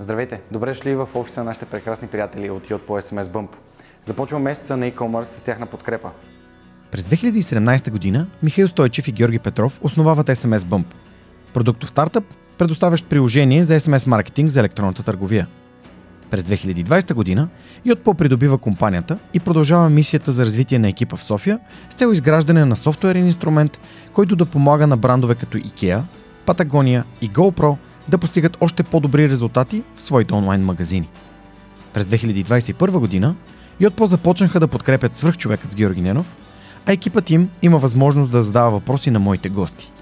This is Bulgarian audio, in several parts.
Здравейте! Добре дошли в офиса на нашите прекрасни приятели от Yot по SMS Bump. Започва месеца на e-commerce с тяхна подкрепа. През 2017 година Михаил Стойчев и Георги Петров основават SMS Bump. Продуктов стартъп, предоставящ приложение за SMS маркетинг за електронната търговия. През 2020 година Yotpo придобива компанията и продължава мисията за развитие на екипа в София с цел изграждане на софтуерен инструмент, който да помага на брандове като IKEA, Patagonia и GoPro – да постигат още по-добри резултати в своите онлайн магазини. През 2021 година Йотпо започнаха да подкрепят свръхчовекът с Георги Ненов, а екипът им има възможност да задава въпроси на моите гости.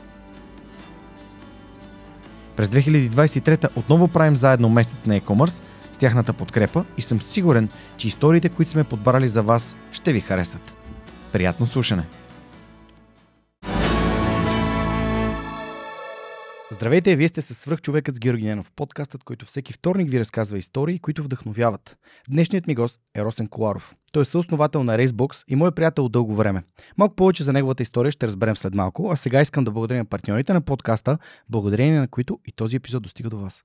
През 2023 отново правим заедно месец на e-commerce с тяхната подкрепа и съм сигурен, че историите, които сме подбрали за вас, ще ви харесат. Приятно слушане! Здравейте, вие сте с свръхчовекът с Георги Ненов, подкастът, който всеки вторник ви разказва истории, които вдъхновяват. Днешният ми гост е Росен Коларов. Той е съосновател на Racebox и мой приятел от дълго време. Малко повече за неговата история ще разберем след малко, а сега искам да благодаря на партньорите на подкаста, благодарение на които и този епизод достига до вас.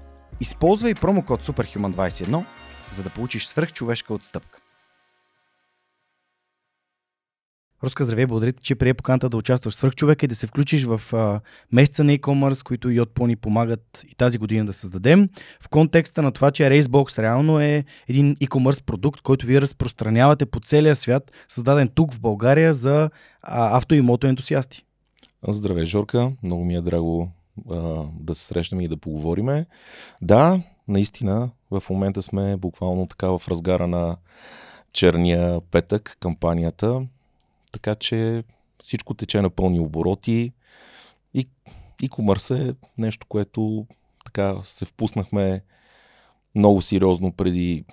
Използвай промокод SUPERHUMAN21, за да получиш свръхчовешка отстъпка. Руска здравей, благодаря ти, че прие поканата да участваш в човека и да се включиш в а, месеца на e-commerce, които и от ни помагат и тази година да създадем. В контекста на това, че Racebox реално е един e-commerce продукт, който вие разпространявате по целия свят, създаден тук в България за а, авто и мото ентусиасти. Здравей, Жорка. Много ми е драго да се срещнем и да поговориме. Да, наистина, в момента сме буквално така в разгара на черния петък, кампанията, така че всичко тече на пълни обороти и e-commerce е нещо, което така се впуснахме много сериозно преди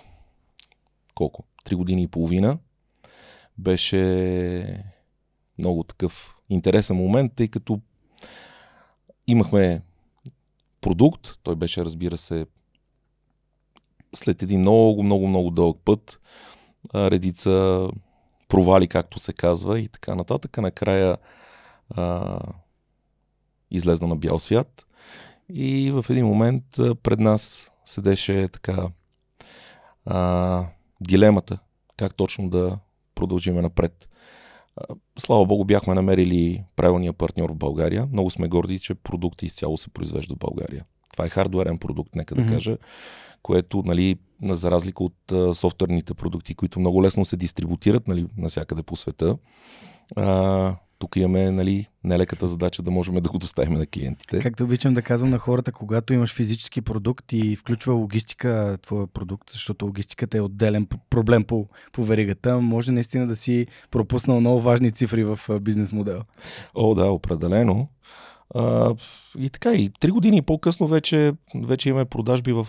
колко? Три години и половина. Беше много такъв интересен момент, тъй като имахме продукт, той беше, разбира се, след един много, много, много дълъг път, редица провали, както се казва и така нататък. Накрая а, излезна на бял свят и в един момент пред нас седеше така а, дилемата, как точно да продължиме напред. Слава Богу, бяхме намерили правилния партньор в България. Много сме горди, че продукти изцяло се произвежда в България. Това е хардуерен продукт, нека да mm-hmm. кажа, което, нали, за разлика от а, софтуерните продукти, които много лесно се дистрибутират нали, навсякъде по света, а, тук имаме нали, нелеката задача да можем да го доставим на клиентите. Както обичам да казвам на хората, когато имаш физически продукт и включва логистика твоя продукт, защото логистиката е отделен проблем по, по веригата, може наистина да си пропуснал много важни цифри в бизнес модела. О, да, определено. А, и така, и три години по-късно вече, вече имаме продажби в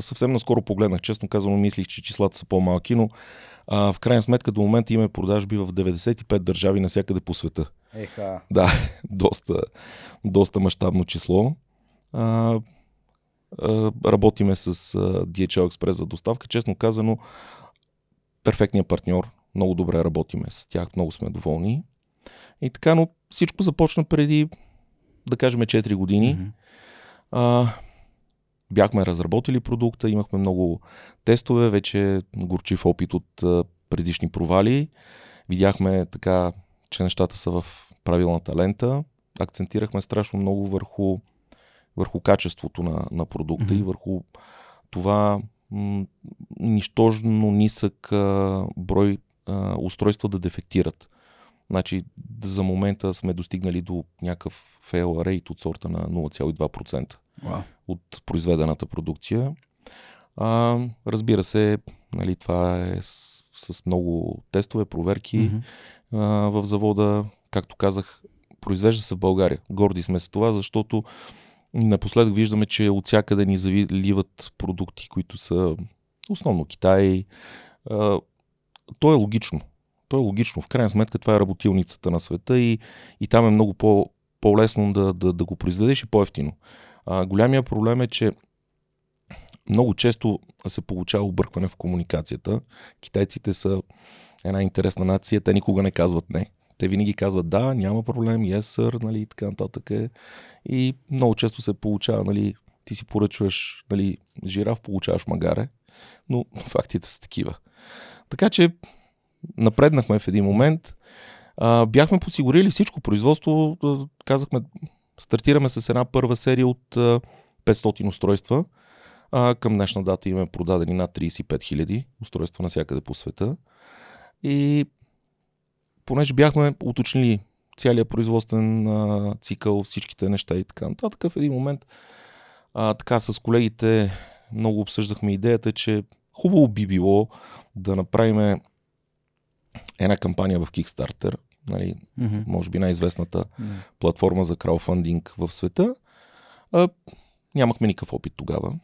съвсем наскоро погледнах, честно казвам, мислих, че числата са по-малки, но а, в крайна сметка до момента имаме продажби в 95 държави навсякъде по света. Еха. Да, доста, доста мащабно число. А, а, работиме с DHL Express за доставка. Честно казано, перфектният партньор. Много добре работиме с тях, много сме доволни. И така, но всичко започна преди, да кажем, 4 години. Mm-hmm. А, бяхме разработили продукта, имахме много тестове, вече горчив опит от предишни провали. Видяхме така, че нещата са в правилната лента. Акцентирахме страшно много върху, върху качеството на, на продукта mm-hmm. и върху това м- нищожно нисък а, брой а, устройства да дефектират. Значи за момента сме достигнали до някакъв fail rate от сорта на 0,2% wow. от произведената продукция. А, разбира се, нали, това е с, с много тестове, проверки mm-hmm. а, в завода. Както казах, произвежда се в България. Горди сме с това, защото напоследък виждаме, че от всякъде ни заливат продукти, които са основно Китай. То е логично. То е логично. В крайна сметка това е работилницата на света и, и там е много по, по-лесно да, да, да го произведеш и по-ефтино. А, голямия проблем е, че много често се получава объркване в комуникацията. Китайците са една интересна нация, те никога не казват не. Те винаги казват да, няма проблем, yes sir, нали, така нататък. Е. И много често се получава, нали, ти си поръчваш нали, жираф, получаваш магаре, но фактите са такива. Така че напреднахме в един момент. А, бяхме подсигурили всичко. Производство, казахме, стартираме с една първа серия от 500 устройства. А, към днешна дата имаме продадени над 35 000 устройства навсякъде по света. И понеже бяхме уточнили целият производствен а, цикъл, всичките неща и така нататък, в един момент а, така с колегите много обсъждахме идеята, че хубаво би било да направим една кампания в Kickstarter, нали, mm-hmm. може би най-известната mm-hmm. платформа за краудфандинг в света. А, нямахме никакъв опит тогава.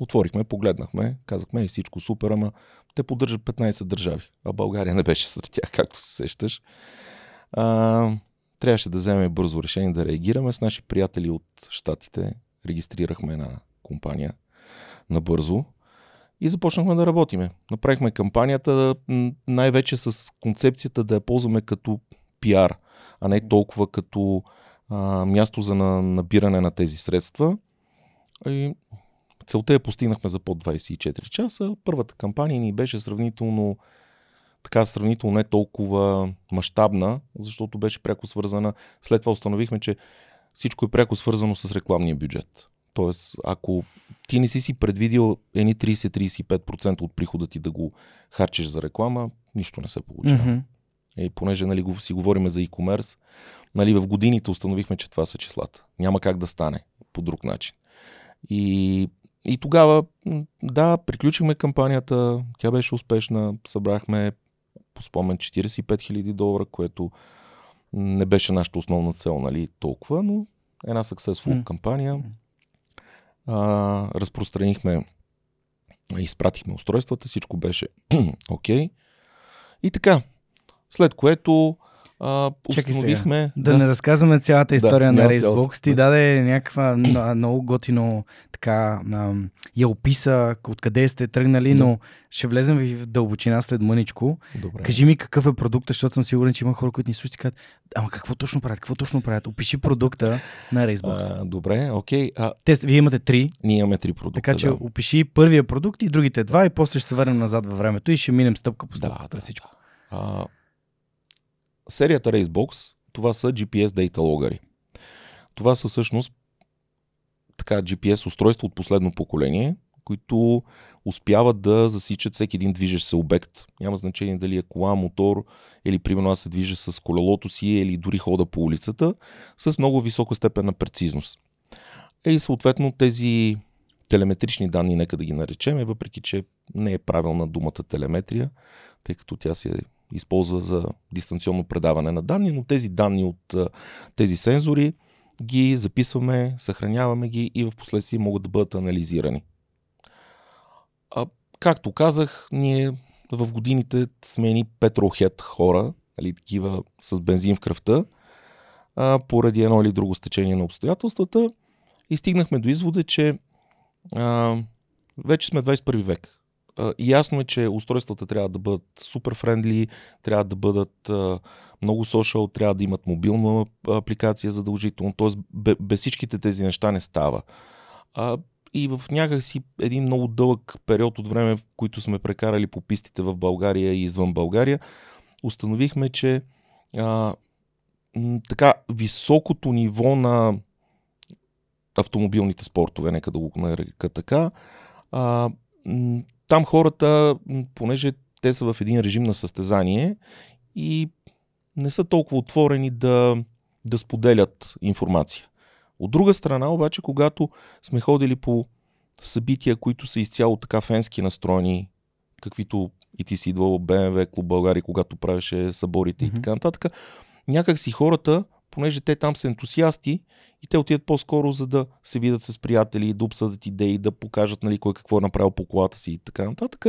Отворихме, погледнахме, казахме и всичко супер, ама те поддържат 15 държави, а България не беше сред тях, както се сещаш. А, трябваше да вземем бързо решение да реагираме с наши приятели от Штатите. Регистрирахме една компания набързо и започнахме да работиме. Направихме кампанията най-вече с концепцията да я ползваме като пиар, а не толкова като а, място за на, набиране на тези средства. И целта я постигнахме за под 24 часа. Първата кампания ни беше сравнително така сравнително не толкова мащабна, защото беше пряко свързана. След това установихме, че всичко е пряко свързано с рекламния бюджет. Тоест, ако ти не си си предвидил едни 30-35% от прихода ти да го харчиш за реклама, нищо не се получава. Mm-hmm. И понеже нали, си говорим за e-commerce, нали, в годините установихме, че това са числата. Няма как да стане по друг начин. И, и тогава, да, приключихме кампанията, тя беше успешна, събрахме по спомен 45 000 долара, което не беше нашата основна цел, нали, толкова, но една successful mm. кампания а, разпространихме, изпратихме устройствата, всичко беше окей. okay. И така, след което а, установихме... Да, да не разказваме цялата история да, на Racebox. Ти даде някаква много готино така а, я описа откъде сте тръгнали, да. но ще влезем в дълбочина след мъничко. Добре. Кажи ми какъв е продукта, защото съм сигурен, че има хора, които ни слушат и казват, ама какво точно правят, какво точно правят? Опиши продукта на Racebox. А, добре, окей. А... Те, вие имате три. Ние имаме три продукта, Така че да. опиши първия продукт и другите два и после ще се върнем назад във времето и ще минем стъпка по стъпка да, да, всичко. А, серията Racebox, това са GPS Data Logger. Това са всъщност така GPS устройства от последно поколение, които успяват да засичат всеки един движещ се обект. Няма значение дали е кола, мотор или примерно аз се движа с колелото си или дори хода по улицата с много висока степен на прецизност. И съответно тези телеметрични данни, нека да ги наречем, въпреки че не е правилна думата телеметрия, тъй като тя се използва за дистанционно предаване на данни, но тези данни от тези сензори ги записваме, съхраняваме ги и в последствие могат да бъдат анализирани. А, както казах, ние в годините сме ни петрохет хора, нали, такива с бензин в кръвта, а, поради едно или друго стечение на обстоятелствата и стигнахме до извода, че а, вече сме 21 век ясно е, че устройствата трябва да бъдат супер френдли, трябва да бъдат много social, трябва да имат мобилна апликация задължително, т.е. без всичките тези неща не става. И в някакси един много дълъг период от време, в които сме прекарали по пистите в България и извън България, установихме, че а, така високото ниво на автомобилните спортове, нека да го нарека така, а, там хората, понеже те са в един режим на състезание и не са толкова отворени да, да споделят информация. От друга страна, обаче, когато сме ходили по събития, които са изцяло така фенски настроени, каквито и ти си идвал BMW Клуб България, когато правеше съборите mm-hmm. и така нататък, някак си хората понеже те там са ентусиасти и те отидат по-скоро за да се видят с приятели, да обсъдят идеи, да покажат нали, кой какво е направил по колата си и така нататък.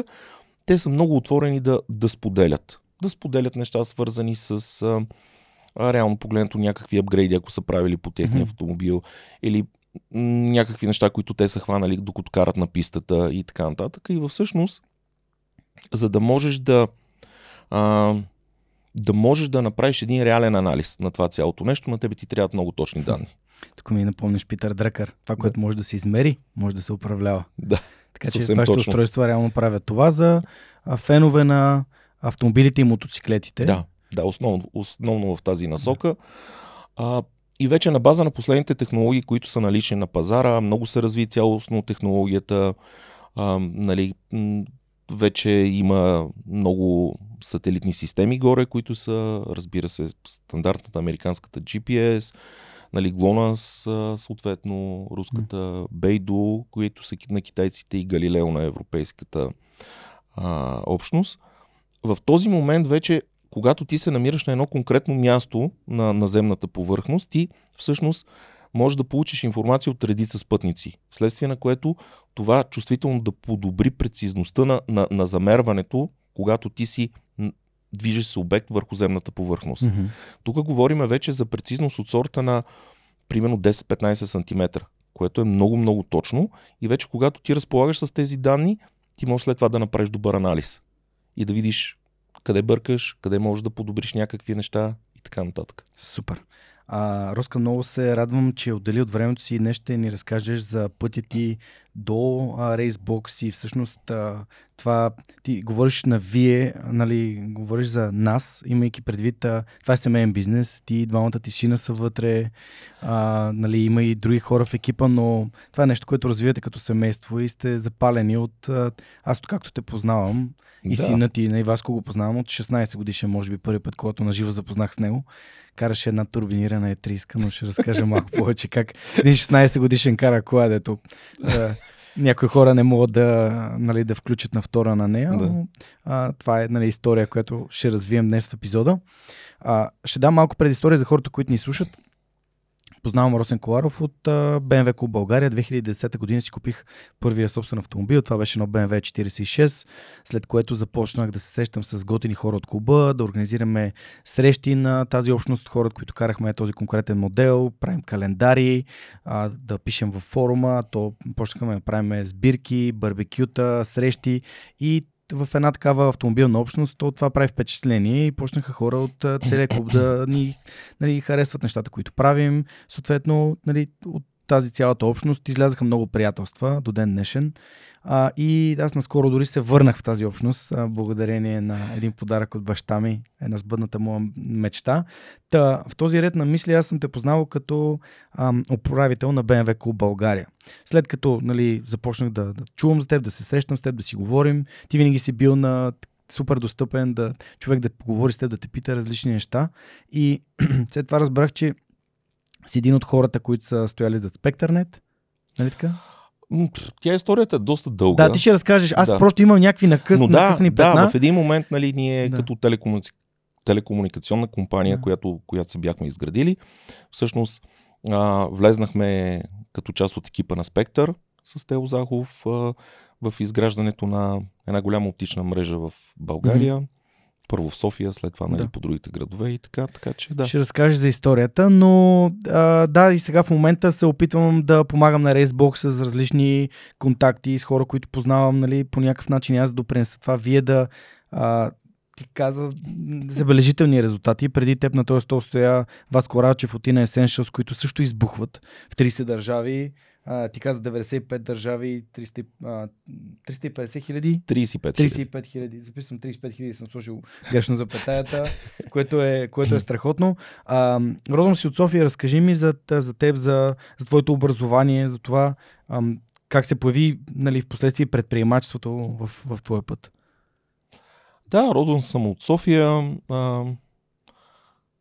Те са много отворени да, да споделят. Да споделят неща свързани с а, а, реално погледнато някакви апгрейди, ако са правили по техния mm-hmm. автомобил или някакви неща, които те са хванали докато карат на пистата и така нататък. И всъщност, за да можеш да а, да можеш да направиш един реален анализ на това цялото нещо, на тебе ти трябват много точни данни. Тук ми напомниш Питър Дръкър. Това, да. което може да се измери, може да се управлява. Да. Така че вашите точно. устройства реално правят това за фенове на автомобилите и мотоциклетите. Да, да основно, основно в тази насока. А, и вече на база на последните технологии, които са налични на пазара, много се разви цялостно технологията. А, нали, вече има много сателитни системи горе, които са, разбира се, стандартната американската GPS, нали, GLONASS, съответно руската Beidou, които са на китайците и Галилео на европейската а, общност. В този момент вече, когато ти се намираш на едно конкретно място на наземната повърхност, ти всъщност можеш да получиш информация от редица спътници, вследствие на което това чувствително да подобри прецизността на, на, на замерването, когато ти си движиш се обект върху земната повърхност. Mm-hmm. Тук говорим вече за прецизност от сорта на примерно 10-15 см, което е много-много точно и вече когато ти разполагаш с тези данни, ти можеш след това да направиш добър анализ и да видиш къде бъркаш, къде можеш да подобриш някакви неща и така нататък. Супер. А, Роска, много се радвам, че отдели от времето си и днес ще ни разкажеш за пътя ти до рейсбокс и всъщност а, това ти говориш на вие, нали, говориш за нас, имайки предвид, а, това е семейен бизнес, ти двамата ти сина са вътре, а, нали, има и други хора в екипа, но това е нещо, което развивате като семейство и сте запалени от, а, аз както те познавам, и да. сина ти, и нали, Васко го познавам от 16 годишен, може би първи път, когато наживо запознах с него караше една турбинирана етриска, но ще разкажа малко повече как един 16 годишен кара кола, дето да, някои хора не могат да, нали, да включат на втора на нея, да. но а, това е нали, история, която ще развием днес в епизода. А, ще дам малко предистория за хората, които ни слушат. Познавам Росен Коларов от BMW Club България. 2010 година си купих първия собствен автомобил. Това беше едно BMW 46, след което започнах да се срещам с готини хора от клуба, да организираме срещи на тази общност, хората, които карахме този конкретен модел, правим календари, да пишем във форума, то почнахме да правим сбирки, барбекюта, срещи и в една такава автомобилна общност, то това прави впечатление и почнаха хора от целия клуб да ни нали, харесват нещата, които правим. Съответно, нали, от тази цялата общност излязаха много приятелства до ден днешен. А, и аз наскоро дори се върнах в тази общност, а, благодарение на един подарък от баща ми, една сбъдната моя мечта. Та, в този ред на мисли аз съм те познавал като ам, управител на BMW Club България. След като нали, започнах да, да чувам за теб, да се срещам с теб, да си говорим, ти винаги си бил на супер достъпен, да човек да поговори с теб, да те пита различни неща. И след това разбрах, че си един от хората, които са стояли зад Спектърнет. Нали така? Тя историята е доста дълга. Да, ти ще разкажеш. Аз да. просто имам някакви накъс, Но да, накъсни петна. Да, в един момент нали, ние да. като телекомуници... телекомуникационна компания, да. която, която се бяхме изградили, всъщност а, влезнахме като част от екипа на Спектър с Тео Захов а, в изграждането на една голяма оптична мрежа в България. Mm-hmm първо в София, след това нали, да. по другите градове и така, така че да. Ще разкажеш за историята, но а, да, и сега в момента се опитвам да помагам на Racebox с различни контакти с хора, които познавам, нали, по някакъв начин аз допринеса това, вие да а, ти казва забележителни резултати. Преди теб на този стол стоя Васко Рачев от Ина Essentials, които също избухват в 30 държави. А, ти каза 95 държави, 300, а, 350 хиляди? 35 хиляди. Записвам 35 хиляди, съм сложил грешно за петаята, което е, което е страхотно. А, родом си от София, разкажи ми за, за теб, за, за твоето образование, за това а, как се появи нали, в последствие предприемачеството в, в твоя път. Да, родом съм от София. А,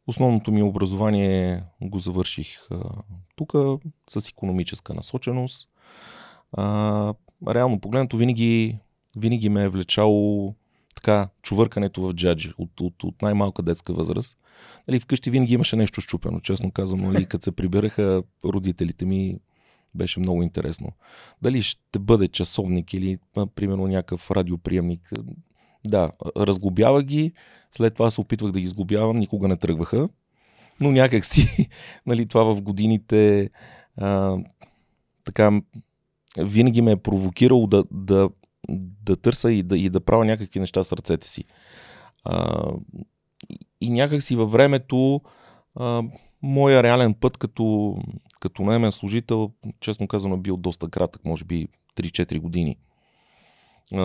Основното ми образование го завърших тук с економическа насоченост. А, реално погледнато винаги, винаги ме е влечало така чувъркането в джаджи от, от, от най-малка детска възраст. Нали, вкъщи винаги имаше нещо щупено, честно казвам. Нали, като се прибираха родителите ми, беше много интересно. Дали ще бъде часовник или, примерно, някакъв радиоприемник. Да, разглобява ги, след това се опитвах да ги сглобявам, никога не тръгваха. Но някак си, нали, това в годините а, така винаги ме е провокирало да, да, да търся и да, и да правя някакви неща с ръцете си. А, и някак си във времето а, моя реален път като, като наемен служител, честно казано, е бил доста кратък, може би 3-4 години.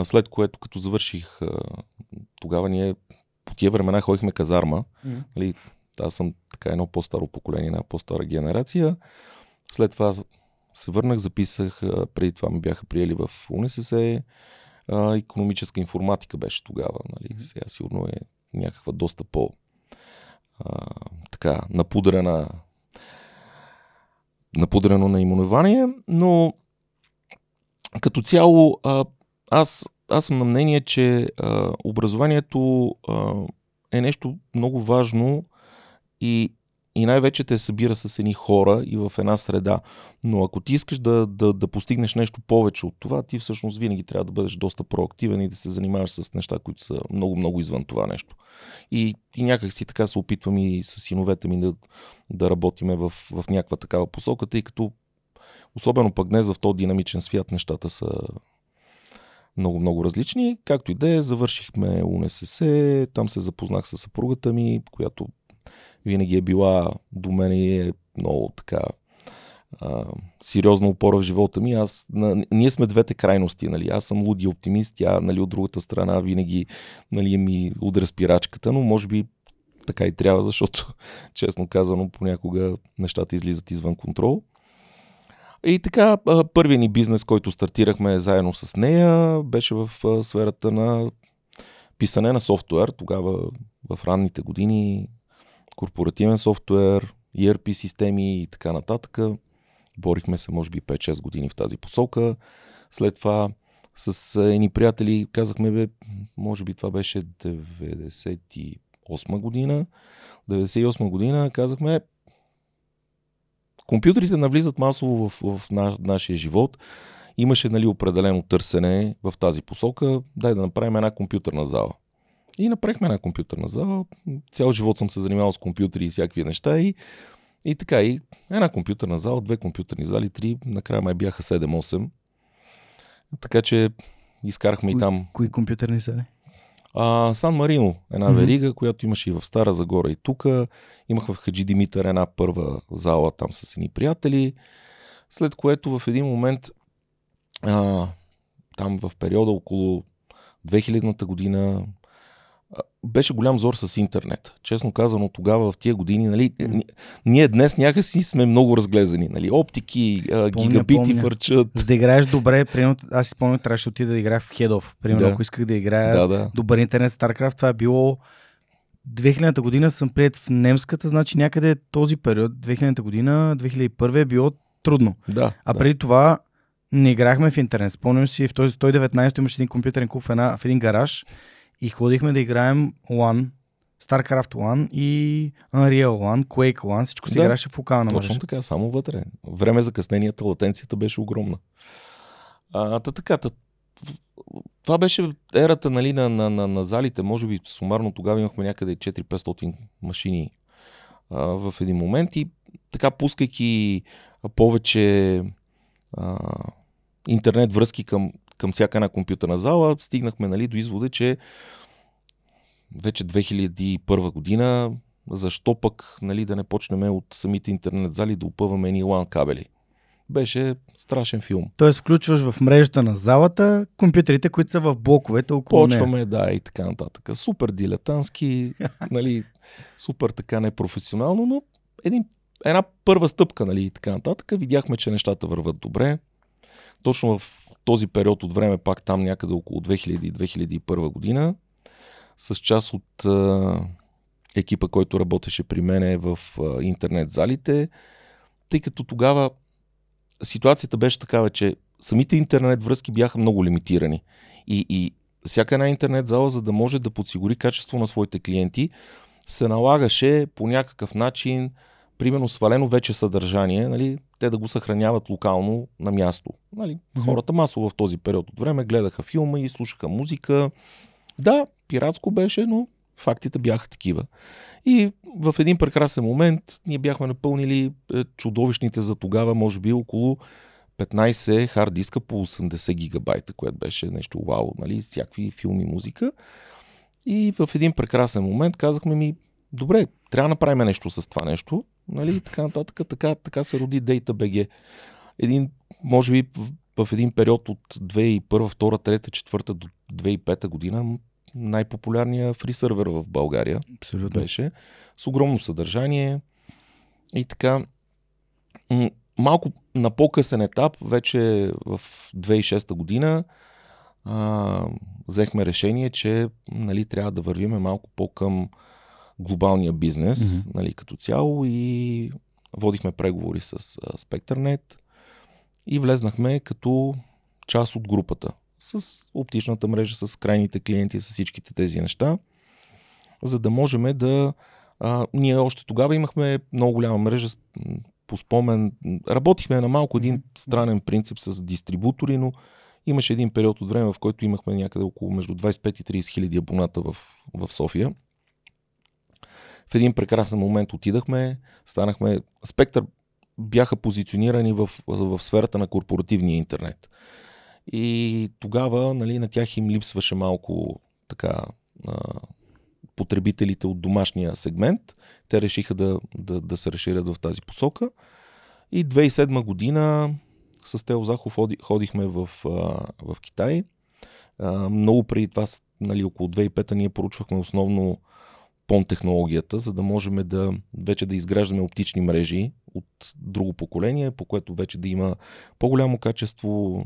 След което, като завърших, тогава ние по тия времена ходихме казарма. Mm. Нали, аз съм така едно по-старо поколение, една по-стара генерация. След това се върнах, записах, преди това ми бяха приели в УНСС, економическа информатика беше тогава. Нали? Сега сигурно е някаква доста по а, така напудрена напудрено наименование, но като цяло а, аз, аз съм на мнение, че а, образованието а, е нещо много важно и и най-вече те събира с едни хора и в една среда. Но ако ти искаш да, да, да постигнеш нещо повече от това, ти всъщност винаги трябва да бъдеш доста проактивен и да се занимаваш с неща, които са много-много извън това нещо. И, и някак си така се опитвам и с синовете ми да, да работиме в, в някаква такава посока, тъй като особено пък днес в този динамичен свят нещата са много-много различни. Както и да е, завършихме УНСС, там се запознах с съпругата ми, която винаги е била до мен и е много така а, сериозна опора в живота ми. Аз, на, ние сме двете крайности. Нали? Аз съм луди оптимист, тя нали, от другата страна винаги нали, ми удря спирачката, но може би така и трябва, защото, честно казано, понякога нещата излизат извън контрол. И така, първият ни бизнес, който стартирахме заедно с нея, беше в сферата на писане на софтуер. Тогава в ранните години корпоративен софтуер, ERP системи и така нататък. Борихме се, може би, 5-6 години в тази посока. След това с едни приятели казахме, бе, може би това беше 98 година. 98 година казахме, компютрите навлизат масово в, в, в нашия живот. Имаше нали, определено търсене в тази посока. Дай да направим една компютърна зала. И направихме една компютърна зала. Цял живот съм се занимавал с компютри и всякакви неща. И, и така, и една компютърна зала, две компютърни зали, три, накрая май бяха 7-8. Така че изкарахме и там. Кои компютърни зали? А, Сан Марино, една mm-hmm. верига, която имаше и в Стара Загора и тук. Имах в Хаджи Димитър една първа зала там с едни приятели. След което в един момент а, там в периода около 2000-та година беше голям зор с интернет. Честно казано, тогава в тия години, нали, ние днес някакси сме много разглезени. Нали, оптики, помня, гигабити помня. фърчат. За да играеш добре, примерно, аз си спомням, трябваше да отида да играя в Хедов. Примерно, да. ако исках да играя да, да. добър интернет StarCraft, това е било 2000-та година съм прият в немската, значи някъде този период, 2000-та година, 2001 е било трудно. Да, а да. преди това не играхме в интернет. Спомням си, в този 119 имаше един компютърен клуб в, една, в един гараж и ходихме да играем One, StarCraft 1 и Unreal 1, Quake 1, всичко се да, играше в локална Точно така, само вътре. Време за късненията, латенцията беше огромна. А, та така, та, това беше ерата нали, на, на, на, на залите. Може би сумарно тогава имахме някъде 4-500 машини а, в един момент и така пускайки повече а, интернет връзки към, към всяка една компютърна зала, стигнахме нали, до извода, че вече 2001 година, защо пък нали, да не почнем от самите интернет зали да опъваме ни LAN кабели. Беше страшен филм. Тоест включваш в мрежата на залата компютрите, които са в блоковете около Почваме, нея. да, и така нататък. Супер дилетантски, нали, супер така непрофесионално, но един, една първа стъпка, нали, и така нататък. Видяхме, че нещата върват добре. Точно в този период от време, пак там някъде около 2000-2001 година, с част от а, екипа, който работеше при мене в интернет залите, тъй като тогава ситуацията беше такава, че самите интернет връзки бяха много лимитирани. И, и всяка една интернет зала, за да може да подсигури качество на своите клиенти, се налагаше по някакъв начин, примерно свалено вече съдържание, нали, те да го съхраняват локално на място. Нали, Мгм. хората масово в този период от време гледаха филма и слушаха музика. Да, пиратско беше, но фактите бяха такива. И в един прекрасен момент ние бяхме напълнили е, чудовищните за тогава, може би около 15 хард диска по 80 гигабайта, което беше нещо вау, нали, всякакви филми, музика. И в един прекрасен момент казахме ми, добре, трябва да направим нещо с това нещо, нали, и така нататък, така, така се роди DataBG. Един, може би в, в един период от 2001, 2, 3, 4 до 2005 година най-популярният фри сървър в България Абсолютно. беше с огромно съдържание и така. Малко на по-късен етап, вече в 2006 година, а, взехме решение, че нали, трябва да вървиме малко по-към глобалния бизнес Мгм. нали, като цяло и водихме преговори с SpectreNet и влезнахме като част от групата с оптичната мрежа, с крайните клиенти, с всичките тези неща, за да можем да... А, ние още тогава имахме много голяма мрежа, по спомен, работихме на малко един странен принцип с дистрибутори, но имаше един период от време, в който имахме някъде около между 25 и 30 хиляди абоната в, в София. В един прекрасен момент отидахме, станахме... Спектър бяха позиционирани в, в сферата на корпоративния интернет. И тогава нали, на тях им липсваше малко така потребителите от домашния сегмент. Те решиха да, да, да се разширят в тази посока. И 2007 година с Тео Захов ходи, ходихме в, в Китай. Много преди това, нали, около 2005 ние поручвахме основно пон технологията, за да можем да вече да изграждаме оптични мрежи от друго поколение, по което вече да има по-голямо качество,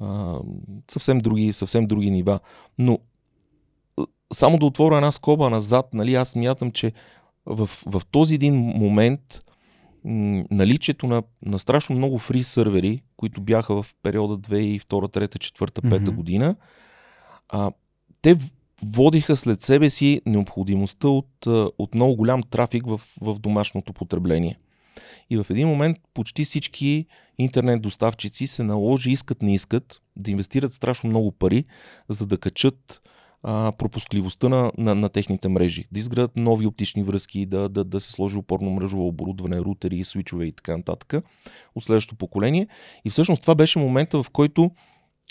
а, съвсем, други, съвсем други нива. Но само да отворя една скоба назад, нали, аз мятам, че в, в този един момент м, наличието на, на страшно много фри сървери, които бяха в периода 2002, 3, 4, 5 Мгм. година, а, те водиха след себе си необходимостта от, от много голям трафик в, в домашното потребление. И в един момент почти всички интернет доставчици се наложи, искат не искат, да инвестират страшно много пари, за да качат а, пропускливостта на, на, на техните мрежи. Да изградат нови оптични връзки, да, да, да се сложи опорно мрежово оборудване, рутери, свичове и така нататък от следващото поколение. И всъщност това беше момента, в който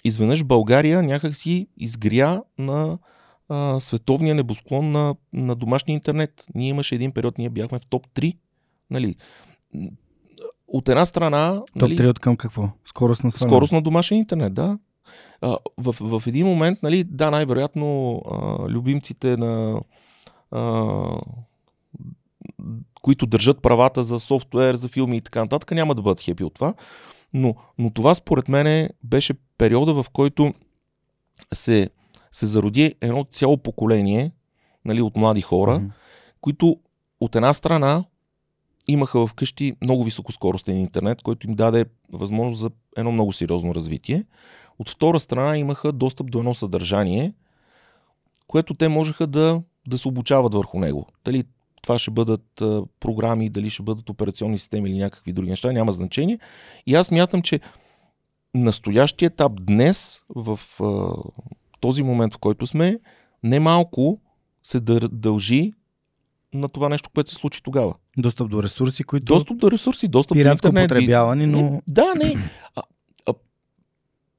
изведнъж България някак си изгря на а, световния небосклон на, на домашния интернет. Ние имаше един период, ние бяхме в топ 3. Нали? От една страна... Топ нали, 3 от към какво? Скорост на сваляне. Скорост на домашен интернет, да. А, в, в един момент, нали, да, най-вероятно а, любимците на а, които държат правата за софтуер, за филми и така нататък, няма да бъдат хепи от това. Но, но това според мен беше периода, в който се, се зароди едно цяло поколение нали, от млади хора, Мгм. които от една страна имаха вкъщи много високоскоростен интернет, който им даде възможност за едно много сериозно развитие. От втора страна имаха достъп до едно съдържание, което те можеха да, да се обучават върху него. Дали това ще бъдат а, програми, дали ще бъдат операционни системи или някакви други неща, няма значение. И аз мятам, че настоящия етап днес, в а, този момент, в който сме, немалко се дължи на това нещо, което се случи тогава. Достъп до ресурси, които Достъп до ресурси, достъп пиратско до интернет. потребяване, но... Не, да, не. А, а,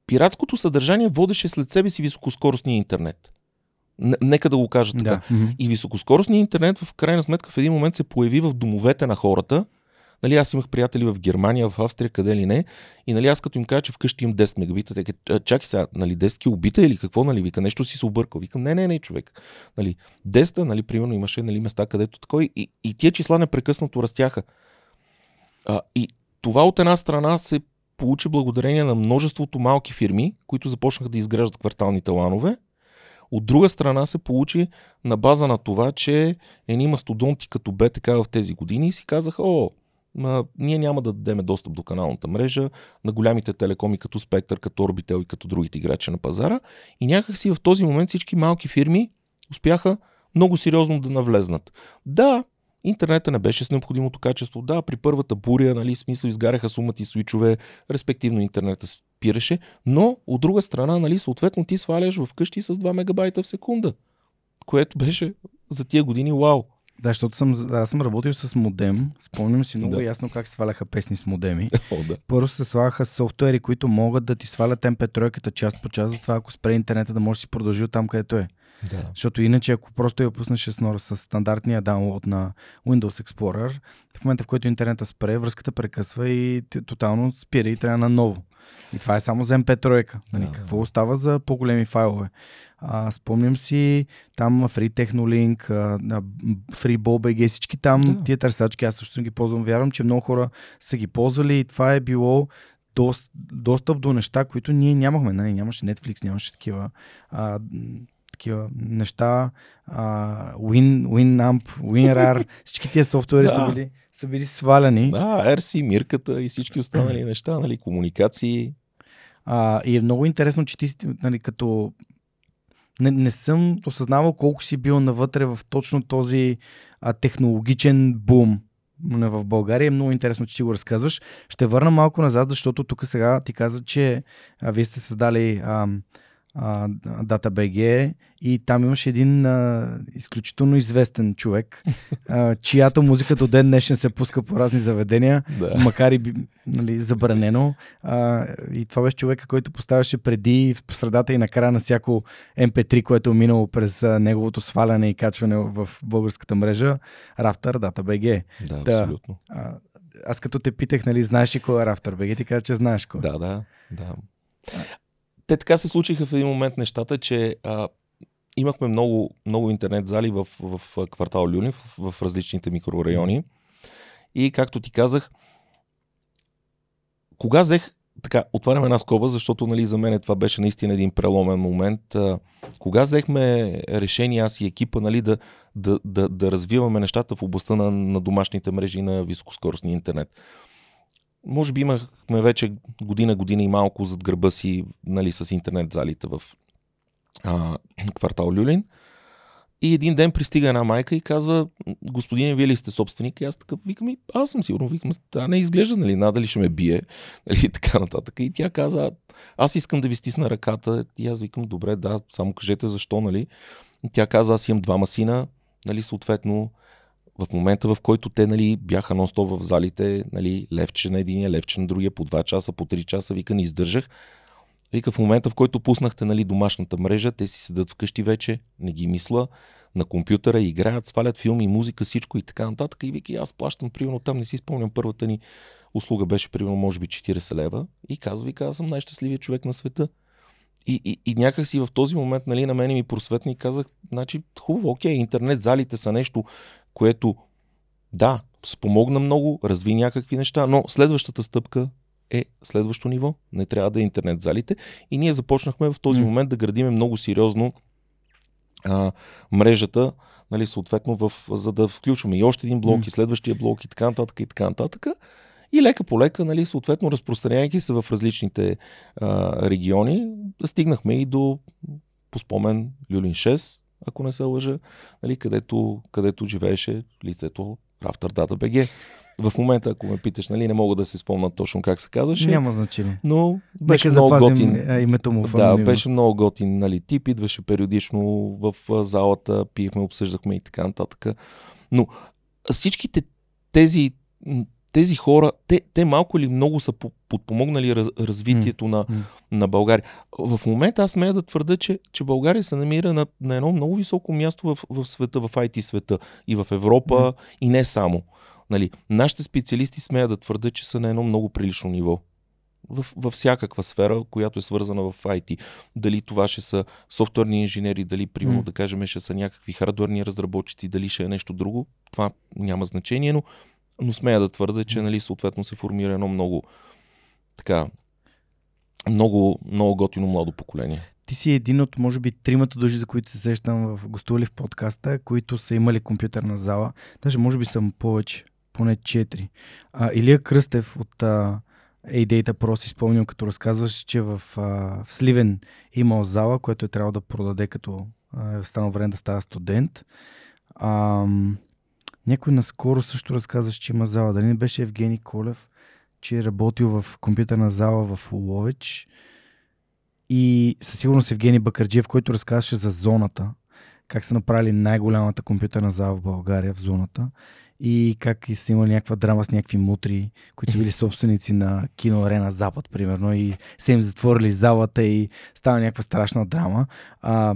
пиратското съдържание водеше след себе си високоскоростния интернет. Нека да го кажа така. Да. И високоскоростният интернет в крайна сметка в един момент се появи в домовете на хората. Нали, аз имах приятели в Германия, в Австрия, къде ли не. И нали, аз като им кажа, че вкъщи имам 10 мегабита, те «А, чакай сега, нали, 10 килобита или какво, нали, вика, нещо си се объркал. Викам, не, не, не, човек. Нали, 10, нали, примерно имаше нали, места, където такой. И, и тия числа непрекъснато растяха. А, и това от една страна се получи благодарение на множеството малки фирми, които започнаха да изграждат кварталните ланове. От друга страна се получи на база на това, че едни мастодонти като БТК в тези години си казаха, о, ние няма да дадем достъп до каналната мрежа на голямите телекоми като Спектър, като Orbitel и като другите играчи на пазара. И някакси в този момент всички малки фирми успяха много сериозно да навлезнат. Да, интернета не беше с необходимото качество. Да, при първата буря, нали, смисъл изгаряха сумати свичове, респективно интернета спираше, но от друга страна, нали, съответно ти сваляш в къщи с 2 мегабайта в секунда, което беше за тия години вау. Да, защото съм, аз съм работил с модем. Спомням си много Да. ясно как се сваляха песни с модеми. О, да. Първо се слагаха софтуери, които могат да ти свалят MP3 част по част, затова ако спре интернета да можеш да си продължи от там, където е. да. Защото иначе, ако просто я пуснеш с, стандартния даунлоад на Windows Explorer, в момента в който интернета спре, връзката прекъсва и тотално спира и трябва наново. И това е само за MP3. Нали? Да. Какво остава за по-големи файлове? А, спомням си там Free Technolink, Free BallBG, всички там Да. тия търсачки, аз също съм ги ползвам. Вярвам, че много хора са ги ползвали и това е било дос, достъп до неща, които ние нямахме. Нали? Нямаше Netflix, нямаше такива, а, такива неща. А, Win, Winamp, WinRAR, всички тия софтуери Да. са, били, са били сваляни. Да, RC, Мирката и всички останали неща, нали, комуникации. А, и е много интересно, че ти нали, като не, не съм осъзнавал колко си бил навътре в точно този а, технологичен бум в България. Е много интересно, че ти го разказваш. Ще върна малко назад, защото тук сега ти каза, че а, вие сте създали а, а, DataBG и там имаше един а, изключително известен човек, а, чиято музика до ден днешен се пуска по разни заведения Да. макар и нали, забранено. А, и това беше човека, който поставяше преди в средата и на края на всяко MP3, което е минало през а, неговото сваляне и качване в българската мрежа, Rafter DataBG. Да, Да. абсолютно. А, аз като те питах, нали, знаеш ли кой е Rafter BG, ти каза, че знаеш кой. Да, да, да. Те така се случиха в един момент нещата, че а, имахме много, много интернет зали в, в, квартал Люлин, в, в различните микрорайони. И както ти казах, кога взех, така, отварям една скоба, защото нали, за мен това беше наистина един преломен момент. А, кога взехме решение аз и екипа нали, да, да, да, да развиваме нещата в областта на, на домашните мрежи на високоскоростния интернет? Може би имахме вече година, година и малко зад гърба си нали, с интернет залите в а, квартал Люлин. И един ден пристига една майка и казва, господине, вие ли сте собственик? И аз така викам, и аз съм сигурно, викам, да, не изглежда, нали, надали ще ме бие, нали, и така нататък. И тя каза, аз искам да ви стисна ръката. И аз викам, добре, да, само кажете защо, нали. И тя казва, аз имам двама сина, нали, съответно, в момента, в който те нали, бяха нон-стоп в залите, нали, левче на единия, левче на другия, по 2 часа, по 3 часа, вика, не издържах. Вика, в момента, в който пуснахте нали, домашната мрежа, те си седат вкъщи вече, не ги мисля, на компютъра, играят, свалят филми, музика, всичко и така нататък. И вика, и аз плащам, примерно, там не си спомням, първата ни услуга беше, примерно, може би 40 лева. И казва, вика, аз съм най-щастливият човек на света. И, и, и някак си в този момент, нали, на мен ми просветна и казах, значи, хубаво, окей, интернет залите са нещо, което, да, спомогна много, разви някакви неща, но следващата стъпка е следващо ниво. Не трябва да е интернет залите. И ние започнахме в този М. момент да градиме много сериозно а, мрежата, нали, съответно, в, за да включваме и още един блок, М. и следващия блок, и така нататък, и така нататък. И лека по лека, нали, съответно, разпространяйки се в различните а, региони, стигнахме и до, по спомен, Люлин 6, ако не се лъжа, нали, където, където живееше лицето БГ. В момента, ако ме питаш, нали, не мога да се спомня точно как се казваше, Няма значение. но беше Нека много готин. а, името му в Да, беше много готин нали, тип, идваше периодично в залата, пиехме, обсъждахме и така нататък. Но всичките тези, тези хора, те, те малко или много са по- подпомогнали раз, развитието на, М. на България. В момента аз смея да твърда, че, че България се намира на, на едно много високо място в, в света, в IT света и в Европа, М. и не само. Нали, нашите специалисти смея да твърда, че са на едно много прилично ниво. В, във всякаква сфера, която е свързана в IT. Дали това ще са софтуерни инженери, дали, примерно, М. да кажем, ще са някакви хардуерни разработчици, дали ще е нещо друго, това няма значение, но, но смея да твърда, че, нали, съответно се формира едно много така, много, много готино младо поколение. Ти си един от, може би, тримата души, за които се сещам в гостували в подкаста, които са имали компютърна зала. Даже, може би, съм повече. поне 4. А, Илия Кръстев от а, A-Data Pro си спомням, като разказваш, че в, а, в Сливен имал зала, което е трябвало да продаде, като е станал време да става студент. А, някой наскоро също разказваш, че има зала. Дали не беше Евгений Колев, че е работил в компютърна зала в Улович. И със сигурност Евгений Бакарджиев, който разказваше за зоната, как са направили най-голямата компютърна зала в България, в зоната, и как са имали някаква драма с някакви мутри, които са били собственици на киноарена Запад, примерно, и са им затворили залата и става някаква страшна драма. А,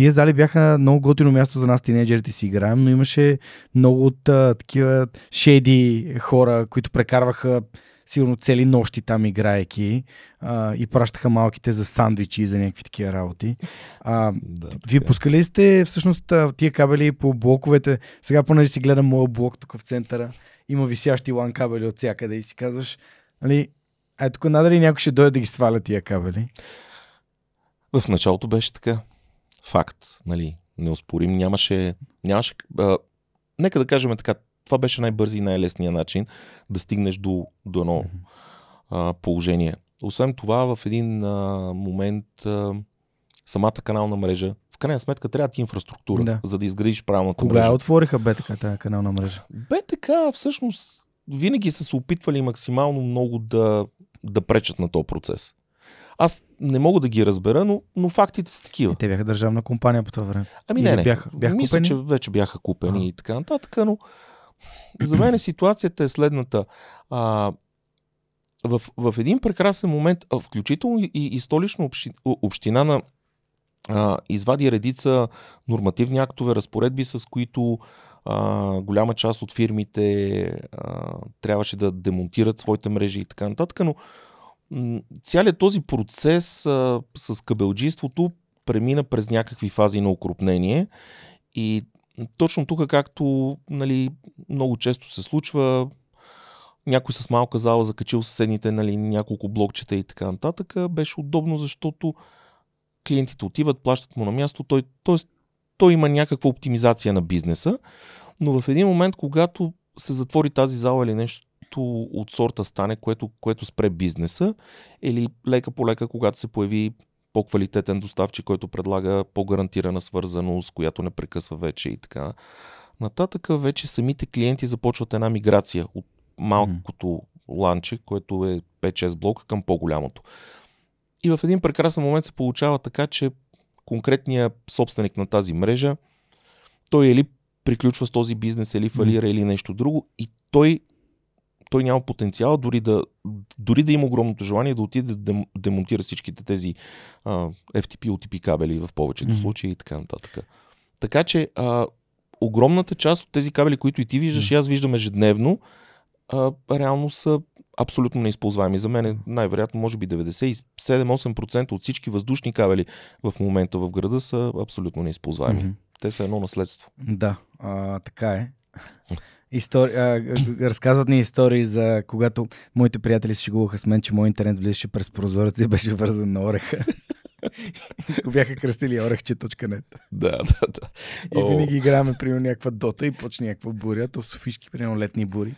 тия зали бяха много готино място за нас, тинейджерите си играем, но имаше много от а, такива шейди хора, които прекарваха сигурно цели нощи там играеки а, и пращаха малките за сандвичи и за някакви такива работи. А, Да, вие е. пускали сте всъщност а, тия кабели по блоковете? Сега понеже си гледам моя блок тук в центъра, има висящи лан кабели от всякъде и си казваш, нали, ай тук надали някой ще дойде да ги сваля тия кабели. В началото беше така. Факт, нали, неоспорим. Нямаше, нямаше а, нека да кажем така, това беше най-бързи и най-лесният начин да стигнеш до, до едно а, положение. Освен това, в един а, момент а, самата канална мрежа, в крайна сметка трябва ти инфраструктура, Да. за да изградиш правилната Кога мрежа. я отвориха БТК, тази канална мрежа? БТК всъщност винаги са се опитвали максимално много да, да пречат на този процес. Аз не мога да ги разбера, но, но фактите са такива. И те бяха държавна компания по това време. Ами не, не. бяха- бяха Мисля, купени? че вече бяха купени А. и така нататък, но за мен ситуацията е следната. А, в, в един прекрасен момент, включително и, и столична общи, община на а, извади редица нормативни актове, разпоредби, с които а, голяма част от фирмите а, трябваше да демонтират своите мрежи и така нататък, но цялият този процес а, с кабелджийството премина през някакви фази на укрупнение и точно тук, както нали, много често се случва, някой с малка зала закачил съседните нали, няколко блокчета и така нататък, беше удобно, защото клиентите отиват, плащат му на място, той, т.е. той има някаква оптимизация на бизнеса, но в един момент, когато се затвори тази зала или нещо от сорта стане, което, което спре бизнеса, или лека по лека, когато се появи по-квалитетен доставчик, който предлага по-гарантирана свързаност, която не прекъсва вече и така. Нататък вече самите клиенти започват една миграция от малкото ланче, което е 5-6 блока към по-голямото. И в един прекрасен момент се получава така, че конкретният собственик на тази мрежа, той или приключва с този бизнес, или фалира, или нещо друго, и той, той няма потенциал дори да, дори да има огромното желание да отиде да дем- демонтира всичките тези а, FTP, OTP кабели в повечето Мгм. случаи и така нататък. Така че а, огромната част от тези кабели, които и ти виждаш, и аз виждам ежедневно, а, реално са абсолютно неизползваеми. За мен е най-вероятно, може би 97-8% от всички въздушни кабели в момента в града са абсолютно неизползваеми. Мгм. Те са едно наследство. Да, а, така е. Истори... А, разказват ни истории за когато моите приятели се шегуваха с мен, че мой интернет влизаше през прозореца и беше вързан на ореха. Го бяха кръстили орехче.net. Да, да, да. И О. винаги играем примерно някаква дота и почне някаква буря, то в Софийски примерно летни бури.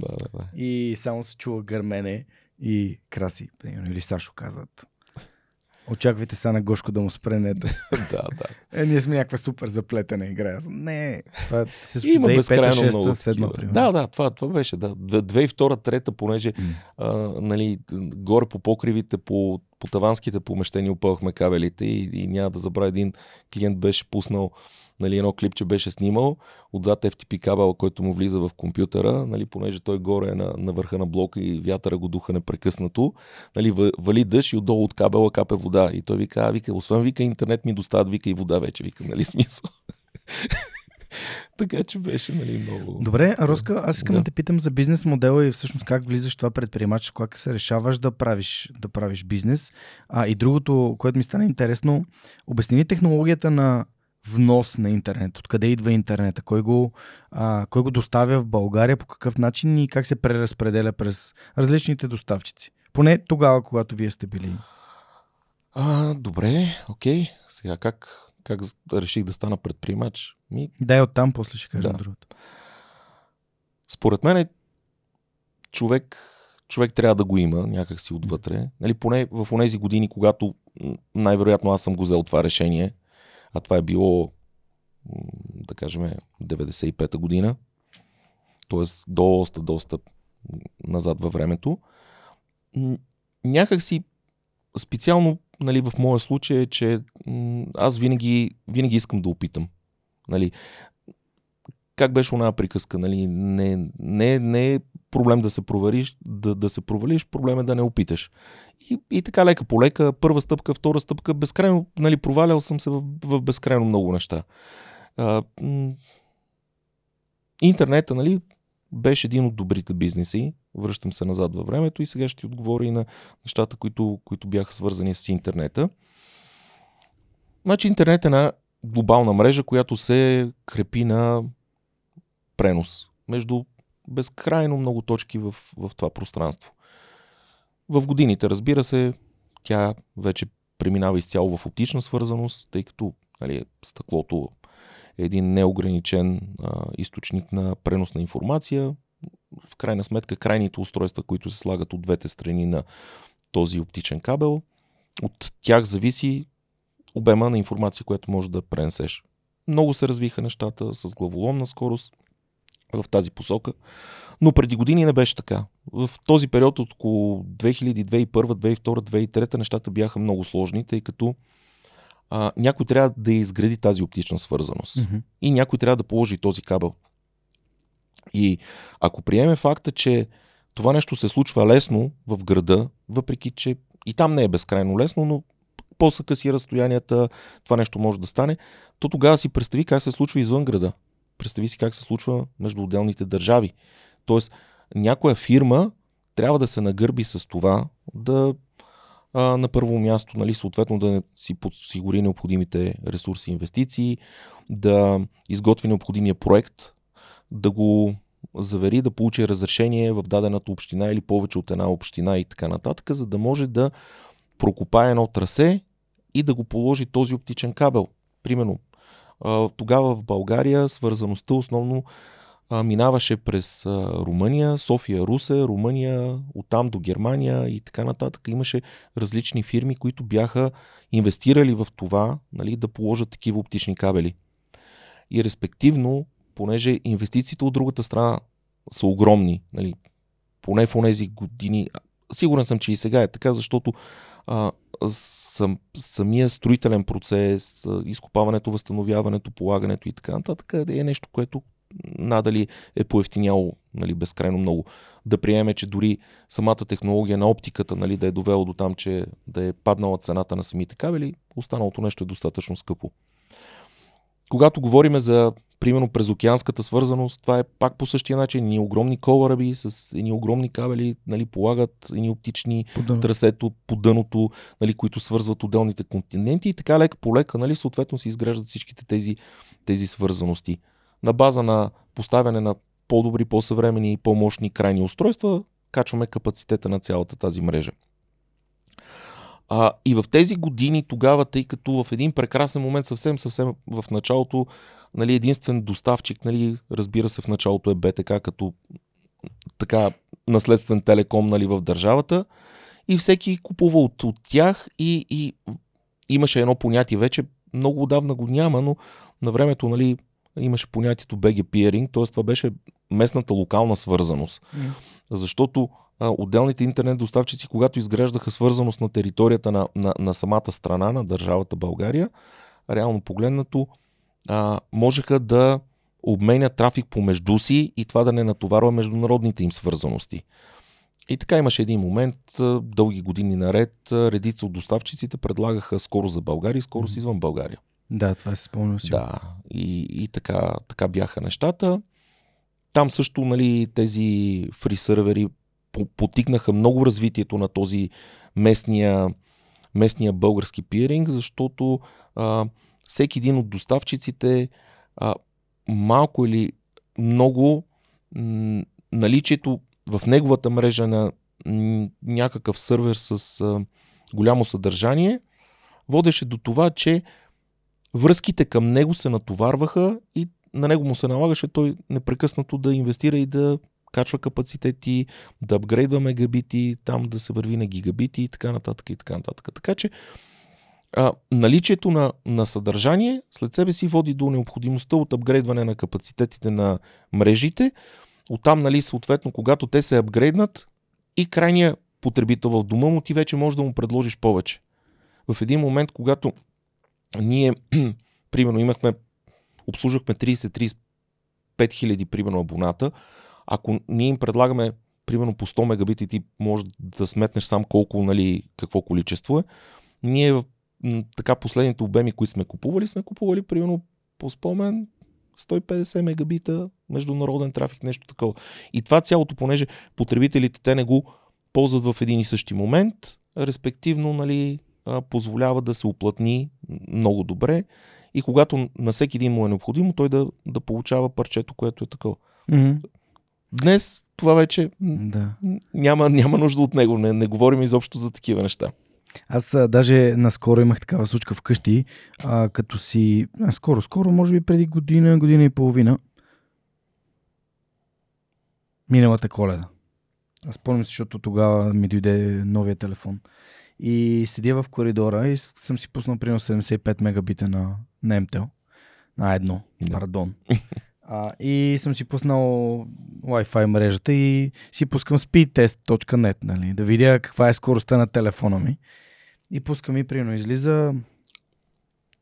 да, да, да. И само се чува гърмене и краси, примерно, или Сашо казват. Очаквайте сега на Гошко да му спре нето. да, да. Е, ние сме някаква супер заплетена игра. Аз, Не, това се случи Има 2005, безкрайно 6, много 7, такива. примерно. Да, да, това, това беше. Да. 2002-2003, понеже а, нали, горе по покривите, по, по таванските помещения опъвахме кабелите и, и няма да забравя един клиент беше пуснал нали, едно клипче беше снимал отзад FTP кабел, който му влиза в компютъра, нали, понеже той горе е на, на върха на блока и вятъра го духа непрекъснато, нали, ва- вали дъжд и отдолу от кабела капе вода. И той вика, а, вика, освен вика интернет ми доставят, вика и вода вече, вика, нали, смисъл. така че беше, нали, много... Добре, Роска, аз искам да. Да. те питам за бизнес модела и всъщност как влизаш това предприемач, как се решаваш да правиш, да правиш бизнес. А и другото, което ми стана интересно, обясни ни технологията на внос на интернет. Откъде идва интернета? Кой го, а, кой го доставя в България? По какъв начин и как се преразпределя през различните доставчици? Поне тогава, когато вие сте били. А, добре, окей. Сега как, как реших да стана предприемач? Ми, Дай оттам, после ще кажем Да. другото. според мен е човек, човек трябва да го има някакси отвътре. Нали, поне в тези години, когато най-вероятно аз съм го взел това решение, а това е било, да кажем, 95-та година, т.е. доста, доста назад във времето. Някак си специално нали, в моя случай е, че аз винаги, винаги искам да опитам. Нали, как беше една приказка? Нали, не, не, не е проблем да се провериш, да, да се провалиш, проблем е да не опиташ. И, и така лека по лека, първа стъпка, втора стъпка, безкрайно, нали, провалял съм се в, в безкрайно много неща. А, интернета, нали, беше един от добрите бизнеси. Връщам се назад във времето и сега ще ти отговоря и на нещата, които, които бяха свързани с интернета. Значи интернет е една глобална мрежа, която се крепи на пренос между безкрайно много точки в, в това пространство. В годините, разбира се, тя вече преминава изцяло в оптична свързаност, тъй като нали, стъклото е един неограничен а, източник на пренос на информация. В крайна сметка, крайните устройства, които се слагат от двете страни на този оптичен кабел, от тях зависи обема на информация, която може да пренесеш. Много се развиха нещата с главоломна скорост в тази посока, но преди години не беше така. В този период от около 2000, 2001, 2002, 2003 нещата бяха много сложни, тъй като а, някой трябва да изгради тази оптична свързаност. Mm-hmm. И някой трябва да положи този кабел. И ако приеме факта, че това нещо се случва лесно в града, въпреки че и там не е безкрайно лесно, но по-са къси разстоянията, това нещо може да стане, то тогава си представи как се случва извън града. Представи си как се случва между отделните държави. Тоест, някоя фирма трябва да се нагърби с това да а, на първо място, нали, съответно да си подсигури необходимите ресурси инвестиции, да изготви необходимия проект, да го завери, да получи разрешение в дадената община или повече от една община и така нататък, за да може да прокопае едно трасе и да го положи този оптичен кабел. Примерно, тогава в България свързаността основно минаваше през Румъния, София, Русе, Румъния, оттам до Германия и така нататък. Имаше различни фирми, които бяха инвестирали в това нали, да положат такива оптични кабели. И респективно, понеже инвестициите от другата страна са огромни, нали, поне в тези години, сигурен съм, че и сега е така, защото а, сам, самия строителен процес, изкопаването, възстановяването, полагането и така нататък е нещо, което надали е поевтиняло нали, безкрайно много. Да приеме, че дори самата технология на оптиката нали, да е довело до там, че да е паднала цената на самите кабели, останалото нещо е достатъчно скъпо. Когато говорим за, примерно, през океанската свързаност, това е пак по същия начин. Ни огромни колараби с едни огромни кабели нали, полагат едни оптични по трасето по дъното, нали, които свързват отделните континенти и така лека по лека, нали, съответно се изграждат всичките тези, тези свързаности на база на поставяне на по-добри, по-съвремени и по-мощни крайни устройства, качваме капацитета на цялата тази мрежа. А, и в тези години тогава, тъй като в един прекрасен момент, съвсем, съвсем в началото, нали, единствен доставчик, нали, разбира се, в началото е БТК като така наследствен телеком нали, в държавата и всеки купува от, от тях и, и имаше едно понятие вече, много отдавна го няма, но на времето нали, имаше понятието BG Peering, т.е. това беше местната локална свързаност. Mm. Защото а, отделните интернет доставчици, когато изграждаха свързаност на територията на, на, на самата страна, на държавата България, реално погледнато, а, можеха да обменят трафик помежду си и това да не натоварва международните им свързаности. И така имаше един момент, дълги години наред, редица от доставчиците предлагаха скоро за България и скоро с извън България. Да, това се спомням си. Да, и, и така, така бяха нещата. Там също нали, тези фри сървери потикнаха много развитието на този местния, местния български пиринг, защото а, всеки един от доставчиците а, малко или много м- наличието в неговата мрежа на м- някакъв сървер с а, голямо съдържание водеше до това, че връзките към него се натоварваха и на него му се налагаше той непрекъснато да инвестира и да качва капацитети, да апгрейдва мегабити, там да се върви на гигабити и така нататък и така нататък. Така че а, наличието на, на съдържание след себе си води до необходимостта от апгрейдване на капацитетите на мрежите. Оттам, нали, съответно, когато те се апгрейднат и крайния потребител в дома му, ти вече можеш да му предложиш повече. В един момент, когато ние, примерно, имахме, обслужвахме 30-35 хиляди, примерно, абоната, ако ние им предлагаме примерно по 100 мегабита ти можеш да сметнеш сам колко, нали, какво количество е. Ние така последните обеми, които сме купували, сме купували примерно по спомен 150 мегабита международен трафик, нещо такова. И това цялото, понеже потребителите те не го ползват в един и същи момент, респективно нали, позволява да се уплътни много добре и когато на всеки един му е необходимо, той да, да получава парчето, което е такова. Mm-hmm. Днес това вече да. няма, няма нужда от него. Не, не говорим изобщо за такива неща. Аз а, даже наскоро имах такава случка вкъщи, а, като си... А, скоро, скоро, може би преди година, година и половина. Миналата коледа. Аз спомням се, защото тогава ми дойде новия телефон. И седя в коридора и съм си пуснал примерно 75 мегабита на, на MTEL. На едно, да. пардон. А, и съм си пуснал Wi-Fi мрежата и си пускам speedtest.net, нали, да видя каква е скоростта на телефона ми. И пускам и примерно излиза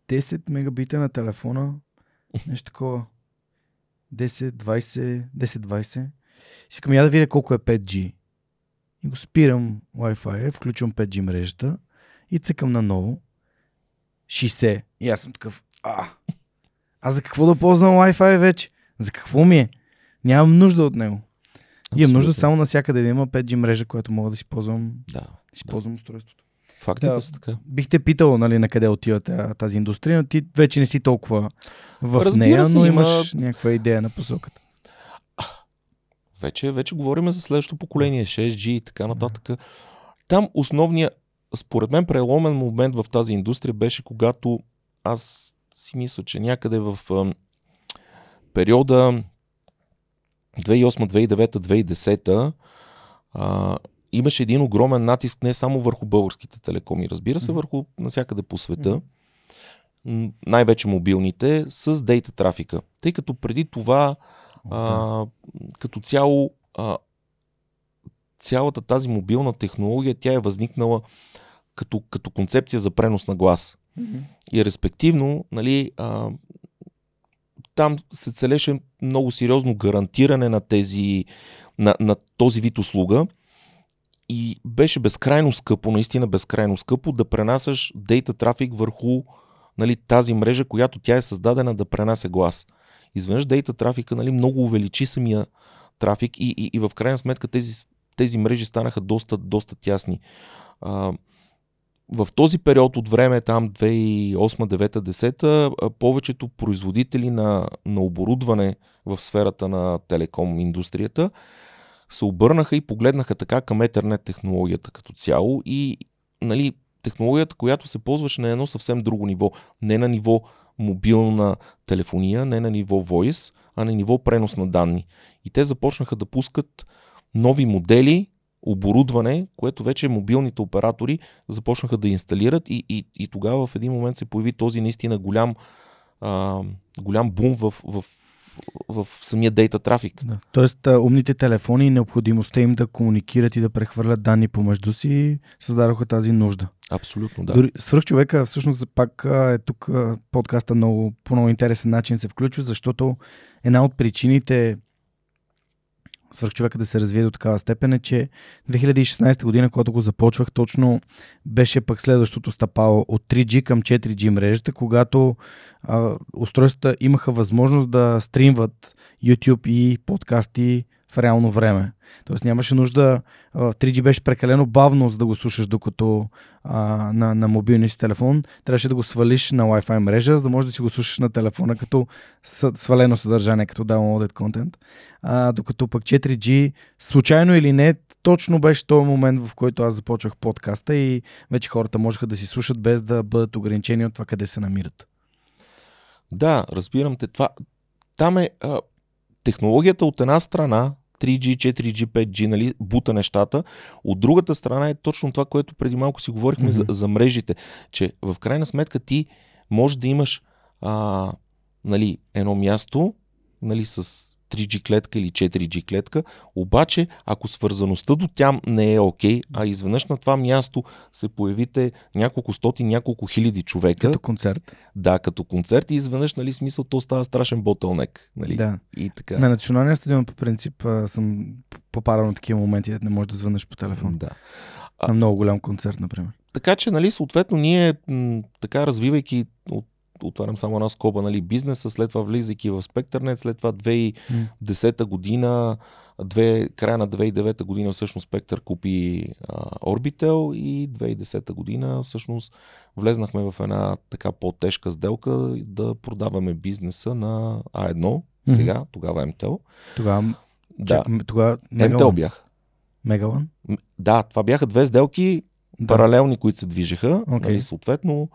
10 мегабита на телефона, нещо такова. 10, 20, 10, 20. Си я да видя колко е 5G. И го спирам Wi-Fi, включвам 5G мрежата и цъкам наново. 60. И аз съм такъв, а, аз за какво да ползвам Wi-Fi вече? За какво ми е? Нямам нужда от него. Абсолютно. Имам нужда само навсякъде да има 5G мрежа, която мога да си ползвам, да, да си да. ползвам устройството. Фактите да, са така. Бих те питал нали, на къде отива тази индустрия, но ти вече не си толкова в Разбира нея, но имаш има... някаква идея на посоката. Вече, вече говорим за следващото поколение, 6G и така нататък. Там основният, според мен, преломен момент в тази индустрия беше когато аз си мисля, че някъде в периода 2008, 2009, 2010 а, имаше един огромен натиск не само върху българските телекоми, разбира се, върху насякъде по света, най-вече мобилните, с дейта трафика. Тъй като преди това, а, като цяло, а, цялата тази мобилна технология, тя е възникнала като, като концепция за пренос на глас. Mm-hmm. И респективно, нали, а, там се целеше много сериозно гарантиране на, тези, на, на този вид услуга и беше безкрайно скъпо, наистина безкрайно скъпо да пренасяш дейта трафик върху нали, тази мрежа, която тя е създадена да пренася глас. Изведнъж дейта трафика нали, много увеличи самия трафик и, и, и в крайна сметка тези, тези мрежи станаха доста, доста тясни. А, в този период от време, там 2008, 2009, 2010, повечето производители на, на оборудване в сферата на телеком индустрията се обърнаха и погледнаха така към Ethernet технологията като цяло и нали, технологията, която се ползваше на едно съвсем друго ниво. Не на ниво мобилна телефония, не на ниво voice, а на ниво пренос на данни. И те започнаха да пускат нови модели, оборудване, което вече мобилните оператори започнаха да инсталират и, и, и тогава в един момент се появи този наистина голям, а, голям бум в, в, в самия дейта трафик. Да. Тоест, умните телефони и необходимостта им да комуникират и да прехвърлят данни помежду си създадоха тази нужда. Абсолютно, да. Дори свърх човека, всъщност пак е тук подкаста много, по много интересен начин се включва, защото една от причините свърхчовека да се развие до такава степен е, че 2016 година, когато го започвах, точно беше пък следващото стъпало от 3G към 4G мрежата, когато а, устройствата имаха възможност да стримват YouTube и подкасти в реално време. Тоест нямаше нужда, 3G беше прекалено бавно, за да го слушаш докато а, на, на мобилния си телефон. Трябваше да го свалиш на Wi-Fi мрежа, за да можеш да си го слушаш на телефона като свалено съдържание, като downloaded content. А, докато пък 4G, случайно или не, точно беше този момент, в който аз започвах подкаста и вече хората можеха да си слушат без да бъдат ограничени от това къде се намират. Да, разбирам те. Това, там е а, технологията от една страна, 3G, 4G, 5G, нали, бута нещата. От другата страна е точно това, което преди малко си говорихме mm-hmm. за, за мрежите, че в крайна сметка ти можеш да имаш а, нали, едно място нали, с 3G клетка или 4G клетка, обаче ако свързаността до тям не е окей, okay, а изведнъж на това място се появите няколко стоти, няколко хиляди човека. Като концерт. Да, като концерт и изведнъж, нали, смисъл, то става страшен ботълнек. Нали? Да. И така. На националния стадион по принцип съм попадал на такива моменти, да не можеш да звънеш по телефон. Да. На много голям концерт, например. Така че, нали, съответно, ние м- така развивайки от отварям само една скоба, нали, бизнеса, след това влизайки в Спектърнет, след това 2010 година, две, края на 2009 година всъщност Спектър купи Orbitel и 2010 година всъщност влезнахме в една така по-тежка сделка да продаваме бизнеса на А1, сега, mm-hmm. тогава МТЛ. Тогава, да. тогава МТЛ бях. Мегалан? Да, това бяха две сделки да. паралелни, които се движеха. Okay. Нали, съответно,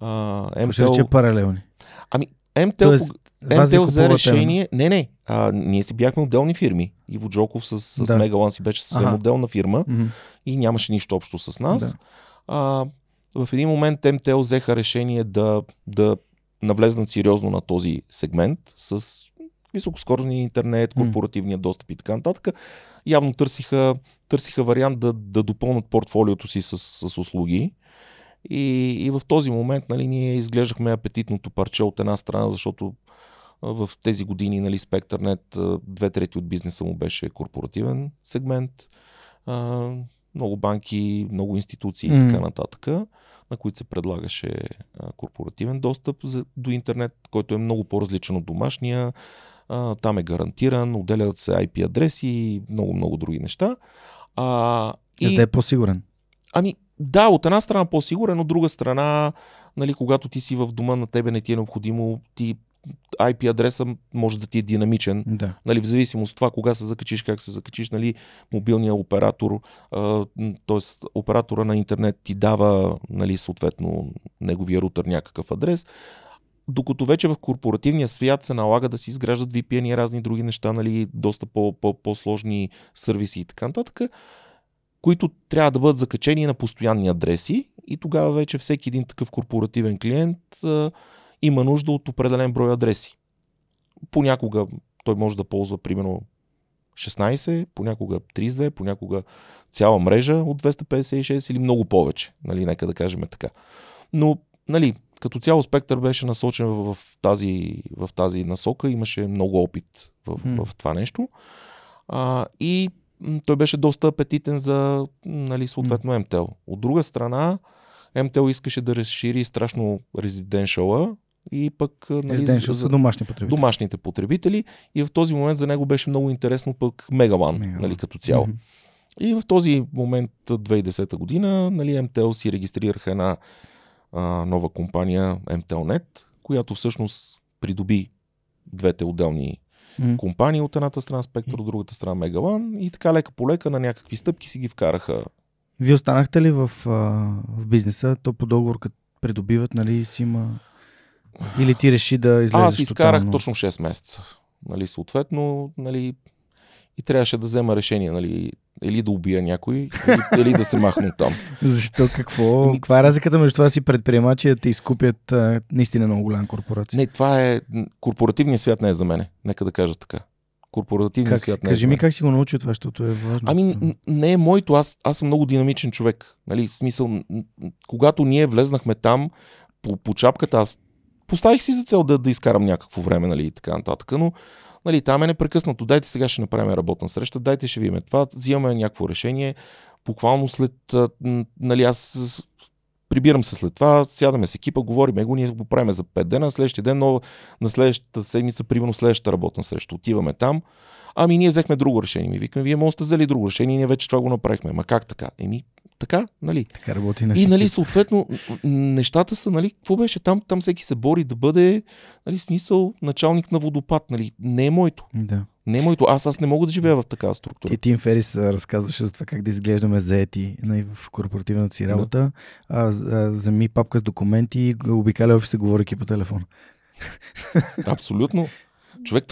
а, МТЛ... Ще паралелни. Ами, МТЛ, Тоест, МТЛ взе решение... Не, не. А, ние си бяхме отделни фирми. Иво Джоков с, с да. Мегалан си беше съвсем ага. отделна фирма mm-hmm. и нямаше нищо общо с нас. Да. А, в един момент МТЛ взеха решение да, да навлезнат сериозно на този сегмент с високоскоростния интернет, корпоративния достъп и така нататък. Явно търсиха, търсиха вариант да, да допълнат портфолиото си с, с услуги. И, и в този момент нали, ние изглеждахме апетитното парче от една страна, защото в тези години нали, Спектърнет, две трети от бизнеса му беше корпоративен сегмент, много банки, много институции mm. и така нататък, на които се предлагаше корпоративен достъп до интернет, който е много по-различен от домашния. Там е гарантиран, отделят се IP адреси и много-много други неща. А, и... да е по-сигурен. Ами, да, от една страна по-сигурен, от друга страна, нали, когато ти си в дома на тебе не ти е необходимо, ти IP адреса може да ти е динамичен, да. нали, в зависимост от това кога се закачиш, как се закачиш, нали, мобилния оператор, т.е. оператора на интернет ти дава нали, съответно неговия рутер някакъв адрес, докато вече в корпоративния свят се налага да си изграждат VPN и разни други неща, нали, доста по-сложни сервиси и така нататък които трябва да бъдат закачени на постоянни адреси и тогава вече всеки един такъв корпоративен клиент а, има нужда от определен брой адреси. Понякога той може да ползва примерно 16, понякога 32, понякога цяла мрежа от 256 или много повече, нали, нека да кажем така. Но, нали, като цяло спектър беше насочен в, тази, в тази насока, имаше много опит в, hmm. в това нещо. А, и той беше доста апетитен за нали, съответно МТЛ. От друга страна, МТЛ искаше да разшири страшно резиденшала и пък нали, за, за домашни потребители. домашните потребители и в този момент за него беше много интересно пък Мегаван нали, като цяло. Mm-hmm. И в този момент, 2010 година, нали, МТЛ си регистрираха една а, нова компания MTLNet, която всъщност придоби двете отделни mm. компании от едната страна Спектър, от другата страна Мегалан и така лека по лека на някакви стъпки си ги вкараха. Вие останахте ли в, в бизнеса? То по договор, като придобиват, нали, си има... Или ти реши да излезеш Аз изкарах тотално... точно 6 месеца. Нали, съответно, нали, и трябваше да взема решение, нали, или да убия някой, или, или да се махна там. Защо? Какво? Каква е разликата между това да си предприемач и да те изкупят а, наистина много голяма корпорация? Не, това е... Корпоративният свят не е за мене. Нека да кажа така. Корпоративният свят не е Кажи ми как си го научил това, защото е важно. Ами, не е моето. Аз, аз съм много динамичен човек. Нали, в смисъл, когато ние влезнахме там, по, по чапката, аз поставих си за цел да, да изкарам някакво време, нали, и така нататък, но Нали, там е непрекъснато. Дайте сега ще направим работна среща, дайте ще видим това, взимаме някакво решение. Буквално след, нали, аз прибирам се след това, сядаме с екипа, говориме го, ние го правим за 5 дена, следващия ден, но на следващата седмица, примерно следващата работна среща, отиваме там. Ами ние взехме друго решение. Ми викаме, вие можете взели друго решение, ние вече това го направихме. Ма как така? Еми, така, нали? Така работи на И, нали, съответно, нещата са, нали, какво беше там? Там всеки се бори да бъде, нали, смисъл, началник на водопад, нали? Не е моето. Да. Не е моето. Аз, аз не мога да живея в такава структура. Ти, Тим Ферис разказваше за това как да изглеждаме заети нали, в корпоративната си работа. Да. А, за ми папка с документи, обикаля офиса, говорейки по телефон. Абсолютно. Човек,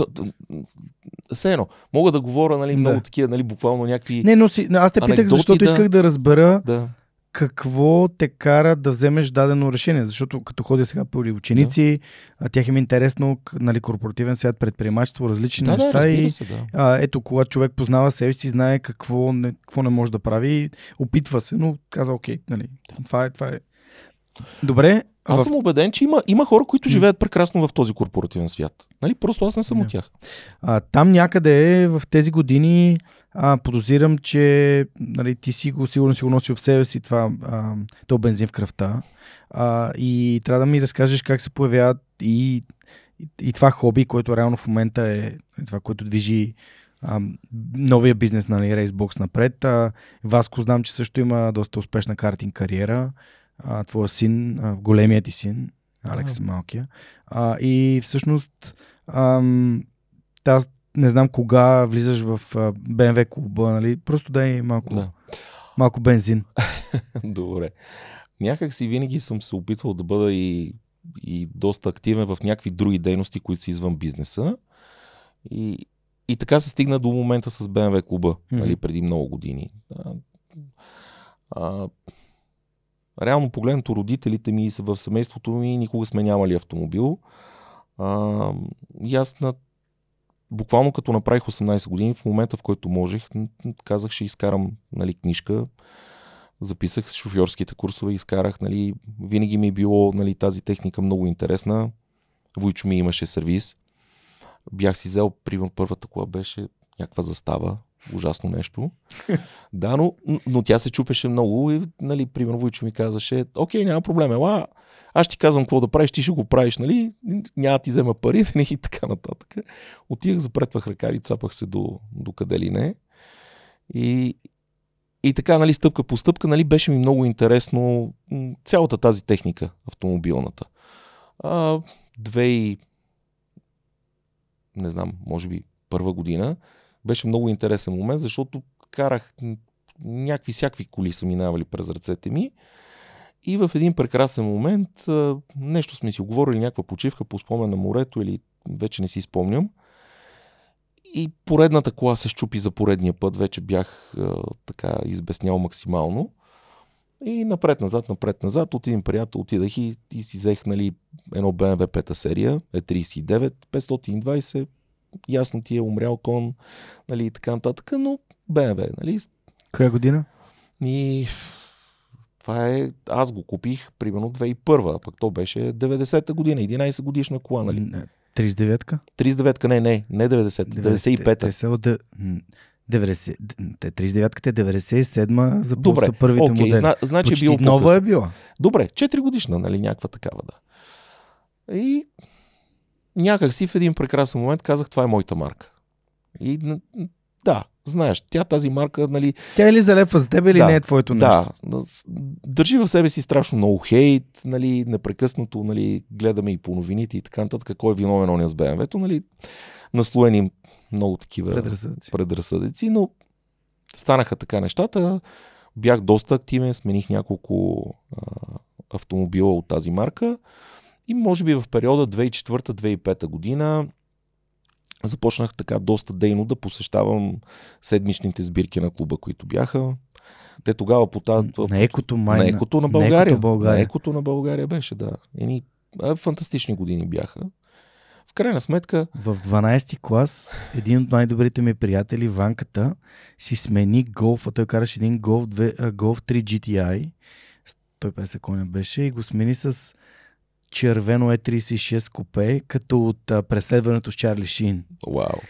все едно, мога да говоря, нали, много Да. такива, нали, буквално някакви... Не, но си, аз те питах, защото да. исках да разбера Да. какво те кара да вземеш дадено решение. Защото като ходя сега по ученици, а тях им е интересно, нали, корпоративен свят, предприемачество, различни Да, да, неща. разбира и се, да. а, ето, когато човек познава себе си, знае какво не, какво не може да прави, опитва се, но каза, окей, нали, това е, това е. Добре, Аз в- съм убеден, че има, има хора, които живеят прекрасно в този корпоративен свят. Нали? Просто аз не съм Да. от тях. А, там някъде в тези години а, подозирам, че нали, ти си го, сигурно си го носил в себе си това, а, то бензин в кръвта. А, и трябва да ми разкажеш как се появяват и, и, и това хоби, което реално в момента е това, което движи а, новия бизнес, нали, Racebox напред. А, Васко знам, че също има доста успешна картинг кариера. А, твоя син, а, големият ти син, Алекс Да. малкия. А, и всъщност ам, аз не знам кога влизаш в а, BMW клуба, нали? Просто дай малко, Да. малко бензин. Добре. Някак си винаги съм се опитвал да бъда и, и доста активен в някакви други дейности, които са извън бизнеса. И, и така се стигна до момента с BMW клуба, нали, преди много години. А, а, реално погледнато, родителите ми са в семейството ми, никога сме нямали автомобил. А, и аз на буквално като направих 18 години, в момента в който можех, казах, ще изкарам нали, книжка, записах шофьорските курсове, изкарах, нали, винаги ми е било нали, тази техника много интересна. Войчо ми имаше сервис. Бях си взел, примерно, първата кола беше някаква застава, ужасно нещо. да, но, но тя се чупеше много и, нали, примерно, Войчо ми казваше, окей, няма проблем, ела, аз ти казвам какво да правиш, ти ще го правиш, нали, няма ти взема пари, нали, и така нататък. Отивах, запретвах ръкави, цапах се до, до къде ли не. И, и така, нали, стъпка по стъпка, нали, беше ми много интересно цялата тази техника, автомобилната. А, две и... не знам, може би първа година, беше много интересен момент, защото карах някакви всякакви коли са минавали през ръцете ми. И в един прекрасен момент нещо сме си оговорили, някаква почивка по спомен на морето или вече не си спомням. И поредната кола се щупи за поредния път. Вече бях така избеснял максимално. И напред-назад, напред-назад, от един приятел отидах и, и си взех нали, едно BMW 5 серия, е 39, 520, ясно ти е умрял кон, нали, и така нататък, но BMW, нали, Коя година? и това е, аз го купих примерно 2001, а пък то беше 90-та година, 11 годишна кола, нали? Не, 39-ка? 39-ка, не, не, не 90-та, 95-та. Те са от де- м, 90, те 39-ката е 97 за Добре, са първите окей, модели. зна, значи Почти е било нова е била. Добре, 4 годишна, нали, някаква такава, да. И някак си в един прекрасен момент казах, това е моята марка. И да, знаеш, тя тази марка, нали, Тя или залепва с теб, или Да, не е твоето нещо. Да, държи в себе си страшно много хейт, нали, непрекъснато нали, гледаме и по новините и така нататък, кой е виновен оня с БМВ-то, нали, наслоени много такива Предразсъдъци. предразсъдици, но станаха така нещата. Бях доста активен, смених няколко а, автомобила от тази марка и може би в периода 2004-2005 година започнах така доста дейно да посещавам седмичните сбирки на клуба, които бяха. Те тогава по тази... На екото май. на екото на България. екото България. На екото на България беше, да. Едни а, фантастични години бяха. В крайна сметка, В 12-ти клас един от най-добрите ми приятели, Ванката, си смени голфа. Той караше един голф, 2, а, голф 3 GTI. 150 коня беше и го смени с червено E36 купе, като от а, преследването с Чарли Шин. вау.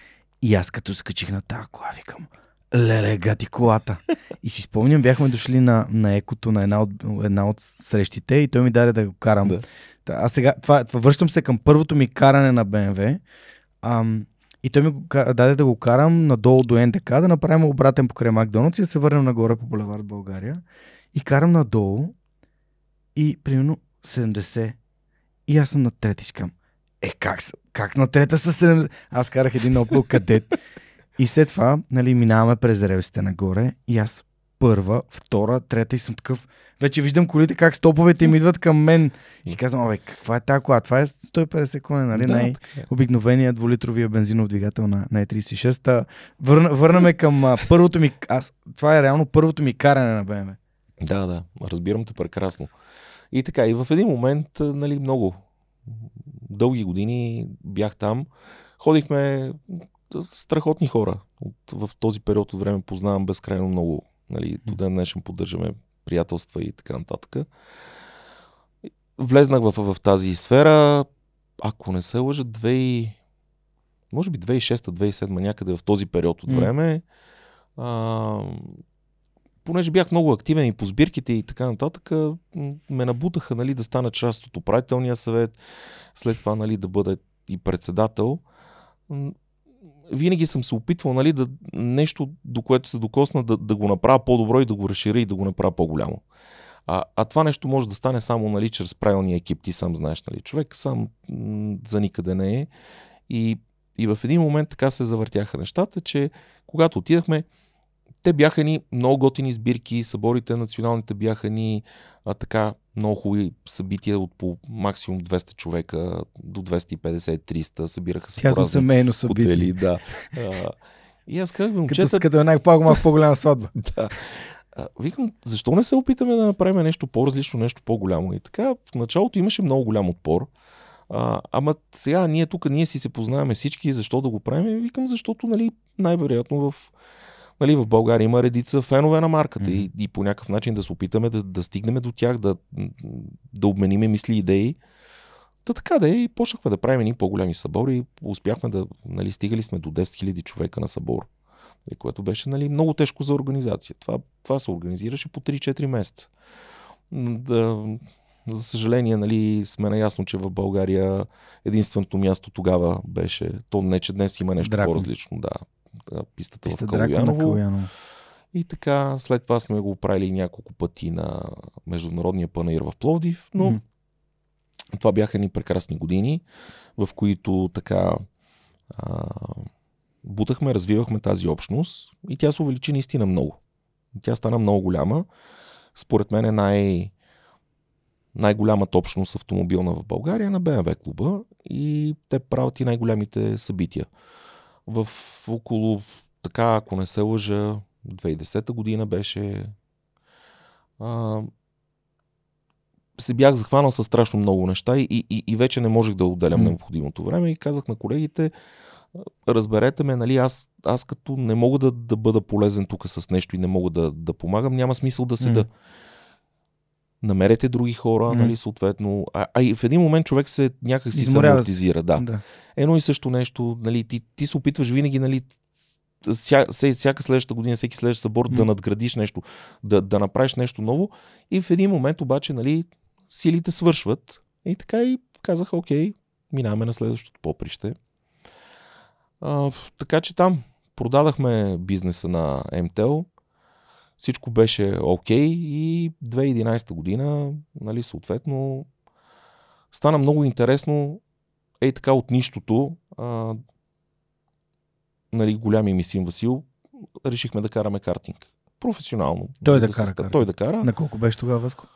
И аз като скачих на тази кола, викам, леле, гати колата. И си спомням, бяхме дошли на, на екото на една от, една от срещите и той ми даде да го карам. Да. Аз сега, това, това, връщам се към първото ми каране на БМВ. Ам, и той ми го, даде да го карам надолу до НДК, да направим обратен покрай Макдоналдс и да се върнем нагоре по булевард България. И карам надолу и примерно 70. И аз съм на трети скам. Е, как, как на трета са 70? Аз карах един Opel кадет. И след това, нали, минаваме през релсите нагоре и аз първа, втора, трета и съм такъв. Вече виждам колите как стоповете им идват към мен. И си казвам, абе, каква е тази кола? Това е 150 коне, нали? Да, Най- така е. двулитровия бензинов двигател на, на E36. Върна, върнаме към а, първото ми... Аз, това е реално първото ми каране на BMW. Да, да, разбирам те прекрасно. И така, и в един момент, нали, много дълги години бях там. Ходихме страхотни хора. От, в този период от време познавам безкрайно много. Нали, до ден днешен поддържаме приятелства и така нататък. Влезнах в, в тази сфера, ако не се лъжа, 2, може би 2006-2007, някъде в този период от време. А, понеже бях много активен и по сбирките и така нататък, ме набутаха нали, да стана част от управителния съвет, след това нали, да бъда и председател. Винаги съм се опитвал нали, да, нещо, до което се докосна, да, да го направя по-добро и да го разширя и да го направя по-голямо. А, а това нещо може да стане само нали, чрез правилния екип, ти сам знаеш. Нали. Човек сам за никъде не е. И, и в един момент така се завъртяха нещата, че когато отидахме, те бяха ни много готини сбирки, съборите националните бяха ни а, така много хубави събития от по максимум 200 човека до 250-300, събираха се Тясно семейно събитие. хотели. Да. А, и аз казах, Като, момчета, като една по-малко по-голяма сватба. да. А, викам, защо не се опитаме да направим нещо по-различно, нещо по-голямо? И така, в началото имаше много голям отпор. А, ама сега ние тук, ние си се познаваме всички, защо да го правим? И викам, защото нали, най-вероятно в, нали, в България има редица фенове на марката и, и по някакъв начин да се опитаме да, да стигнем до тях, да, да обмениме мисли и идеи. Та така да е, и почнахме да правим едни по-големи събори. Успяхме да, нали, стигали сме до 10 000 човека на събор. Нали, което беше нали, много тежко за организация. Това, това се организираше по 3-4 месеца. Да, за съжаление, нали, сме наясно, че в България единственото място тогава беше, то не, че днес има нещо Драко. по-различно, да пистата Писта в Калуяново. Калуяново. И така, след това сме го правили няколко пъти на Международния панаир в Пловдив, но Мгм. това бяха ни прекрасни години, в които така а, бутахме, развивахме тази общност и тя се увеличи наистина много. Тя стана много голяма. Според мен е най- най-голямата общност автомобилна в България на BMW клуба и те правят и най-голямите събития. В около, така, ако не се лъжа, 2010 година беше а, се бях захванал с страшно много неща и, и, и вече не можех да отделям М. необходимото време и казах на колегите, разберете ме, нали, аз, аз като не мога да, да бъда полезен тук с нещо и не мога да, да помагам, няма смисъл да седа. М. Намерете други хора, М. нали, съответно. А, а и в един момент човек се някак си амортизира. Да. Да. Едно и също нещо, нали, ти, ти се опитваш винаги, нали, ся, се- всяка следващата година, всеки следващ събор М. да надградиш нещо, да, да направиш нещо ново и в един момент обаче, нали, силите свършват и така и казаха, окей, минаваме на следващото поприще. А, така че там продадахме бизнеса на МТЛ, всичко беше окей и 2011 година, нали, съответно, стана много интересно, ей така от нищото, а, нали, голям ми син Васил, решихме да караме картинг. Професионално. Той да се кара картинг. Той да кара. На колко беше тогава, Васко?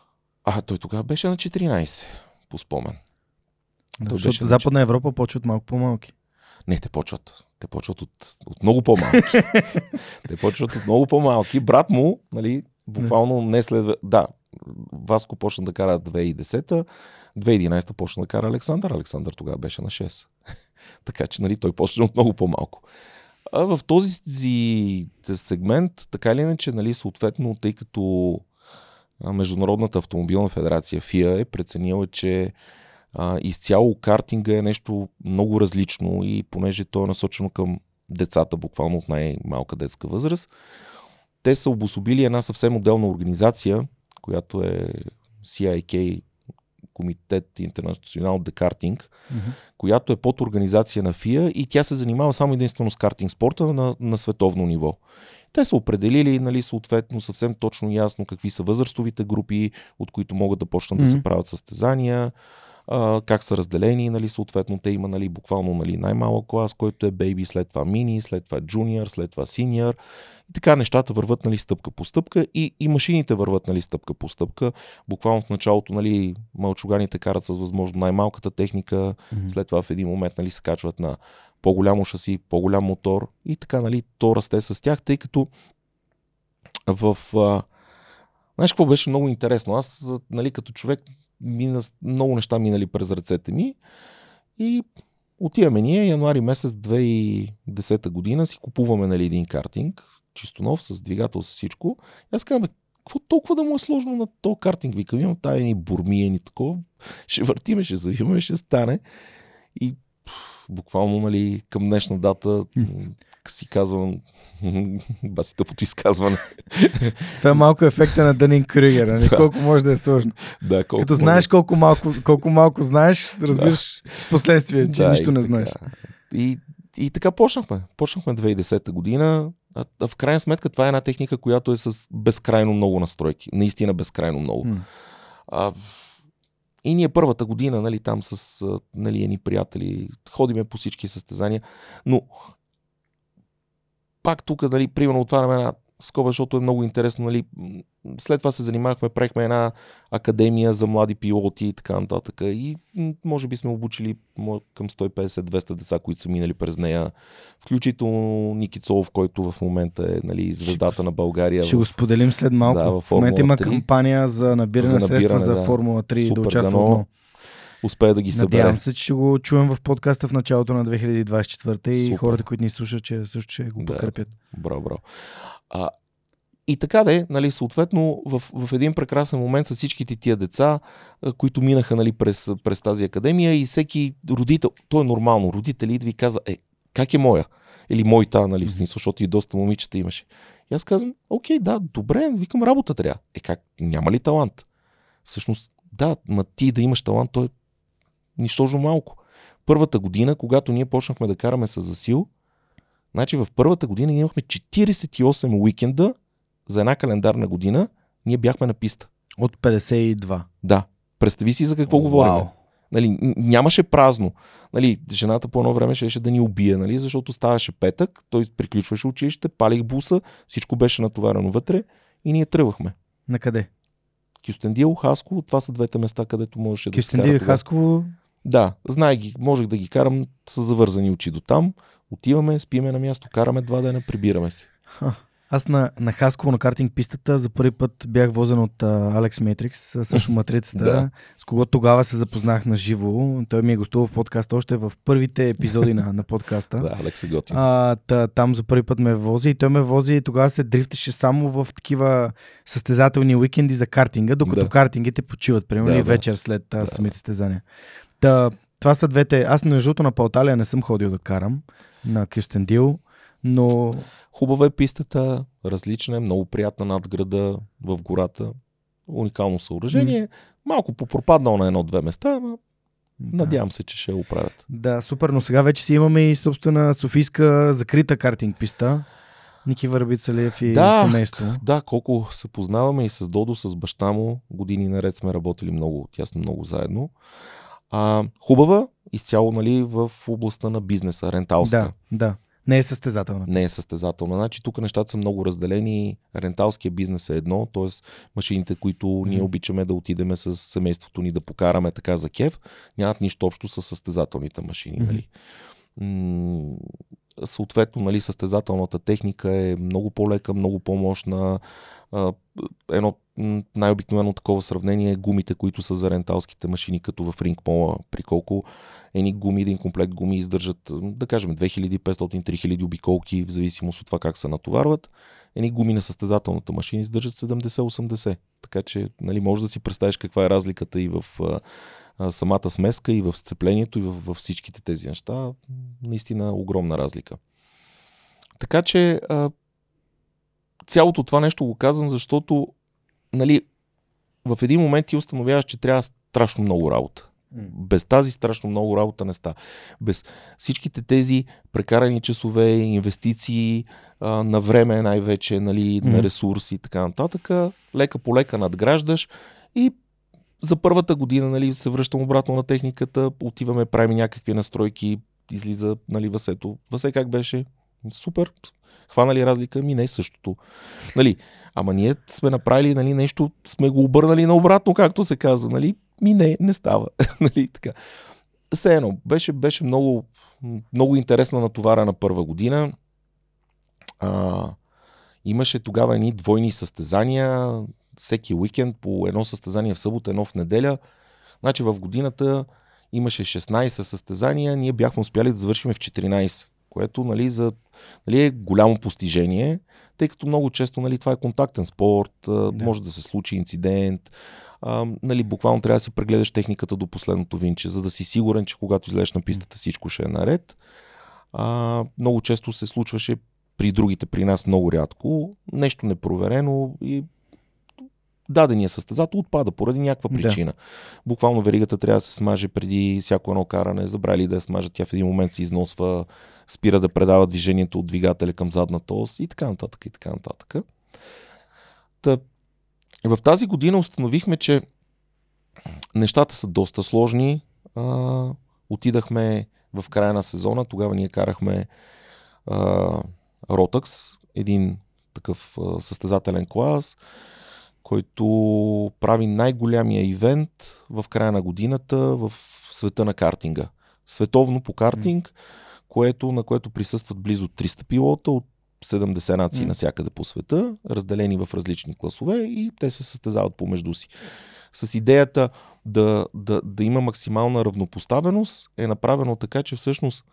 А, той тогава беше на 14, по спомен. Да, защото беше на Западна Европа почва от малко по-малки. Не, те почват. Те почват от, от много по-малки. те почват от много по-малки. Брат му, нали, буквално не следва... Да, Васко почна да кара 2010-та, 2011-та почна да кара Александър. Александър тогава беше на 6. така че, нали, той почна от много по-малко. А в този сегмент, така или иначе, нали, съответно, тъй като Международната автомобилна федерация ФИА е преценила, че а, изцяло картинга е нещо много различно и понеже то е насочено към децата, буквално от най-малка детска възраст, те са обособили една съвсем отделна организация, която е CIK, Комитет Интернационал де Картинг, Мгм. която е под организация на ФИА и тя се занимава само единствено с картинг спорта на, на световно ниво. Те са определили, нали, съответно, съвсем точно ясно какви са възрастовите групи, от които могат да почнат да се правят състезания, а, как са разделени, нали, съответно те има нали, буквално нали, най-малък клас, който е бейби, след това мини, след това джуниор, след това синьор. И така нещата върват нали, стъпка по стъпка и, и машините върват нали, стъпка по стъпка. Буквално в началото нали, мълчуганите карат с възможно най-малката техника, mm-hmm. след това в един момент нали, се качват на по-голямо шаси, по-голям мотор и така нали, то расте с тях, тъй като в... А, знаеш какво беше много интересно? Аз, нали, като човек, мина, много неща минали през ръцете ми и отиваме ние, януари месец 2010 година, си купуваме нали, един картинг, чисто нов, с двигател, с всичко. И аз казвам, какво толкова да му е сложно на то картинг? Викам, имам тая ни бурмия, ни такова. Ще въртиме, ще завиваме, ще стане. И буквално, нали, към днешна дата си казвам, баси тъпото изказване. Това е малко ефекта на Дънин Крюгер, нали? Да. колко може да е сложно. Да, колко Като знаеш колко малко, колко малко знаеш, разбираш да. последствие, че да, нищо не знаеш. И, и така почнахме. Почнахме 2010 година. А, в крайна сметка това е една техника, която е с безкрайно много настройки. Наистина безкрайно много. А, и ние първата година, нали, там с нали, едни приятели, ходиме по всички състезания, но пак тук, нали, примерно отваряме една скоба, защото е много интересно. Нали. След това се занимавахме, правихме една академия за млади пилоти и така нататък. И може би сме обучили към 150-200 деца, които са минали през нея. Включително Ники Цолов, който в момента е нали, звездата ще, на България. Ще в... го споделим след малко. Да, в, в момента има 3. кампания за набиране, за набиране средства да. за Формула 3 Супер, да участва дано успее да ги събере. Надявам се, че ще го чуем в подкаста в началото на 2024 и хората, които ни слушат, че също ще го подкрепят. Да, браво, браво. А, и така де, нали, съответно, в, в един прекрасен момент с всичките тия деца, които минаха нали, през, през тази академия и всеки родител, то е нормално, родители идва и казва, е, как е моя? Или моята, нали, в смисъл, защото и доста момичета имаше. И аз казвам, окей, да, добре, викам работа трябва. Е как, няма ли талант? Всъщност, да, ма ти да имаш талант, той нищожно малко. Първата година, когато ние почнахме да караме с Васил, значи в първата година ние имахме 48 уикенда за една календарна година, ние бяхме на писта. От 52. Да. Представи си за какво О, говорим. Вау. Нали, нямаше празно. Нали, жената по едно време щеше да ни убие, нали, защото ставаше петък, той приключваше училище, палих буса, всичко беше натоварено вътре и ние тръгвахме. На къде? Кюстендил, Хасково, това са двете места, където можеше да се. Кюстендил и Хасково да, знае ги, можех да ги карам с завързани очи до там. Отиваме, спиме на място, караме два дена, прибираме се. Ха. Аз на, на Хасково на картинг пистата за първи път бях возен от Алекс Метрикс, също матрицата, да. с кого тогава се запознах на живо. Той ми е гостувал в подкаста още в първите епизоди на, на подкаста. да, Алекс е готин. А, та, там за първи път ме вози и той ме вози и тогава се дрифтеше само в такива състезателни уикенди за картинга, докато да. картингите почиват, примерно да, вечер след да. самите състезания. Та, това са двете. Аз на жълто на Палталия не съм ходил да карам на Кюстендил, но... Хубава е пистата, различна е, много приятна над града, в гората. Уникално съоръжение. Mm. Малко попропаднал на едно-две места, но да. надявам се, че ще го правят. Да, супер, но сега вече си имаме и собствена Софийска закрита картинг писта. Ники Върбицалиев и да, семейство. Да, колко се познаваме и с Додо, с баща му. Години наред сме работили много тясно, много заедно. А, хубава, изцяло нали, в областта на бизнеса, ренталска. Да, да. Не е състезателна. Не е състезателна. Значи тук нещата са много разделени. Ренталския бизнес е едно, т.е. машините, които mm. ние обичаме да отидеме с семейството ни да покараме така за кев, нямат нищо общо с състезателните машини. Нали? М- съответно, нали, състезателната техника е много по-лека, много по-мощна. Едно най-обикновено такова сравнение е гумите, които са за ренталските машини, като в Ринг Мола, при колко едни гуми, един комплект гуми издържат, да кажем, 2500-3000 обиколки, в зависимост от това как се натоварват. Едни гуми на състезателната машина издържат 70-80. Така че, нали, може да си представиш каква е разликата и в а, а, самата смеска, и в сцеплението, и в, в всичките тези неща. Наистина огромна разлика. Така че, а, цялото това нещо го казвам, защото нали, в един момент ти установяваш, че трябва страшно много работа. Без тази страшно много работа не става. Без всичките тези прекарани часове, инвестиции а, на време най-вече, нали, mm. на ресурси и така нататък, лека по лека надграждаш и за първата година нали, се връщам обратно на техниката, отиваме, правим някакви настройки, излиза нали, Васето. Васе как беше? Супер. Хванали разлика? Ми не е същото. Нали, ама ние сме направили нали, нещо, сме го обърнали наобратно, както се казва. Нали? Ми не, не става. нали, така. Все едно, беше, беше много, много интересна натоварена първа година. А, имаше тогава едни двойни състезания, всеки уикенд по едно състезание в събота, едно в неделя. Значи в годината имаше 16 състезания, ние бяхме успяли да завършим в 14, което нали, за, нали, е голямо постижение, тъй като много често нали, това е контактен спорт, да. може да се случи инцидент, а, нали, буквално трябва да си прегледаш техниката до последното винче, за да си сигурен, че когато излезеш на пистата всичко ще е наред. А, много често се случваше при другите, при нас много рядко, нещо непроверено и дадения състезател отпада поради някаква причина. Да. Буквално веригата трябва да се смаже преди всяко едно каране, забрали да я смажат, тя в един момент се износва, спира да предава движението от двигателя към задната ос и така нататък и така нататък. Та, в тази година установихме, че нещата са доста сложни. А, отидахме в края на сезона, тогава ние карахме а, Rotax, един такъв а, състезателен клас който прави най-голямия ивент в края на годината в света на картинга. Световно по картинг, което, на което присъстват близо 300 пилота от 70 нации mm. навсякъде по света, разделени в различни класове и те се състезават помежду си. С идеята да, да, да има максимална равнопоставеност е направено така, че всъщност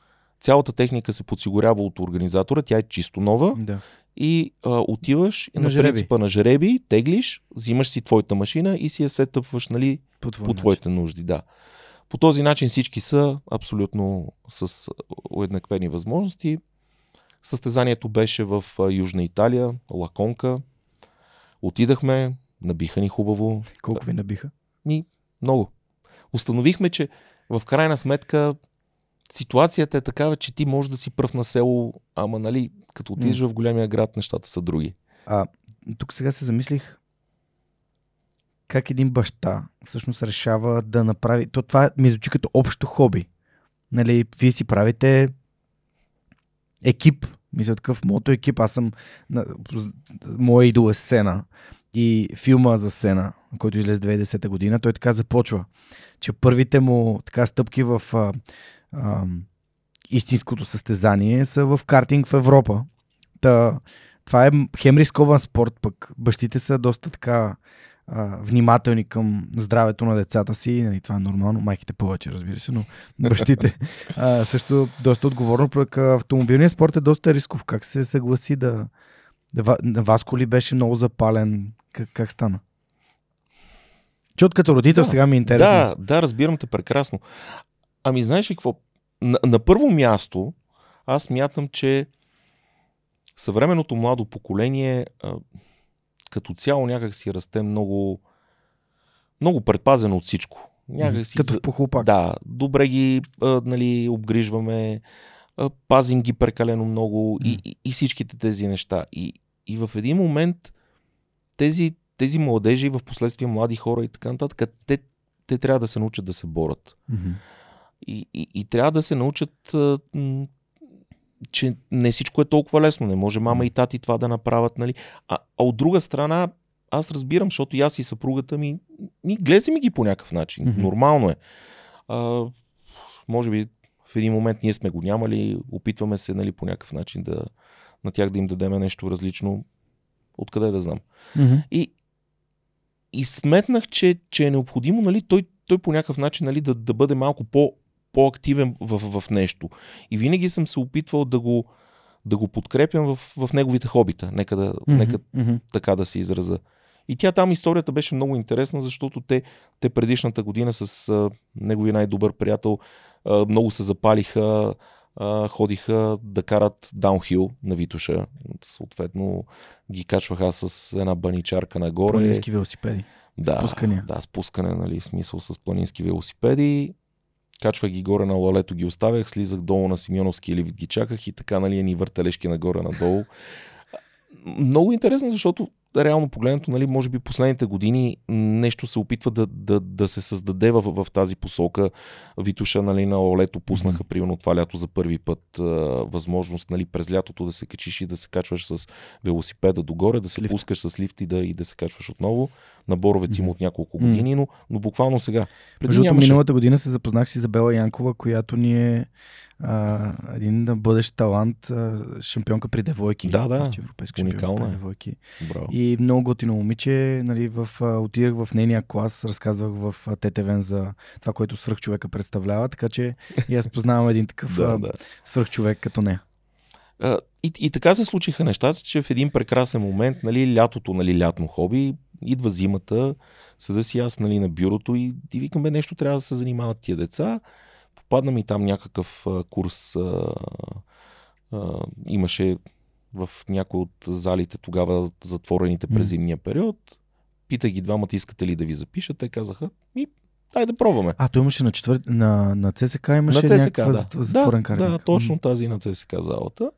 цялата техника се подсигурява от организатора, тя е чисто нова да и а, отиваш на, на принципа на жреби, теглиш, взимаш си твоята машина и си я сетъпваш нали, по, по твоите нужди. Да. По този начин всички са абсолютно с уеднаквени възможности. Състезанието беше в Южна Италия, Лаконка. Отидахме, набиха ни хубаво. Колко ви набиха? Ми, много. Установихме, че в крайна сметка ситуацията е такава, че ти можеш да си пръв на село, ама нали, като отидеш mm. в големия град, нещата са други. А, тук сега се замислих как един баща всъщност решава да направи... То това ми звучи като общо хоби. Нали, вие си правите екип. Мисля такъв мото екип. Аз съм... Моя идол е сцена. И филма за сцена, който излезе 2010 година, той така започва, че първите му така стъпки в а, а, истинското състезание са в картинг в Европа. Та, това е хем рискован спорт, пък бащите са доста така а, внимателни към здравето на децата си. Нали, това е нормално. Майките повече, разбира се, но бащите а, също доста отговорно. Пък автомобилният спорт е доста рисков. Как се съгласи да... Васко ли беше много запален? Как, как стана? Чот като родител да, сега ми е интересно. Да, да, разбирам те прекрасно. Ами знаеш ли какво? На, на първо място, аз мятам, че съвременното младо поколение а, като цяло някак си расте много, много предпазено от всичко. Някак си, като похлопак. Да, добре ги а, нали, обгрижваме, а, пазим ги прекалено много и, и, и всичките тези неща. И, и в един момент тези, тези младежи, в последствие млади хора и така нататък, те, те трябва да се научат да се борят. Mm-hmm. И, и, и трябва да се научат, че не всичко е толкова лесно. Не може мама и тати това да направят. Нали? А, а от друга страна, аз разбирам, защото и аз и съпругата ми, ми гледа ми ги по някакъв начин. Mm-hmm. Нормално е. А, може би в един момент ние сме го нямали, опитваме се нали, по някакъв начин да на тях да им дадем нещо различно. Откъде да знам. Mm-hmm. И, и сметнах, че, че е необходимо нали, той, той по някакъв начин нали, да, да бъде малко по, по-активен в, в нещо. И винаги съм се опитвал да го, да го подкрепям в, в неговите хобита. Нека, да, mm-hmm, нека mm-hmm. така да се израза. И тя там историята беше много интересна, защото те, те предишната година с а, неговия най-добър приятел а, много се запалиха, а, ходиха да карат даунхил на Витуша. Съответно ги качваха с една баничарка нагоре. Планински велосипеди. Да, спускане. Да, спускане, нали, в смисъл с планински велосипеди качвах ги горе на лалето, ги оставях, слизах долу на Симеоновски или ги чаках и така, нали, ни въртележки нагоре-надолу. Много интересно, защото реално погледнато, нали, може би последните години нещо се опитва да, да, да се създаде в, в тази посока. Витуша нали, на Олето пуснаха, mm-hmm. примерно това лято за първи път а, възможност нали, през лятото да се качиш и да се качваш с велосипеда догоре, да се лифт. пускаш с лифт и да, и да се качваш отново. На Боровец има от няколко години, но, но буквално сега. Преди нямаше... миналата година се запознах с Изабела Янкова, която ни е а, един бъдещ талант, а, шампионка при девойки. Да, да. Европейска Уникална. Е. девойки. Браво. И много готино момиче. Нали, в, а, отидах в нейния клас, разказвах в ТТВН за това, което свръхчовека представлява, така че и аз познавам един такъв да, да. свръхчовек като нея. И, и така се случиха нещата, че в един прекрасен момент, нали, лятото, нали, лятно хоби, идва зимата, съда си аз нали, на бюрото и, и викам, бе, нещо трябва да се занимават тия деца попадна ми там някакъв а, курс. А, а, имаше в някои от залите тогава затворените през зимния период. Питах ги двамата, искате ли да ви запишат. Те казаха, ми, дай да пробваме. А, той имаше на, четвър... на, на ЦСК имаше на ЦСК, някаква да. затворен да, Да, точно тази на ЦСК залата.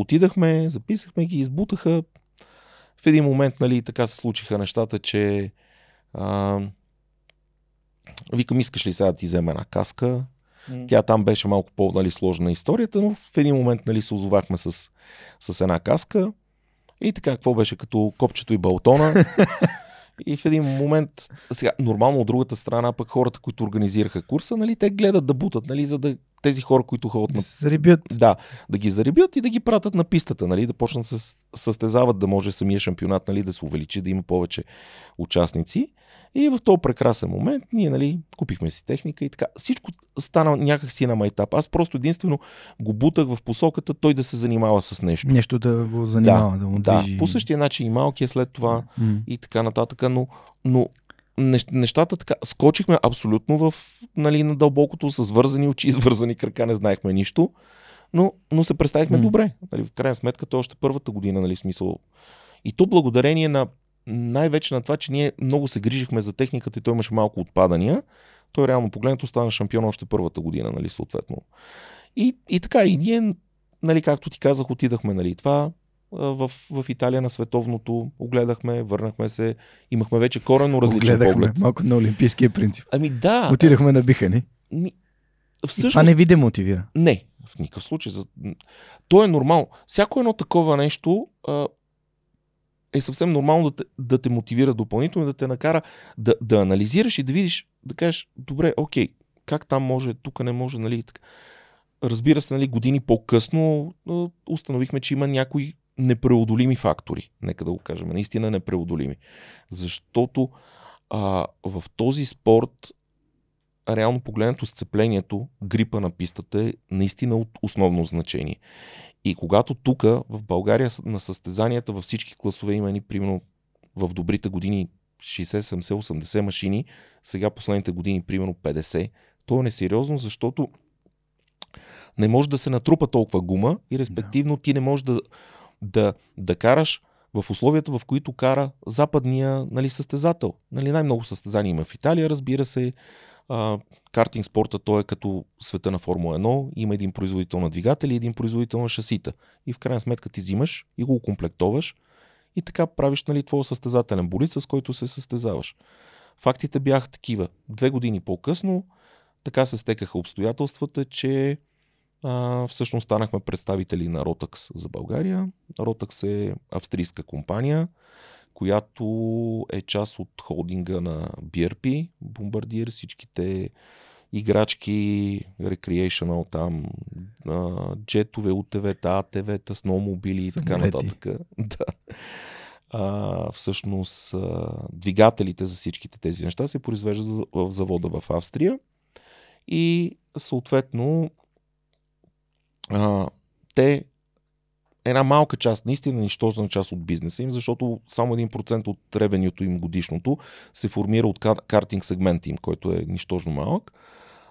Отидахме, записахме ги, избутаха. В един момент, нали, така се случиха нещата, че а, викам, искаш ли сега да ти взема една каска? Тя там беше малко по-нали, сложна историята, но в един момент нали, се озовахме с, с една каска. И така, какво беше като копчето и балтона. И в един момент, сега, нормално от другата страна, пък хората, които организираха курса, нали, те гледат да бутат, нали, за да тези хора, които ходят на... Зарибят. Да, да ги зарибят и да ги пратят на пистата, нали, да почнат да се състезават, да може самия шампионат нали, да се увеличи, да има повече участници. И в този прекрасен момент ние нали, купихме си техника и така. Всичко стана някакси на майтап. Аз просто единствено го бутах в посоката той да се занимава с нещо. Нещо да го занимава, да, да му движи. Да, по същия начин и малкия след това mm. и така нататък. Но, но нещата така, скочихме абсолютно в, нали, на дълбокото, с вързани очи, с вързани крака, не знаехме нищо, но, но се представихме mm. добре. Нали, в крайна сметка, то е още първата година, нали, смисъл. И то благодарение на най-вече на това, че ние много се грижихме за техниката и той имаше малко отпадания. Той реално погледнато стана шампион още първата година, нали, съответно. И, и така, и ние, нали, както ти казах, отидахме, нали, това в, в Италия на световното, огледахме, върнахме се, имахме вече корено различен Огледахме, поглед. малко на олимпийския принцип. Ами да. Отидахме на бихани. Ми, всъщност... Това не ви демотивира? Не, в никакъв случай. То е нормално. Всяко едно такова нещо а, е съвсем нормално да те, да те мотивира допълнително, да те накара да, да анализираш и да видиш, да кажеш, добре, окей, как там може, тук не може, нали, така. Разбира се, нали, години по-късно установихме, че има някои непреодолими фактори. Нека да го кажем, наистина непреодолими. Защото а, в този спорт, реално погледнато сцеплението, грипа на пистата е наистина от основно значение. И когато тук в България на състезанията във всички класове има ни примерно в добрите години 60, 70, 80 машини, сега последните години примерно 50, то е несериозно, защото не може да се натрупа толкова гума и респективно ти не можеш да, да, да караш в условията, в които кара западния нали, състезател. Нали, най-много състезания има в Италия, разбира се, а, картинг спорта, той е като света на Формула 1, има един производител на двигатели и един производител на шасита. И в крайна сметка ти взимаш и го комплектоваш и така правиш нали, твоя състезателен болит, с който се състезаваш. Фактите бяха такива. Две години по-късно така се стекаха обстоятелствата, че а, всъщност станахме представители на Rotax за България. Rotax е австрийска компания, която е част от холдинга на BRP, Bombardier, всичките играчки, recreational там, джетове, УТВ-та, АТВ-та, сноумобили и така нататък. да. А, всъщност а, двигателите за всичките тези неща се произвеждат в завода в Австрия и съответно а, те една малка част, наистина нищожна част от бизнеса им, защото само 1% от ревенюто им годишното се формира от картинг сегмента им, който е нищожно малък.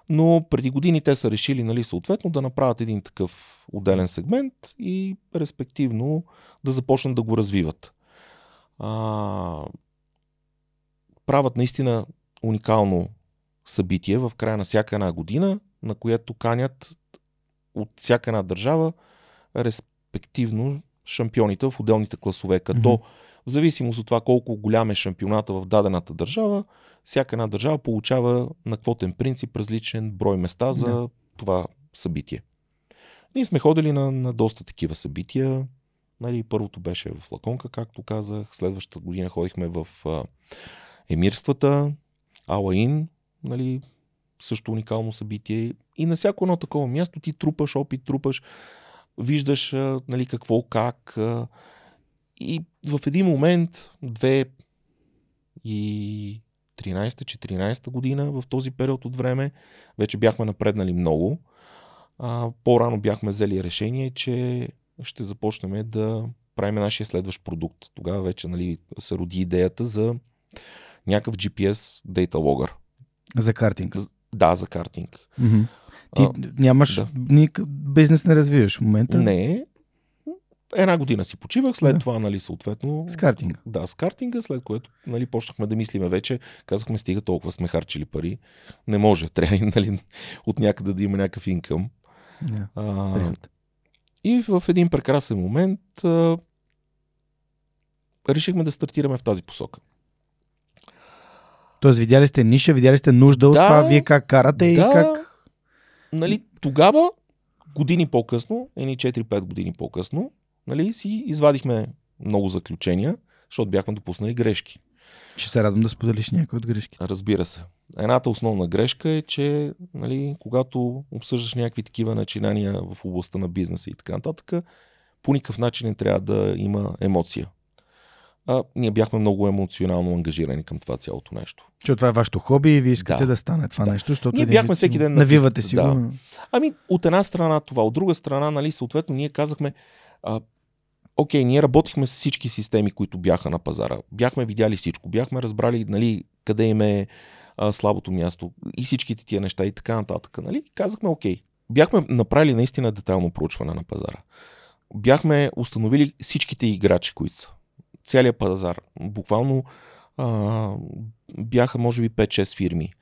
Но преди години те са решили, нали, съответно, да направят един такъв отделен сегмент и респективно да започнат да го развиват. А, правят наистина уникално събитие в края на всяка една година, на което канят от всяка една държава респективно шампионите в отделните класове, като mm-hmm. В зависимост от това колко голям е шампионата в дадената държава, всяка една държава получава на квотен принцип различен брой места за Да. това събитие. Ние сме ходили на, на доста такива събития. Нали, първото беше в Лаконка, както казах. Следващата година ходихме в а, емирствата, Алаин, нали, също уникално събитие. И на всяко едно такова място ти трупаш опит, трупаш, виждаш нали, какво, как. И в един момент, 2013-14 година, в този период от време, вече бяхме напреднали много. А, по-рано бяхме взели решение, че ще започнем да правим нашия следващ продукт. Тогава вече нали, се роди идеята за някакъв GPS Data Logger. За картинг. Да, за картинг. Мгм. Ти А, нямаш да. никак бизнес не развиваш в момента. Не. Една година си почивах, след Да. това, нали, съответно. С картинга. Да, с картинга, след което нали, почнахме да мислиме вече. Казахме, стига толкова сме харчили пари. Не може, трябва нали, от някъде да има някакъв инкъм. А, Приход. и в един прекрасен момент а, решихме да стартираме в тази посока. Тоест, видяли сте ниша, видяли сте нужда от Да, това, вие как карате и да. как... Нали, тогава, години по-късно, едни 4-5 години по-късно, нали, си извадихме много заключения, защото бяхме допуснали грешки. Ще се радвам да споделиш някои от грешките. Разбира се. Едната основна грешка е, че нали, когато обсъждаш някакви такива начинания в областта на бизнеса и така нататък, по никакъв начин не трябва да има емоция. А, ние бяхме много емоционално ангажирани към това цялото нещо. Че това е вашето хоби и вие искате да, Да. стане това Да. нещо, защото Ние бяхме всеки ден на навивате си да. Ами, от една страна това, от друга страна, нали, съответно, ние казахме, а, окей, ние работихме с всички системи, които бяха на пазара. Бяхме видяли всичко, бяхме разбрали, нали, къде им е а, слабото място и всичките тия неща и така нататък. Нали? Казахме, окей, бяхме направили наистина детайлно проучване на пазара. Бяхме установили всичките играчи, които са. Целият пазар. Буквално а, бяха, може би, 5-6 фирми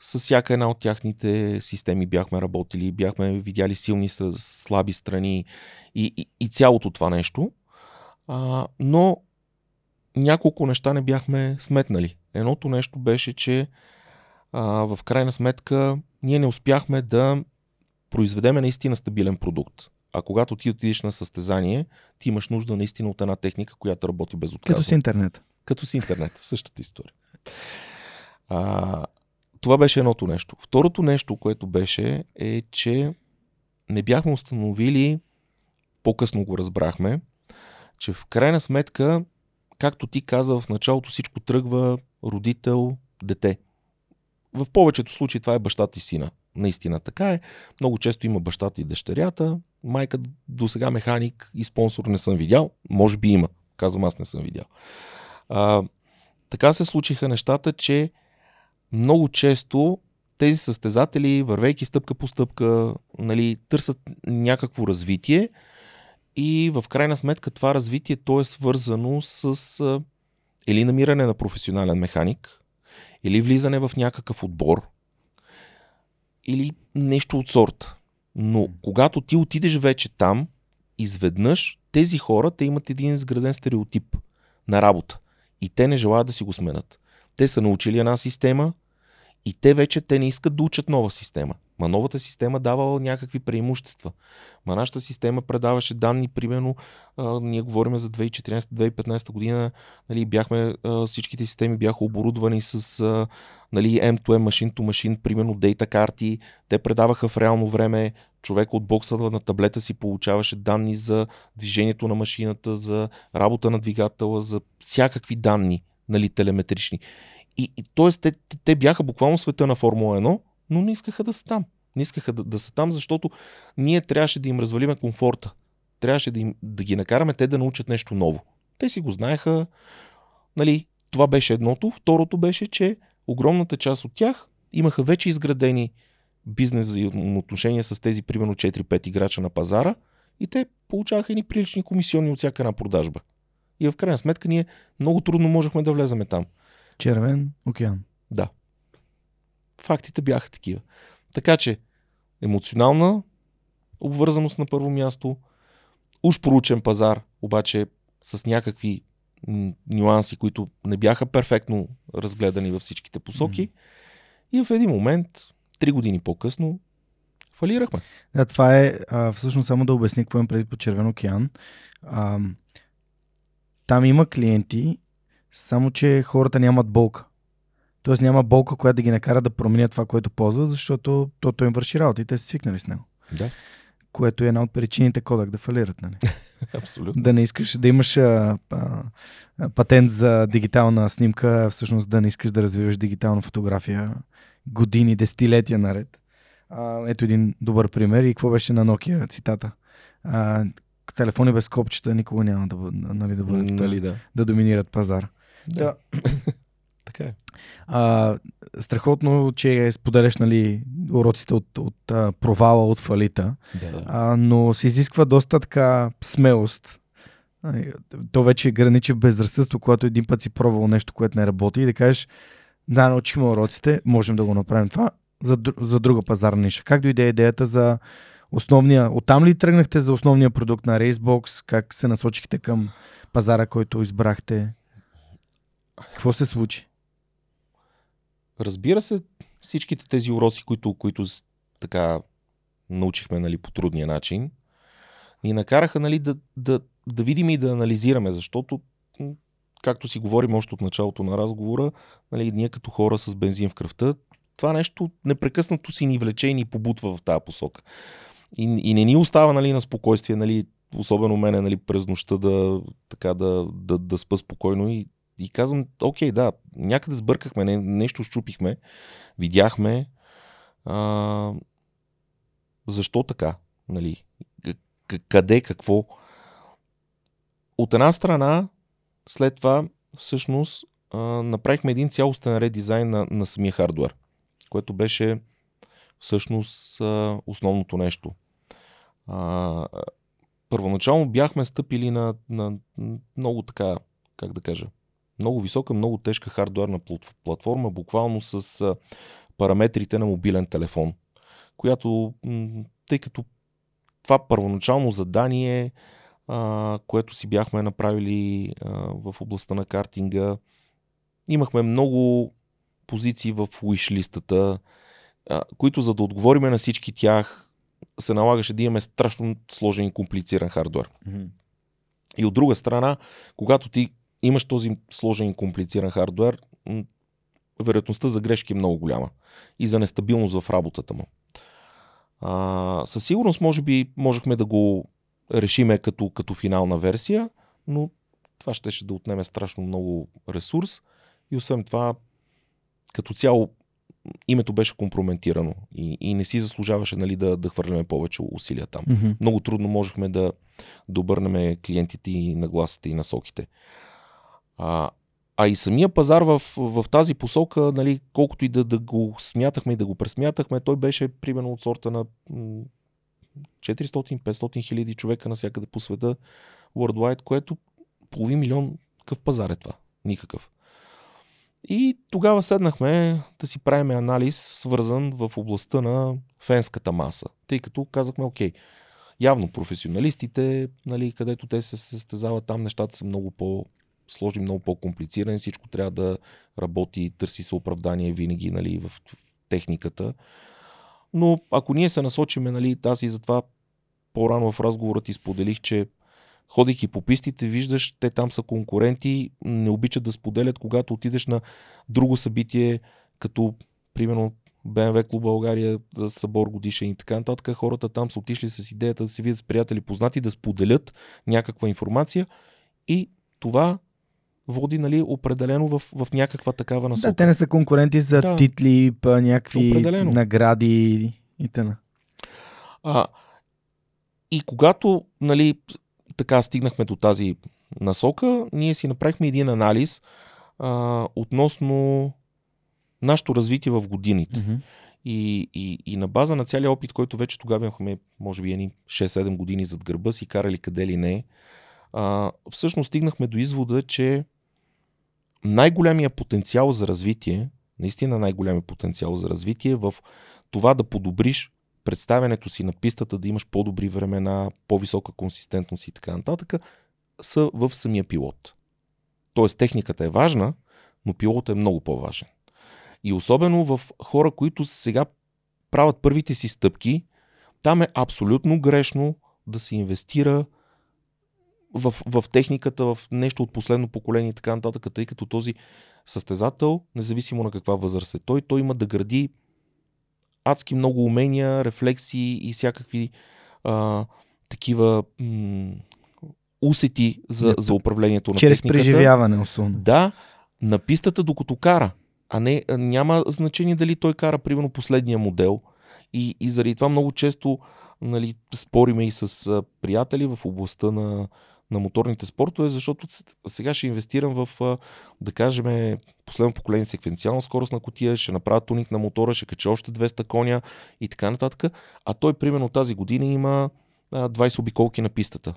с всяка една от тяхните системи бяхме работили, бяхме видяли силни, слаби страни и, и, и цялото това нещо. А, но няколко неща не бяхме сметнали. Едното нещо беше, че а, в крайна сметка ние не успяхме да произведеме наистина стабилен продукт. А когато ти отидеш на състезание, ти имаш нужда наистина от една техника, която работи безотказно. Като с интернет. Като с интернет. Същата история. А, това беше едното нещо. Второто нещо, което беше, е, че не бяхме установили, по-късно го разбрахме, че в крайна сметка, както ти каза в началото, всичко тръгва родител, дете. В повечето случаи това е бащата и сина. Наистина така е. Много често има бащата и дъщерята. Майка до сега механик и спонсор не съм видял. Може би има. Казвам, аз не съм видял. А, така се случиха нещата, че много често тези състезатели, вървейки стъпка по стъпка, нали, търсят някакво развитие и в крайна сметка това развитие то е свързано с а, или намиране на професионален механик, или влизане в някакъв отбор, или нещо от сорта. Но когато ти отидеш вече там, изведнъж тези хора те имат един изграден стереотип на работа. И те не желаят да си го сменят. Те са научили една система и те вече те не искат да учат нова система. Ма новата система дава някакви преимущества. Ма нашата система предаваше данни, примерно, а, ние говорим за 2014-2015 година, нали, бяхме, а, всичките системи бяха оборудвани с а, нали, M2M, machine to machine, примерно дейта карти, те предаваха в реално време, човек от бокса на таблета си получаваше данни за движението на машината, за работа на двигателя, за всякакви данни, нали, телеметрични. И, и. Те, те, те бяха буквално света на Формула 1, но не искаха да са там. Не искаха да, да са там, защото ние трябваше да им развалиме комфорта. Трябваше да, им, да ги накараме те да научат нещо ново. Те си го знаеха. Нали, това беше едното. Второто беше, че огромната част от тях имаха вече изградени бизнес взаимоотношения с тези примерно 4-5 играча на пазара и те получаваха едни прилични комисионни от всяка една продажба. И в крайна сметка ние много трудно можехме да влеземе там. Червен океан. Да. Фактите бяха такива. Така че, емоционална обвързаност на първо място, уж проучен пазар, обаче с някакви нюанси, които не бяха перфектно разгледани във всичките посоки. И в един момент, три години по-късно, фалирахме. Да, това е а, всъщност само да обясня какво им преди по Червен океан. А, там има клиенти, само че хората нямат болка. Тоест няма болка, която да ги накара да променят това, което ползват, защото то, то им върши работа и те са свикнали с него. Да, Което е една от причините Кодак да фалират. Нали? абсолютно. да не искаш да имаш а, а, патент за дигитална снимка, всъщност да не искаш да развиваш дигитална фотография години, десетилетия наред. А, ето един добър пример. И какво беше на Nokia цитата? А, телефони без копчета никога няма да, нали, да, бъдат, Нали, да. да доминират пазар. да. Така е. А, страхотно, че споделяш нали, уроците от, от а, провала, от фалита. Да, да. а, но се изисква доста така смелост. То вече граничи в безразсъдство, когато един път си пробвал нещо, което не работи и да кажеш, да, научихме уроците, можем да го направим това за, за друга пазарна ниша. Как дойде идеята за основния, оттам ли тръгнахте за основния продукт на Racebox? Как се насочихте към пазара, който избрахте? Какво се случи? Разбира се, всичките тези уроци, които, които така научихме нали, по трудния начин, ни накараха нали, да, да, да видим и да анализираме, защото, както си говорим още от началото на разговора, нали, ние като хора с бензин в кръвта, това нещо непрекъснато си ни влече и ни побутва в тази посока. И, и не ни остава нали, на спокойствие, нали, особено мене нали, през нощта да, така, да, да, да спа спокойно и, и казвам, окей, да, някъде сбъркахме, не, нещо щупихме, видяхме. А, защо така? Нали? Къде, какво? От една страна, след това, всъщност, а, направихме един цялостен редизайн на, на самия хардвер, което беше всъщност а, основното нещо. А, първоначално бяхме стъпили на, на много така, как да кажа, много висока, много тежка хардуерна плат- платформа, буквално с параметрите на мобилен телефон, която, тъй като това първоначално задание, което си бяхме направили в областта на картинга, имахме много позиции в уиш-листата, които за да отговориме на всички тях, се налагаше да имаме страшно сложен и комплициран хардвер. И от друга страна, когато ти имаш този сложен и комплициран хардвер, вероятността за грешки е много голяма и за нестабилност в работата му. А, със сигурност, може би, можехме да го решиме като, като финална версия, но това ще, ще да отнеме страшно много ресурс и освен това, като цяло, името беше компрометирано и, и не си заслужаваше нали, да, да хвърляме повече усилия там Мгм. много трудно можехме да, да обърнем клиентите и нагласите и насоките. А, а и самия пазар в, в тази посока, нали, колкото и да, да го смятахме и да го пресмятахме, той беше примерно от сорта на м, 400-500 хиляди човека навсякъде по света, worldwide, което половин милион, какъв пазар е това? Никакъв. И тогава седнахме да си правим анализ, свързан в областта на фенската маса. Тъй като казахме, окей, явно професионалистите, нали, където те се състезават, там нещата са много по сложни, много по-комплицирани, всичко трябва да работи, търси се оправдание винаги нали, в техниката. Но ако ние се насочиме, нали, аз и затова по-рано в разговора ти споделих, че ходейки по пистите, виждаш, те там са конкуренти, не обичат да споделят, когато отидеш на друго събитие, като примерно БМВ Клуб България, събор годишен и така нататък. Хората там са отишли с идеята да се видят с приятели познати, да споделят някаква информация и това води нали, определено в, в някаква такава насока. Да, те не са конкуренти за Да. титли, па, някакви Определено. награди и т.н. А, и когато нали, така стигнахме до тази насока, ние си направихме един анализ а, относно нашето развитие в годините. Мгм. И, и, и на база на целият опит, който вече тогава имахме, може би, едни 6-7 години зад гърба си, карали къде ли не, а, всъщност стигнахме до извода, че най-голямия потенциал за развитие, наистина най-голямия потенциал за развитие в това да подобриш представянето си на пистата, да имаш по-добри времена, по-висока консистентност и така нататък, са в самия пилот. Тоест техниката е важна, но пилотът е много по-важен. И особено в хора, които сега правят първите си стъпки, там е абсолютно грешно да се инвестира в, в техниката, в нещо от последно поколение и така нататък, тъй като този състезател, независимо на каква възраст е той, той има да гради адски много умения, рефлексии и всякакви а, такива м- усети за, за управлението на Чрез техниката. преживяване, особено. Да, на пистата докато кара, а не, няма значение дали той кара, примерно, последния модел. И, и заради това много често нали, спориме и с приятели в областта на, на моторните спортове, защото сега ще инвестирам в, да кажем, последно поколение секвенциална скорост на котия, ще направя туник на мотора, ще кача още 200 коня и така нататък. А той, примерно, тази година има а, 20 обиколки на пистата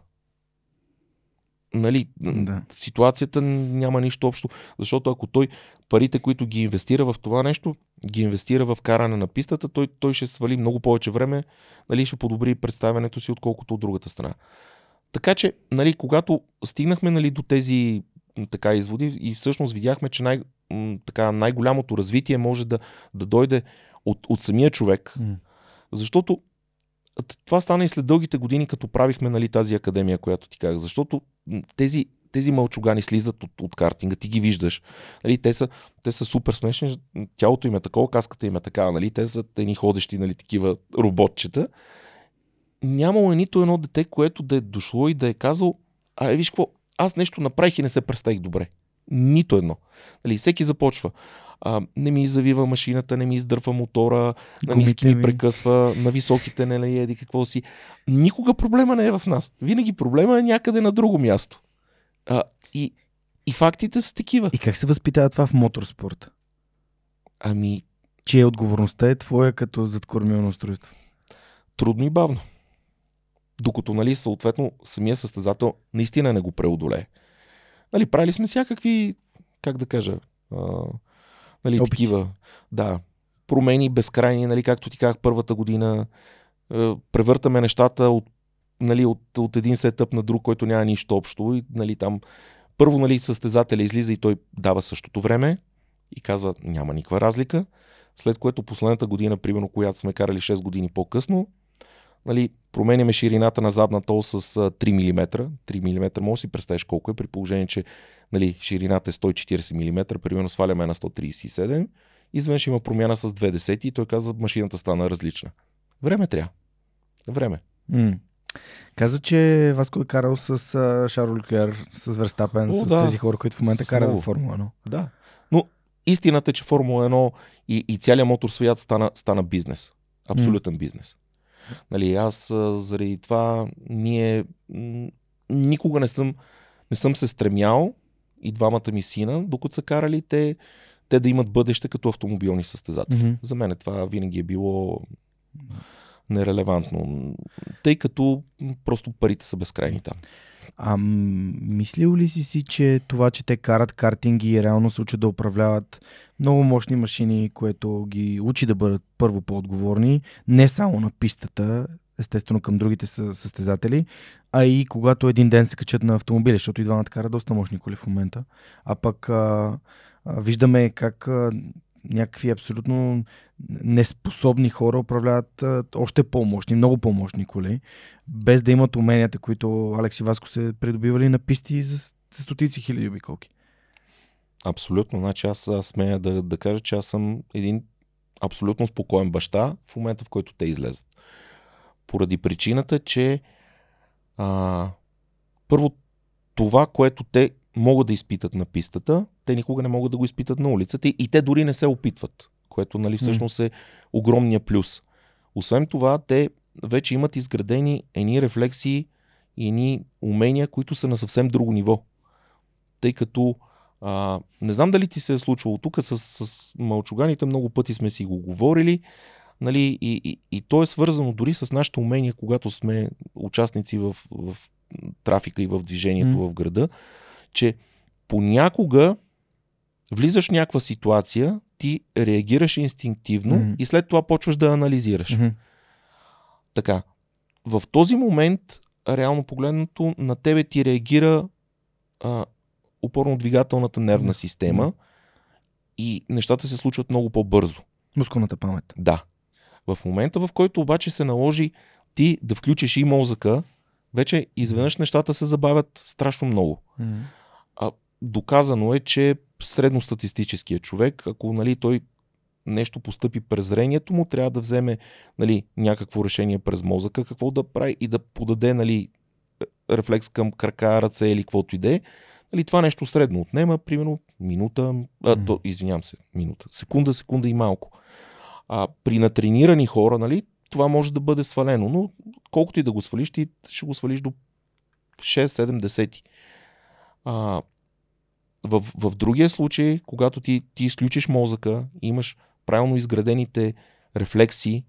нали, Да. ситуацията няма нищо общо, защото ако той парите, които ги инвестира в това нещо, ги инвестира в каране на пистата, той, той ще свали много повече време, нали, ще подобри представянето си, отколкото от другата страна. Така че, нали, когато стигнахме нали, до тези така изводи и всъщност видяхме, че най, така, най-голямото развитие може да, да дойде от, от самия човек, М. защото това стана и след дългите години, като правихме нали, тази академия, която ти казах. Защото тези, тези мълчугани слизат от, от картинга, ти ги виждаш. Нали, те, са, те са супер смешни, тялото им е такова, каската им е такава, нали, те са едни ходещи, нали, такива роботчета. Нямало е нито едно дете, което да е дошло и да е казал, а е, виж какво, аз нещо направих и не се представих добре. Нито едно. Нали, всеки започва. А, не ми завива машината, не ми издърпва мотора, на ниски ми прекъсва, на високите не еди какво си. Никога проблема не е в нас. Винаги проблема е някъде на друго място. А, и, и фактите са такива. И как се възпитава това в моторспорта? Ами, Чия отговорността е твоя като задкормилно устройство? трудно и бавно. Докато, нали, съответно, самия състезател наистина не го преодолее. Нали, правили сме всякакви, как да кажа, а, нали, Опити. такива, да, промени безкрайни, нали, както ти казах първата година, а, превъртаме нещата от, нали, от, от един сетъп на друг, който няма нищо общо и, нали, там, първо, нали, състезателя излиза и той дава същото време и казва, няма никаква разлика. След което последната година, примерно, която сме карали 6 години по-късно, нали, променяме ширината на задната ос с а, 3 мм. 3 мм, може да си представиш колко е, при положение, че нали, ширината е 140 мм, примерно сваляме на 137, изведнъж има промяна с 20 и той каза, машината стана различна. Време трябва. Време. М. Каза, че Васко е карал с а, Шарл Леклер, с Верстапен, О, с да. тези хора, които в момента С карат в Формула 1. Да. Но истината е, че Формула 1 и, и целият мотор свят стана, стана бизнес. Абсолютен бизнес. Нали, аз заради това ние никога не съм, не съм се стремял и двамата ми сина, докато са карали те, те да имат бъдеще като автомобилни състезатели. Мгм. За мен това винаги е било нерелевантно, тъй като просто парите са безкрайни там. А мислил ли си си, че това, че те карат картинги и реално се учат да управляват много мощни машини, което ги учи да бъдат първо по-отговорни, не само на пистата, естествено към другите съ- състезатели, а и когато един ден се качат на автомобили, защото и двамата карат доста мощни коли в момента. А пък а, а, виждаме как а, някакви абсолютно неспособни хора управляват още по-мощни, много по-мощни коли, без да имат уменията, които Алекс и Васко се придобивали на писти за стотици хиляди обиколки. Абсолютно. Значи аз, аз смея да, да кажа, че аз съм един абсолютно спокоен баща в момента, в който те излезат. Поради причината, че а, първо това, което те могат да изпитат на пистата, те никога не могат да го изпитат на улицата и, и те дори не се опитват, което нали, всъщност е огромния плюс. Освен това, те вече имат изградени едни рефлексии и едни умения, които са на съвсем друго ниво. Тъй като а, не знам дали ти се е случвало тук с, с мълчуганите, много пъти сме си го говорили, нали, и, и, и то е свързано дори с нашите умения, когато сме участници в, в трафика и в движението М. в града, че понякога влизаш в някаква ситуация, ти реагираш инстинктивно Мгм. и след това почваш да анализираш. Мгм. Така, в този момент, реално погледнато, на тебе ти реагира а, опорно-двигателната нервна система и нещата се случват много по-бързо. Мускулната памет. Да. В момента, в който обаче се наложи ти да включиш и мозъка, вече изведнъж нещата се забавят страшно много. А, доказано е, че средностатистическия човек, ако нали, той нещо постъпи през зрението му, трябва да вземе нали, някакво решение през мозъка, какво да прави и да подаде нали, рефлекс към крака, ръце или каквото и да е. Нали, това нещо средно отнема, примерно, минута, а, то, извинявам се, минута, секунда, секунда и малко. А при натренирани хора, нали, това може да бъде свалено, но колкото и да го свалиш, ти ще го свалиш до 6-7 десети. А, в, в другия случай, когато ти, ти изключиш мозъка, имаш правилно изградените рефлекси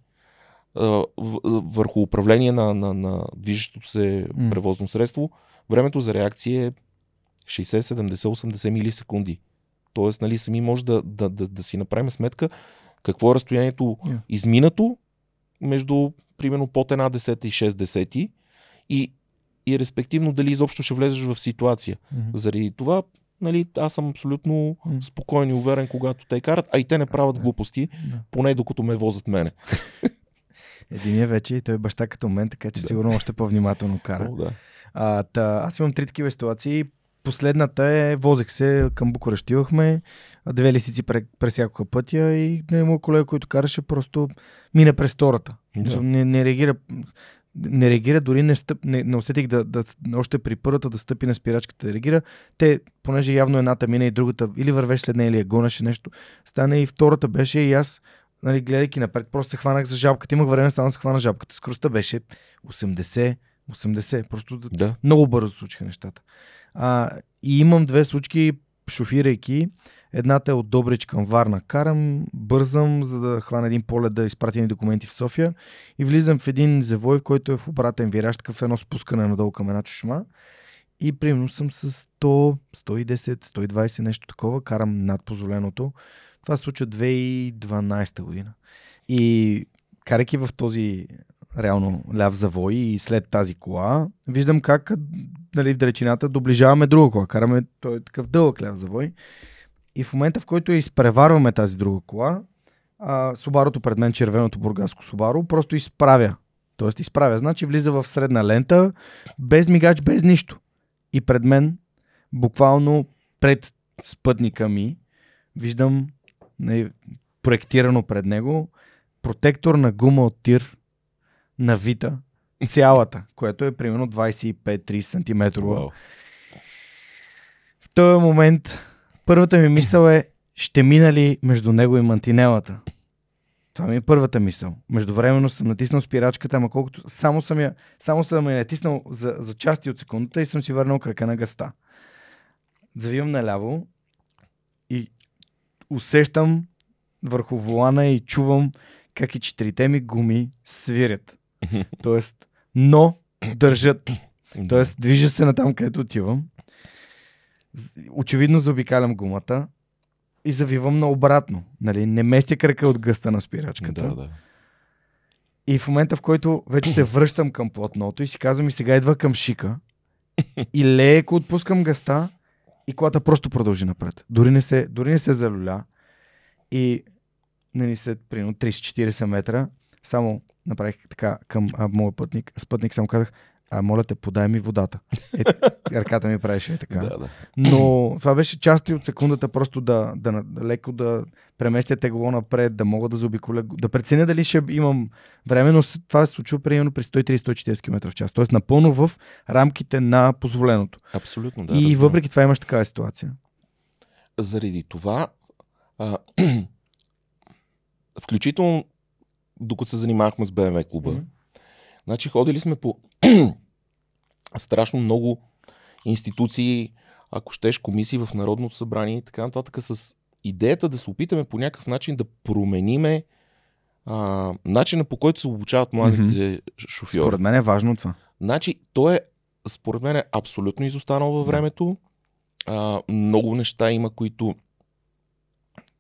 а, върху управление на, на, на движещото се превозно средство, времето за реакция е 60, 70, 80 милисекунди. Тоест, нали, сами може да, да, да, да си направим сметка какво е разстоянието Yeah. изминато между, примерно, под една десета и 6 десети и, и респективно дали изобщо ще влезеш в ситуация. Мгм. Заради това, нали, аз съм абсолютно М. спокоен и уверен, когато те карат, а и те не правят глупости, Да. поне докато ме возят мене. Единият вече, и той е баща като мен, така че Да. сигурно още по-внимателно кара. О, да. А, та, аз имам три такива ситуации. Последната е, возех се към Букурещ, имахме, две лисици пре- пресякоха пътя и не моят колега, който караше, просто мина през втората. Да. Не, не реагира. Не реагира, дори не, стъп, не, не усетих да, да, още при първата да стъпи на спирачката да реагира. Те, понеже явно едната мина и другата, или вървеше след нея, или я гонеше нещо, стана и втората беше и аз, нали, гледайки напред, просто се хванах за жабката. Имах време само да се хвана жабката. Скоростта беше 80, 80. Просто да много бързо случиха нещата. А, и имам две случки, шофирайки. Едната е от Добрич към Варна. Карам, бързам, за да хвана един полет да изпратя ни документи в София. И влизам в един завой, който е в обратен вираж, такъв едно спускане надолу към една чушма. И примерно съм с 100, 110, 120, нещо такова. Карам над позволеното. Това се случва 2012 година. И карайки в този реално ляв завой и след тази кола, виждам как нали, в далечината доближаваме друга кола. Караме той е такъв дълъг ляв завой. И в момента, в който я изпреварваме тази друга кола, а, Субарото пред мен, червеното бургаско Субаро, просто изправя. Тоест изправя. Значи влиза в средна лента, без мигач, без нищо. И пред мен, буквално пред спътника ми, виждам нали, проектирано пред него протектор на гума от тир на Вита, цялата, което е примерно 25-30 см. Вау. В този момент първата ми мисъл е, ще мина ли между него и мантинелата? Това ми е първата мисъл. Междувременно съм натиснал спирачката, ама колкото само съм я, само съм я натиснал за, за части от секундата и съм си върнал крака на гъста. Завивам наляво и усещам върху волана и чувам как и четирите ми гуми свирят. Тоест, но държат. Тоест, движа се натам, където отивам. Очевидно заобикалям гумата и завивам наобратно. Нали? Не местя крака от гъста на спирачката. Да, да. И в момента, в който вече се връщам към платното и си казвам и сега идва към шика и леко отпускам гъста и колата просто продължи напред. Дори не се, дори не се залюля и нали, след примерно 30-40 метра само направих така към а, моя пътник. Спътник само казах, а моля те, подай ми водата. Е, ръката ми правеше е така. Да, да. Но това беше част и от секундата просто да, да, да леко да преместя тегло напред, да мога да заобиколя, да преценя дали ще имам време, но това се случва примерно при 130-140 км в час. Тоест напълно в рамките на позволеното. Абсолютно, да. и разбирам. въпреки това имаш такава ситуация. Заради това, а, включително докато се занимавахме с BMW клуба, Мгм. Значи ходили сме по страшно много институции, ако щеш, комисии в Народното събрание и така нататък, с идеята да се опитаме по някакъв начин да промениме а, начина по който се обучават младите шофьори. Според мен е важно това. Значи, той е, според мен, е абсолютно изостанал във времето. А, много неща има, които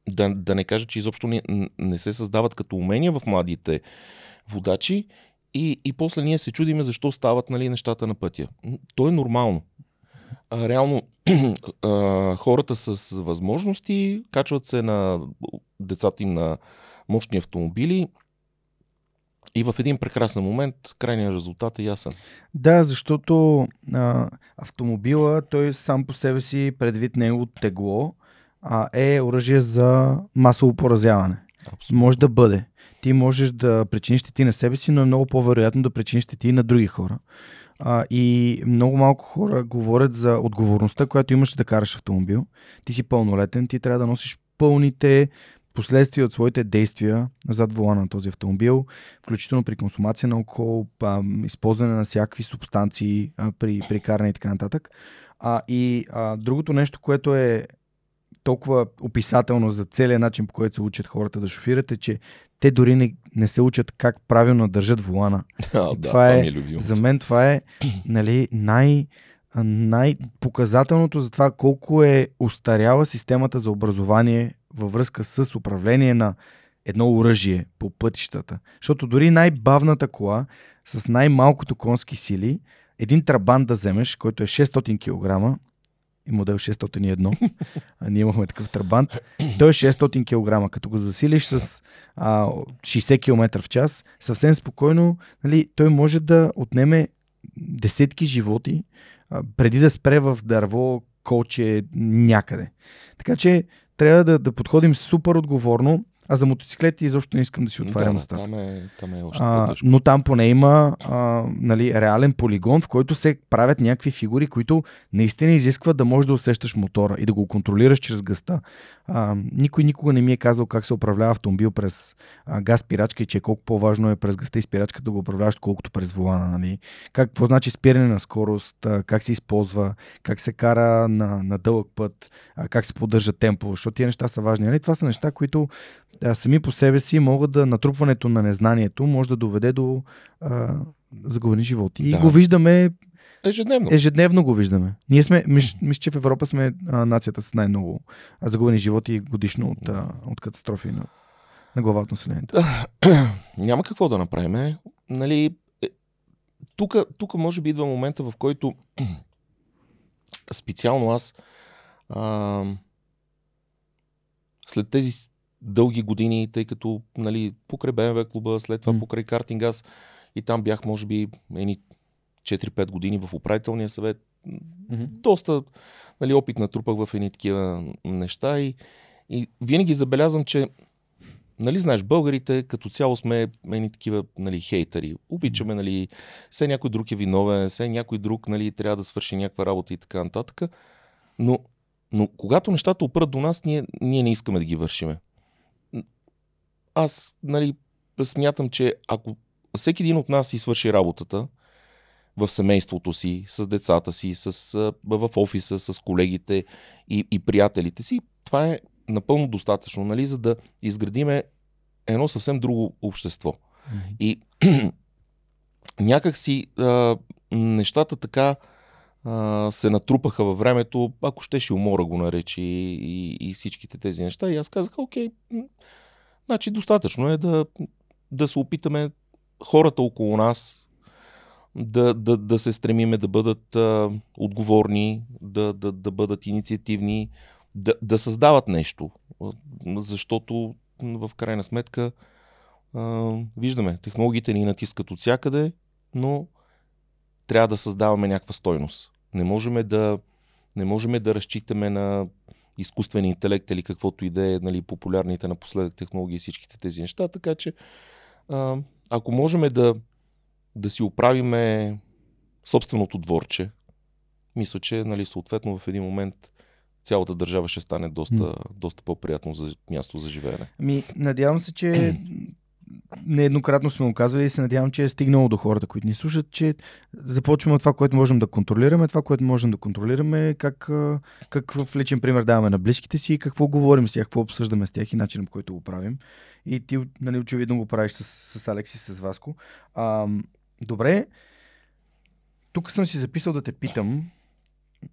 да, да не кажа, че изобщо не, не се създават като умения в младите водачи. И, и после ние се чудиме защо стават нали, нещата на пътя. То е нормално. А, реално, а, хората с възможности качват се на децата им на мощни автомобили и в един прекрасен момент крайният резултат е ясен. Да, защото а, автомобила, той сам по себе си, предвид неговото тегло, а, е оръжие за масово поразяване. Абсолютно. Може да бъде. Ти можеш да причиниш щети на себе си, но е много по-вероятно да причиниш щети на други хора. А, и много малко хора говорят за отговорността, която имаш да караш автомобил. Ти си пълнолетен, ти трябва да носиш пълните последствия от своите действия зад волана на този автомобил, включително при консумация на алкохол, използване на всякакви субстанции при, при каране и така нататък. А, и а, другото нещо, което е толкова описателно за целият начин, по който се учат хората да шофират, е, че те дори не, не се учат как правилно държат волана. А, да, това е, ми е за мен това е нали, най, най-показателното за това колко е устаряла системата за образование във връзка с управление на едно оръжие по пътищата. Защото дори най-бавната кола с най-малкото конски сили, един трабан да вземеш, който е 600 кг, и модел 601, а ние имахме такъв трабант, той е 600 кг. Като го засилиш с а, 60 км в час, съвсем спокойно, нали, той може да отнеме десетки животи а, преди да спре в дърво, колче някъде. Така че трябва да, да подходим супер отговорно, а за мотоциклети изобщо не искам да си отварям да, устата. там, е, там е още А, но там поне има а, нали, реален полигон, в който се правят някакви фигури, които наистина изискват да можеш да усещаш мотора и да го контролираш чрез гъста. А, никой никога не ми е казал как се управлява автомобил през а, газ спирачка и че колко по-важно е през гъста и спирачка да го управляваш, колкото през волана. Нали? Как, какво значи спиране на скорост, а, как се използва, как се кара на, на дълъг път, а, как се поддържа темпо, защото тия неща са важни. Нали? Това са неща, които сами по себе си могат да натрупването на незнанието може да доведе до а, загубени животи. И Да. го виждаме, Ежедневно. ежедневно го виждаме. Ние сме, мисля, мисля, че в Европа сме а, нацията с най-много загубени животи годишно от, а, от катастрофи на, на глава от населението. Няма какво да направим. Нали, е, тук, тук може би идва момента, в който специално аз а, след тези дълги години, тъй като нали, покрай БМВ клуба, след това М. покрай картинг аз и там бях може би едни 4-5 години в управителния съвет. Доста нали, опит натрупах в едни такива неща и, и винаги забелязвам, че нали знаеш, българите като цяло сме едни такива нали, хейтери. Обичаме, нали, все някой друг е виновен, все някой друг нали, трябва да свърши някаква работа и така нататък. Но, но когато нещата опрат до нас, ние, ние не искаме да ги вършиме. Аз нали, смятам, че ако всеки един от нас си свърши работата в семейството си, с децата си, с, в офиса, с колегите и, и приятелите си, това е напълно достатъчно, нали, за да изградиме едно съвсем друго общество. И някак си а, нещата така а, се натрупаха във времето, ако щеше умора го наречи и, и, и всичките тези неща. И аз казах, окей, значи достатъчно е да, да се опитаме хората около нас да, да, да се стремиме да бъдат а, отговорни, да, да, да бъдат инициативни, да, да създават нещо. Защото в крайна сметка а, виждаме, технологиите ни натискат от всякъде, но трябва да създаваме някаква стойност. Не можем да, не можем да разчитаме на изкуствен интелект или каквото и да е, нали, популярните напоследък технологии и всичките тези неща. Така че, а, ако можем да, да си оправиме собственото дворче, мисля, че нали, съответно в един момент цялата държава ще стане доста, М. доста по-приятно за място за живеене. Ми, надявам се, че нееднократно сме го казвали и се надявам, че е стигнало до хората, които ни слушат, че започваме от това, което можем да контролираме. Това, което можем да контролираме е как, какъв личен пример даваме на близките си и какво говорим с тях, какво обсъждаме с тях и начинът по който го правим. И ти, нали, очевидно го правиш с, с Алекс и с Васко. А, добре, тук съм си записал да те питам,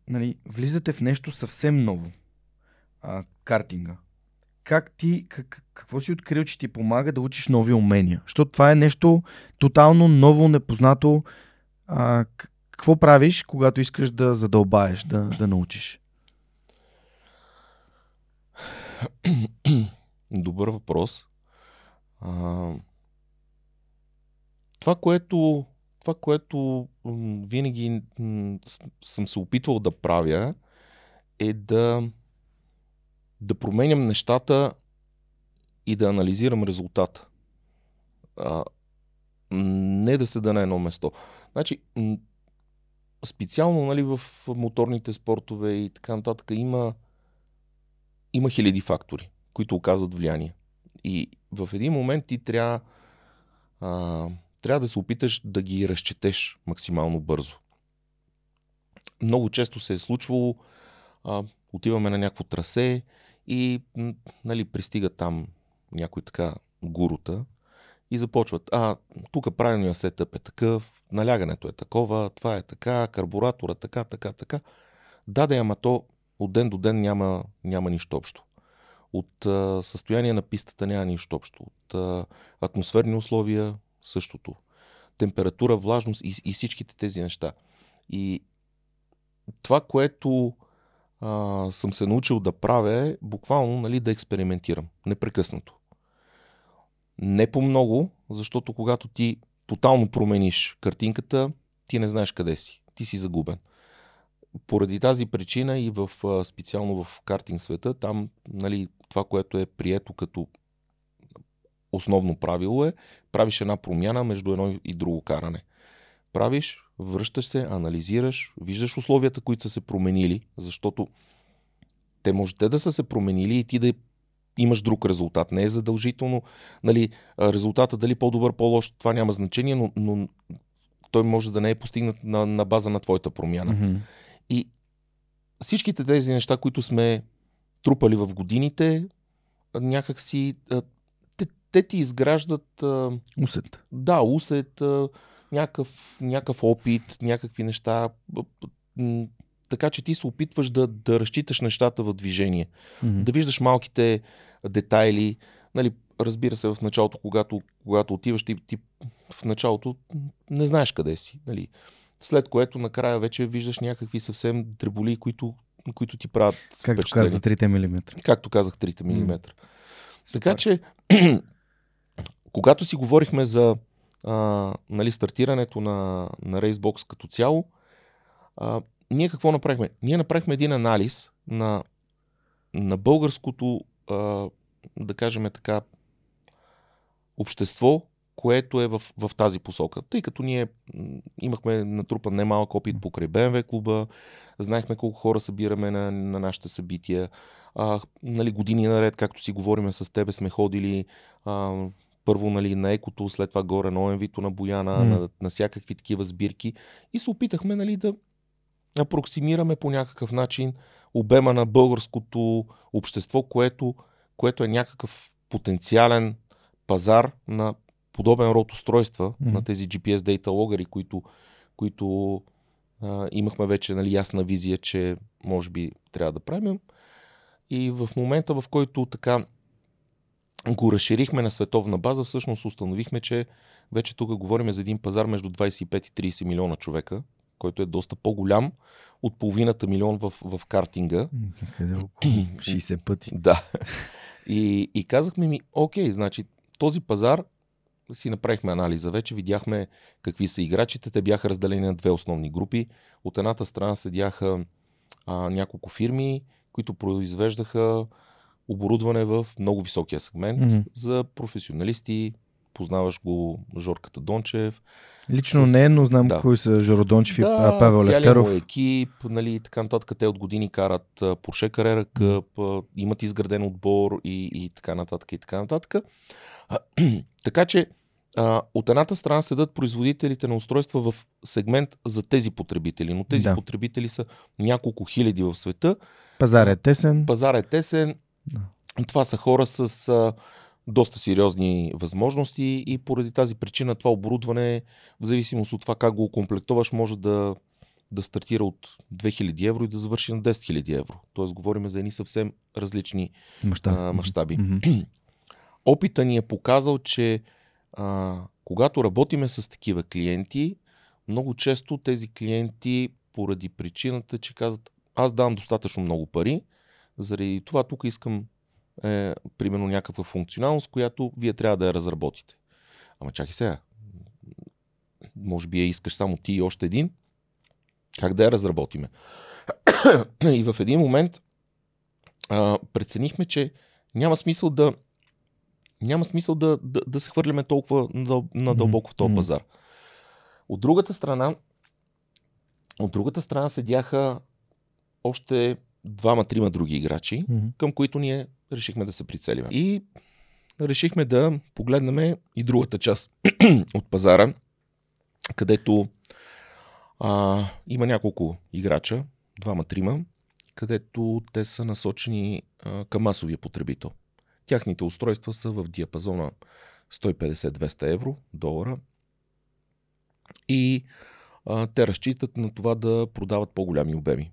нали, влизате в нещо съвсем ново. А, картинга как ти, как, какво си открил, че ти помага да учиш нови умения? Защото това е нещо тотално ново, непознато. А, какво правиш, когато искаш да задълбаеш, да, да научиш? Добър въпрос. А, това, което, това, което винаги съм се опитвал да правя, е да, да променям нещата и да анализирам резултата. Не да седа на едно место. Значи, специално нали, в моторните спортове и така нататък има, има хиляди фактори, които оказват влияние. И в един момент ти трябва, трябва да се опиташ да ги разчетеш максимално бързо. Много често се е случвало, а, отиваме на някакво трасе и нали, пристига там някой така гурута и започват. А, тук правилният сетъп е такъв, налягането е такова, това е така, карбуратора така, така, така. Да, да, ама то от ден до ден няма, няма нищо общо. От а, състояние на пистата няма нищо общо. От а, атмосферни условия същото. Температура, влажност и, и всичките тези неща. И това, което а, съм се научил да правя е буквално нали, да експериментирам. Непрекъснато. Не по много, защото когато ти тотално промениш картинката, ти не знаеш къде си. Ти си загубен. Поради тази причина и в, специално в картинг света, там нали, това, което е прието като основно правило е, правиш една промяна между едно и друго каране. Правиш, връщаш се, анализираш, виждаш условията, които са се променили, защото те може те да са се променили и ти да имаш друг резултат. Не е задължително, нали, резултата дали по-добър, по-лош, това няма значение, но, но той може да не е постигнат на, на база на твоята промяна. Мгм. И всичките тези неща, които сме трупали в годините, а, някак си, а, те, те ти изграждат, Усет. да, усет, някакъв, някакъв опит, някакви неща, така че ти се опитваш да, да разчиташ нещата в движение Мгм. да виждаш малките детайли. Нали, разбира се, в началото, когато, когато отиваш, ти, ти в началото не знаеш къде си. Нали. След което накрая вече виждаш някакви съвсем дреболи, които, които ти правят Както впечатление. каза 3 мм. Както казах, 3 М. мм. Така че, когато си говорихме за а, нали, стартирането на, на Racebox като цяло, а, ние какво направихме? Ние направихме един анализ на, на българското, а, да кажем така, общество, което е в, в тази посока. Тъй като ние имахме натрупан немалък опит покрай БМВ клуба, знаехме колко хора събираме на, на нашите събития, а, нали, години наред, както си говориме с тебе, сме ходили а, първо нали, на екото, след това горе на ОМВ-то на Бояна, М. на, на всякакви такива сбирки и се опитахме нали, да апроксимираме по някакъв начин обема на българското общество, което, което е някакъв потенциален пазар на подобен род устройства, Мгм. на тези GPS data логъри, които, които а, имахме вече нали, ясна визия, че може би трябва да правим. И в момента, в който така го разширихме на световна база, всъщност установихме, че вече тук говорим за един пазар между 25 и 30 милиона човека, който е доста по-голям от половината милион в, в картинга. Къде около 60 пъти. Да. И, и казахме ми, окей, значи този пазар си направихме анализа вече, видяхме какви са играчите. Те бяха разделени на две основни групи. От едната страна седяха а, няколко фирми, които произвеждаха оборудване в много високия сегмент Мгм. за професионалисти. Познаваш го Жорката Дончев. Лично С- не, но знам да. кои са Жоро Дончев и Да, а, Павел Левтеров. му екип, нали, и така нататък. Те от години карат Porsche Carrera Cup, имат изграден отбор и, и така нататък и така нататък. А, така че а, от едната страна седат производителите на устройства в сегмент за тези потребители, но тези Да. потребители са няколко хиляди в света. Пазар е тесен. Пазар е тесен. Да. Това са хора с а, доста сериозни възможности и поради тази причина това оборудване, в зависимост от това как го окомплектоваш, може да, да стартира от 2000 евро и да завърши на 10 000 евро. Тоест говорим за едни съвсем различни мащаби. Опита ни е показал, че а, когато работиме с такива клиенти, много често тези клиенти, поради причината, че казват, аз давам достатъчно много пари, Заради това тук искам е, примерно някаква функционалност, която вие трябва да я разработите. Ама чакай сега. Може би я искаш само ти и още един. Как да я разработиме? и в един момент а, преценихме, че няма смисъл да няма смисъл да, да, да се хвърляме толкова надълбоко в този пазар. От другата страна, от другата страна седяха още двама-трима други играчи, mm-hmm. към които ние решихме да се прицелиме. И решихме да погледнем и другата част от пазара, където а, има няколко играча, двама-трима, където те са насочени а, към масовия потребител. Тяхните устройства са в диапазона 150-200 евро, долара. И а, те разчитат на това да продават по-голями обеми.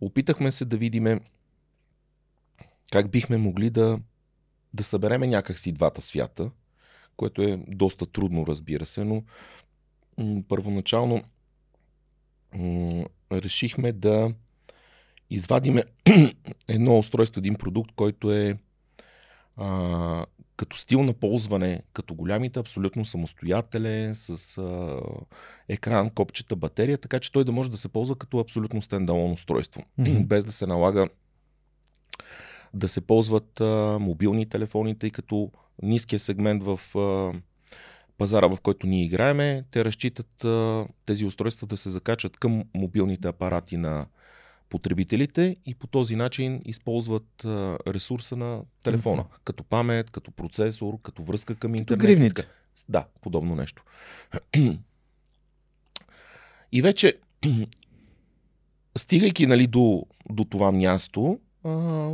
Опитахме се да видиме как бихме могли да, да събереме някакси двата свята, което е доста трудно, разбира се, но м- първоначално м- решихме да извадиме едно устройство, един продукт, който е а, като стил на ползване, като голямите, абсолютно самостоятелен, с а, екран, копчета, батерия, така че той да може да се ползва като абсолютно стендалон устройство, mm-hmm. без да се налага да се ползват а, мобилни телефони, тъй като ниския сегмент в а, пазара, в който ние играеме, те разчитат а, тези устройства да се закачат към мобилните апарати на потребителите и по този начин използват а, ресурса на телефона, mm-hmm. като памет, като процесор, като връзка към интернет. Гривните. Да, подобно нещо. И вече, стигайки нали, до, до това място, а,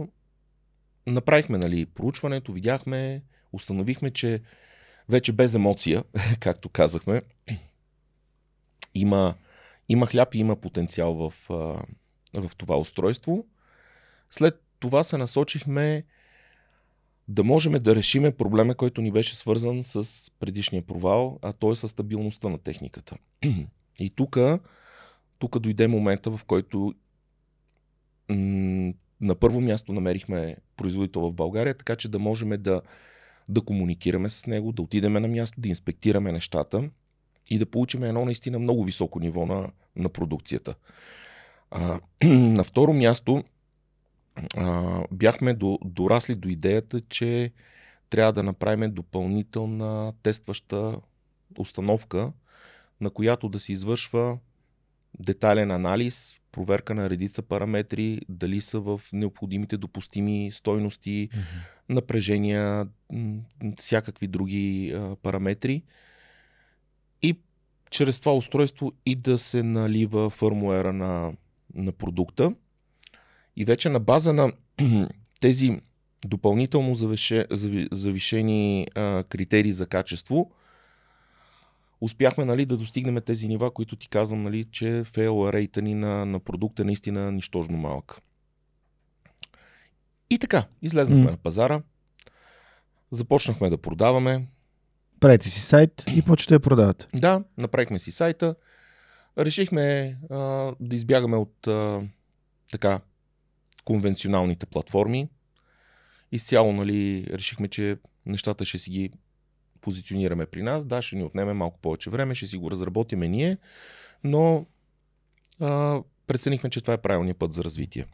направихме нали, проучването, видяхме, установихме, че вече без емоция, както казахме, има, има хляб и има потенциал в, в това устройство. След това се насочихме да можем да решиме проблема, който ни беше свързан с предишния провал, а то е със стабилността на техниката. И тук тук дойде момента, в който на първо място намерихме производител в България, така че да можем да, да комуникираме с него, да отидеме на място, да инспектираме нещата и да получим едно наистина много високо ниво на, на продукцията. А, на второ място а, бяхме до, дорасли до идеята, че трябва да направим допълнителна тестваща установка, на която да се извършва детайлен анализ, проверка на редица параметри, дали са в необходимите допустими стойности, mm-hmm. напрежения, всякакви други а, параметри. И чрез това устройство и да се налива фърмуера на, на продукта. И вече на база на тези допълнително завише, завишени а, критерии за качество, успяхме нали, да достигнем тези нива, които ти казвам, нали, че фейл рейта ни на, на продукта е наистина нищожно малък. И така, излезнахме mm. на пазара, започнахме да продаваме. Правите си сайт и почвате да продавате. Да, направихме си сайта. Решихме а, да избягаме от а, така конвенционалните платформи. Изцяло нали, решихме, че нещата ще си ги позиционираме при нас. Да, ще ни отнеме малко повече време, ще си го разработиме ние, но а, преценихме, че това е правилният път за развитие.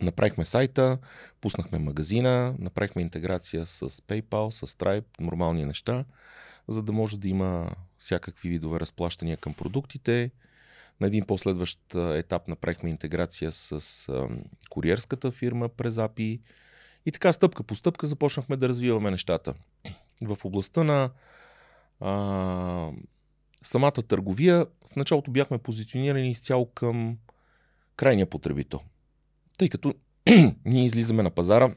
Направихме сайта, пуснахме магазина, направихме интеграция с PayPal, с Stripe, нормални неща, за да може да има всякакви видове разплащания към продуктите. На един последващ етап направихме интеграция с куриерската фирма през API и така стъпка по стъпка започнахме да развиваме нещата в областта на а, самата търговия, в началото бяхме позиционирани изцяло към крайния потребител. Тъй като ние излизаме на пазара,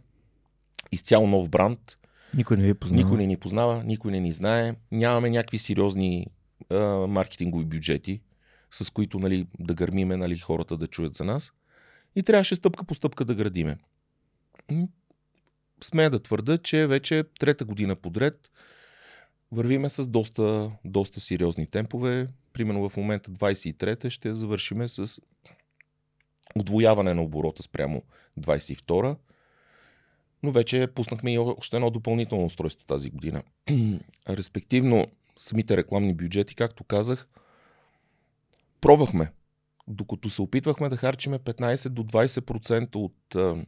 изцяло нов бранд. Никой не ви познава. Никой не ни познава, никой не ни знае. Нямаме някакви сериозни а, маркетингови бюджети, с които нали, да гърмиме нали, хората да чуят за нас. И трябваше стъпка по стъпка да градиме смея да твърда, че вече трета година подред вървиме с доста, доста сериозни темпове. Примерно в момента 23-та ще завършиме с отвояване на оборота спрямо 22 но вече пуснахме и още едно допълнително устройство тази година. Респективно, самите рекламни бюджети, както казах, пробвахме. Докато се опитвахме да харчиме 15 до 20% от а,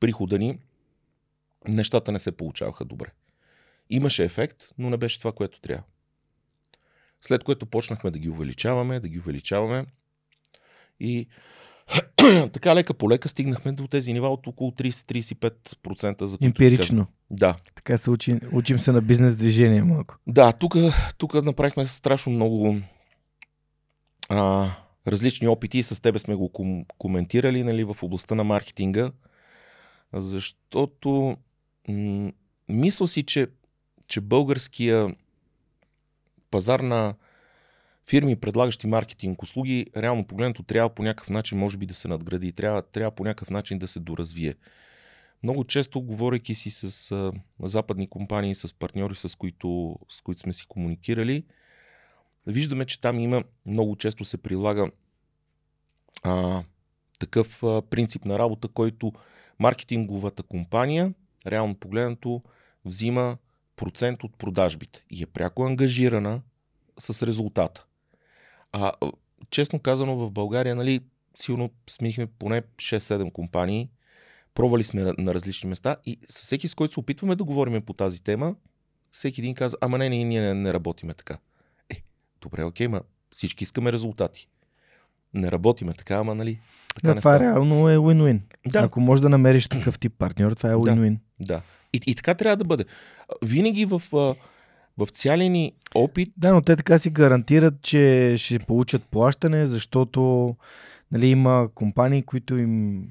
прихода ни, нещата не се получаваха добре. Имаше ефект, но не беше това, което трябва. След което почнахме да ги увеличаваме, да ги увеличаваме и така лека по лека стигнахме до тези нива от около 30-35% за Емпирично. Да. Така се учи, учим се на бизнес движение малко. Да, тук, тук направихме страшно много а, различни опити и с тебе сме го ком- коментирали нали, в областта на маркетинга, защото м- мисля си, че, че българския пазар на фирми, предлагащи маркетинг услуги, реално погледнато трябва по някакъв начин, може би да се надгради, трябва, трябва по някакъв начин да се доразвие. Много често, говорейки си с а, западни компании, с партньори, с които, с които сме си комуникирали, виждаме, че там има, много често се прилага а, такъв а, принцип на работа, който маркетинговата компания, реално погледнато, взима процент от продажбите и е пряко ангажирана с резултата. А честно казано в България, нали, сигурно сменихме поне 6-7 компании, пробвали сме на, на различни места и с всеки с който се опитваме да говорим по тази тема, всеки един каза, ама не, не, ние не, не работиме така. Е, добре, окей, ма всички искаме резултати. Не работиме така, ама нали. Така Да, не това става. реално е win-win. Да. Ако можеш да намериш такъв тип партньор, това е win-win. Да. И, и така трябва да бъде. Винаги в, а, в цялия ни опит. Да, но те така си гарантират, че ще получат плащане, защото нали, има компании, които им...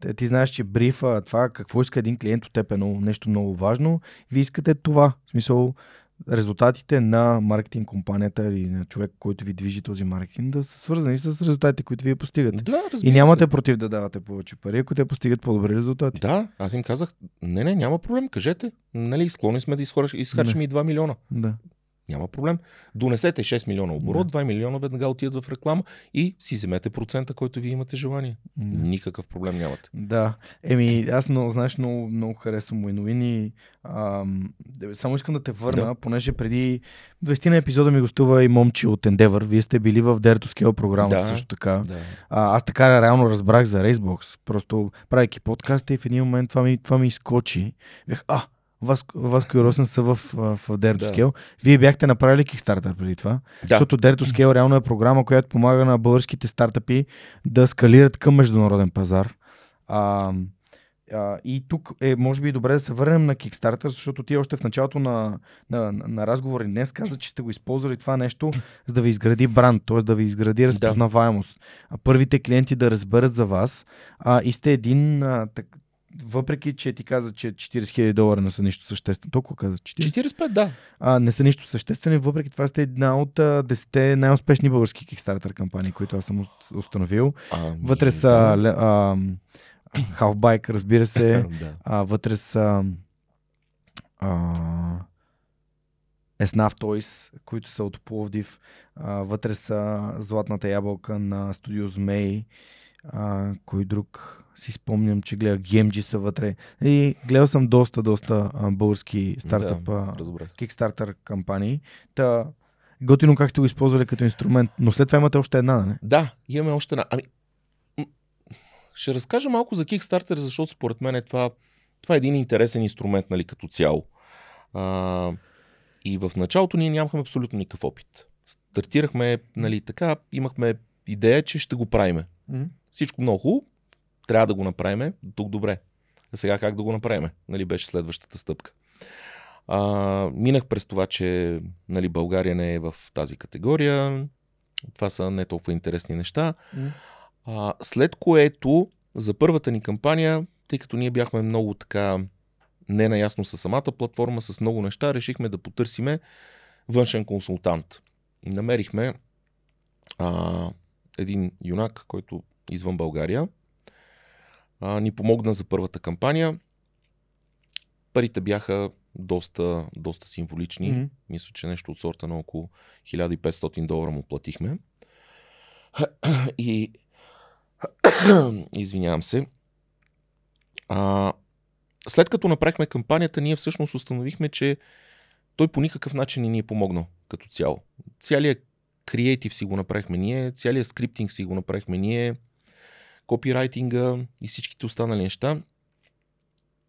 Те, ти знаеш, че брифа, това какво иска един клиент от теб е нещо много важно. Вие искате това. В смисъл, резултатите на маркетинг компанията или на човек, който ви движи този маркетинг, да са свързани с резултатите, които вие постигате. Да, И нямате се. против да давате повече пари, ако те постигат по-добри резултати. Да, аз им казах, не, не, няма проблем, кажете. Нали, склонни сме да изхораш, изхарчим и 2 милиона. Да. Няма проблем. Донесете 6 милиона оборот, 2 милиона веднага отидат в реклама и си вземете процента, който вие имате желание. Да. Никакъв проблем нямате. Да. Еми, аз много, знаеш, много, много харесвам и ам, да- само искам да те върна, Да. понеже преди 20 на епизода ми гостува и момче от Endeavor. Вие сте били в Dare to Scale програмата Да. също така. Да. А, аз така реално разбрах за Racebox. Просто правейки подкаста и в един момент това ми, това ми изкочи. Бях, а, Васко, Васко и Росен са в, в, в Dare to Да. Scale. Вие бяхте направили Kickstarter преди това. Да. Защото Dare to Scale реално е програма, която помага на българските стартъпи да скалират към международен пазар. А, а, и тук е, може би, добре да се върнем на Kickstarter, защото ти още в началото на, на, на, разговори днес каза, че сте го използвали това нещо, за да ви изгради бранд, т.е. да ви изгради разпознаваемост. А първите клиенти да разберат за вас а, и сте един, а, так, въпреки че ти каза, че 40 000 долара не са нищо съществено. Толкова каза 40 45, да. а, не са нищо съществени, въпреки това сте една от а, 10 най-успешни български Kickstarter кампании, които аз съм ус- установил. Ами, Вътре са да. а, Halfbike, разбира се, да. а, вътре са а, Esnaf Toys, които са от Пловдив, а, вътре са Златната ябълка на студио Змей, а, кой друг си спомням, че гледах Гемджи са вътре. И гледал съм доста, доста а, български стартъп Да, разбрах. Kickstarter кампании. Та, готино как сте го използвали като инструмент, но след това имате още една, не? Да, имаме още една. Ами, ще разкажа малко за Kickstarter, защото според мен е това, това е един интересен инструмент нали, като цяло. А, и в началото ние нямахме абсолютно никакъв опит. Стартирахме, нали, така, имахме идея, че ще го правиме. Всичко много хубаво, трябва да го направиме, тук добре. А сега как да го направиме? Нали, беше следващата стъпка. А, минах през това, че нали, България не е в тази категория. Това са не толкова интересни неща. А, след което, за първата ни кампания, тъй като ние бяхме много така не наясно с самата платформа, с много неща, решихме да потърсиме външен консултант. Намерихме а, един юнак, който извън България, а, ни помогна за първата кампания. Парите бяха доста, доста символични. Мгм. Мисля, че нещо от сорта на около 1500 долара му платихме. И Извинявам се. А, след като направихме кампанията, ние всъщност установихме, че той по никакъв начин не ни е помогнал като цяло. Цялият креатив си го направихме ние, цялият скриптинг си го направихме ние, копирайтинга и всичките останали неща.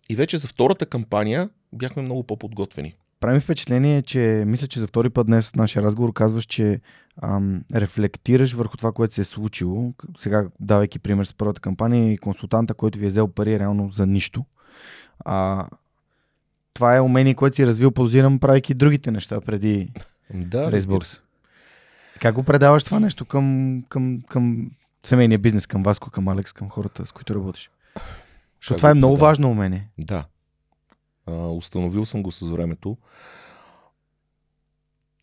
И вече за втората кампания бяхме много по-подготвени. Прави впечатление, че мисля, че за втори път днес в нашия разговор казваш, че ам, рефлектираш върху това, което се е случило. Сега, давайки пример с първата кампания и консултанта, който ви е взел пари реално за нищо. А, това е умение, което си развил, подозирам, правейки другите неща преди Да, Racebox. Как го предаваш това нещо към, към, към семейния бизнес, към Васко, към Алекс, към хората, с които работиш? Защото това е го много предавам? важно умение. Да. А, установил съм го с времето.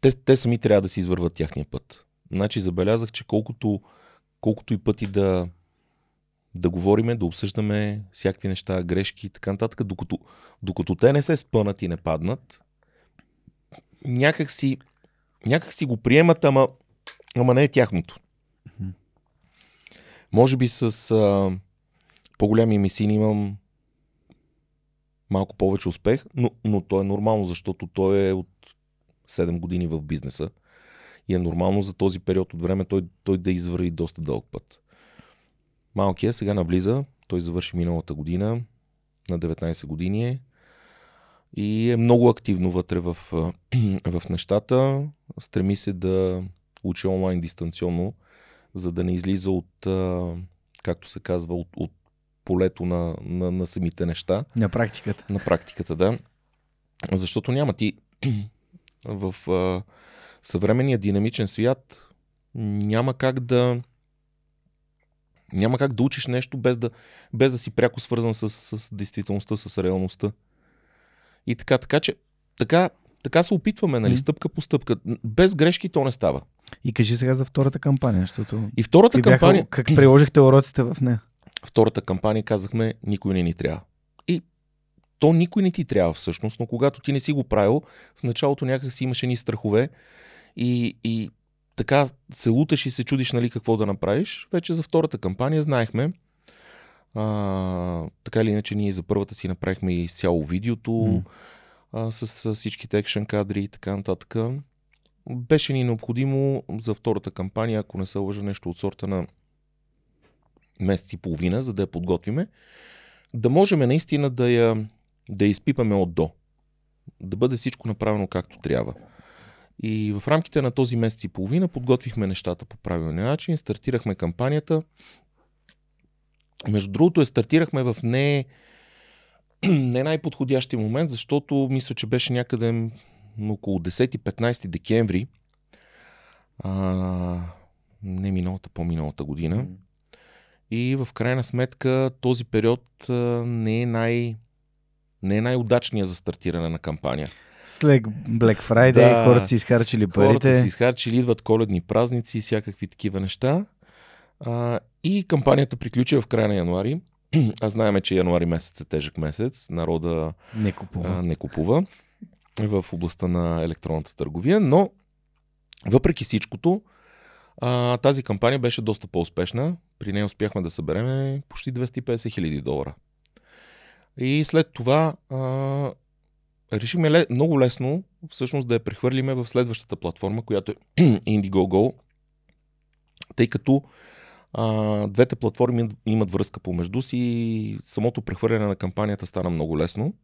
Те, те сами трябва да си извърват тяхния път. Значи забелязах, че колкото, колкото и пъти да, да говориме, да обсъждаме всякакви неща, грешки и така нататък, докато, докато те не се спънат и не паднат, някак си, някак си го приемат, ама, ама не е тяхното. Може би с а, по-голями мисии имам малко повече успех, но, но то е нормално, защото той е от 7 години в бизнеса и е нормално за този период от време той, той да извърви доста дълъг път. Малкият сега навлиза, той завърши миналата година, на 19 години е и е много активно вътре в, в нещата, стреми се да учи онлайн дистанционно, за да не излиза от, а, както се казва, от, от полето на, на, на самите неща. На практиката. На практиката, да. Защото няма ти в а, съвременния динамичен свят няма как да няма как да учиш нещо без да, без да си пряко свързан с, с действителността, с реалността. И така, така че така, така се опитваме, нали, стъпка по стъпка. Без грешки то не става. И кажи сега за втората кампания, защото И втората бяха, кампания, как приложихте уроците в нея? втората кампания казахме, никой не ни трябва. И то никой не ти трябва всъщност, но когато ти не си го правил, в началото някак си имаше ни страхове и, и така се луташ и се чудиш нали, какво да направиш. Вече за втората кампания знаехме. А, така или иначе ние за първата си направихме и изцяло видеото М. а, с, с всичките екшен кадри и така нататък. Беше ни необходимо за втората кампания, ако не се лъжа нещо от сорта на месец и половина, за да я подготвиме, да можем наистина да я, да я изпипаме от до. Да бъде всичко направено както трябва. И в рамките на този месец и половина подготвихме нещата по правилния начин, стартирахме кампанията. Между другото, е стартирахме в не, не най-подходящия момент, защото мисля, че беше някъде около 10-15 декември. А, не миналата, по-миналата година. И в крайна сметка този период не е, най, не е най-удачният за стартиране на кампания. След Black Friday Да. хората си изхарчили парите. Хората си изхарчили, идват коледни празници и всякакви такива неща. А, и кампанията приключи в края на януари. А знаеме, че януари месец е тежък месец. Народа Не купува. а, не купува в областта на електронната търговия, но въпреки всичкото, а, тази кампания беше доста по-успешна. При нея успяхме да съберем почти 250 хиляди долара. И след това а, решихме ле, много лесно всъщност да я прехвърлиме в следващата платформа, която е Indiegogo, тъй като а, двете платформи имат- връзка помежду си и самото прехвърляне на кампанията стана много лесно.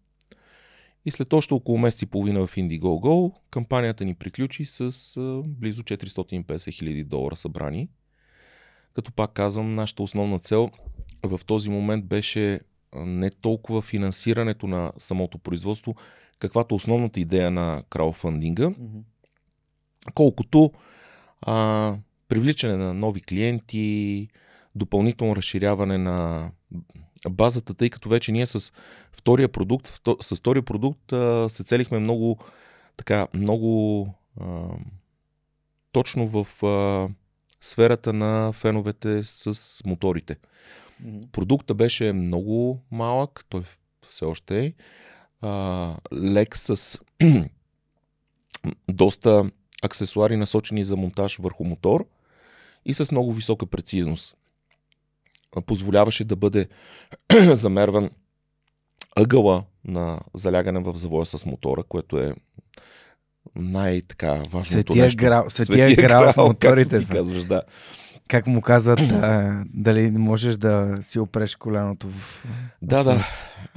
И след още около месец и половина в Indiegogo кампанията ни приключи с а, близо 450 хиляди долара събрани. Като пак казвам, нашата основна цел в този момент беше не толкова финансирането на самото производство, каквато основната идея на краудфандинга, Мгм. колкото а, привличане на нови клиенти, допълнително разширяване на базата, тъй като вече ние с втория продукт, с втория продукт се целихме много така, много а, точно в а, сферата на феновете с моторите. Продукта беше много малък, той все още е. А, лек с доста аксесуари насочени за монтаж върху мотор и с много висока прецизност. позволяваше да бъде замерван ъгъла на залягане в завоя с мотора, което е най-така важното Светия нещо. грал- светия грал в моторите, казваш, да. Как му казват, а, дали можеш да си опреш коляното в... Да, да.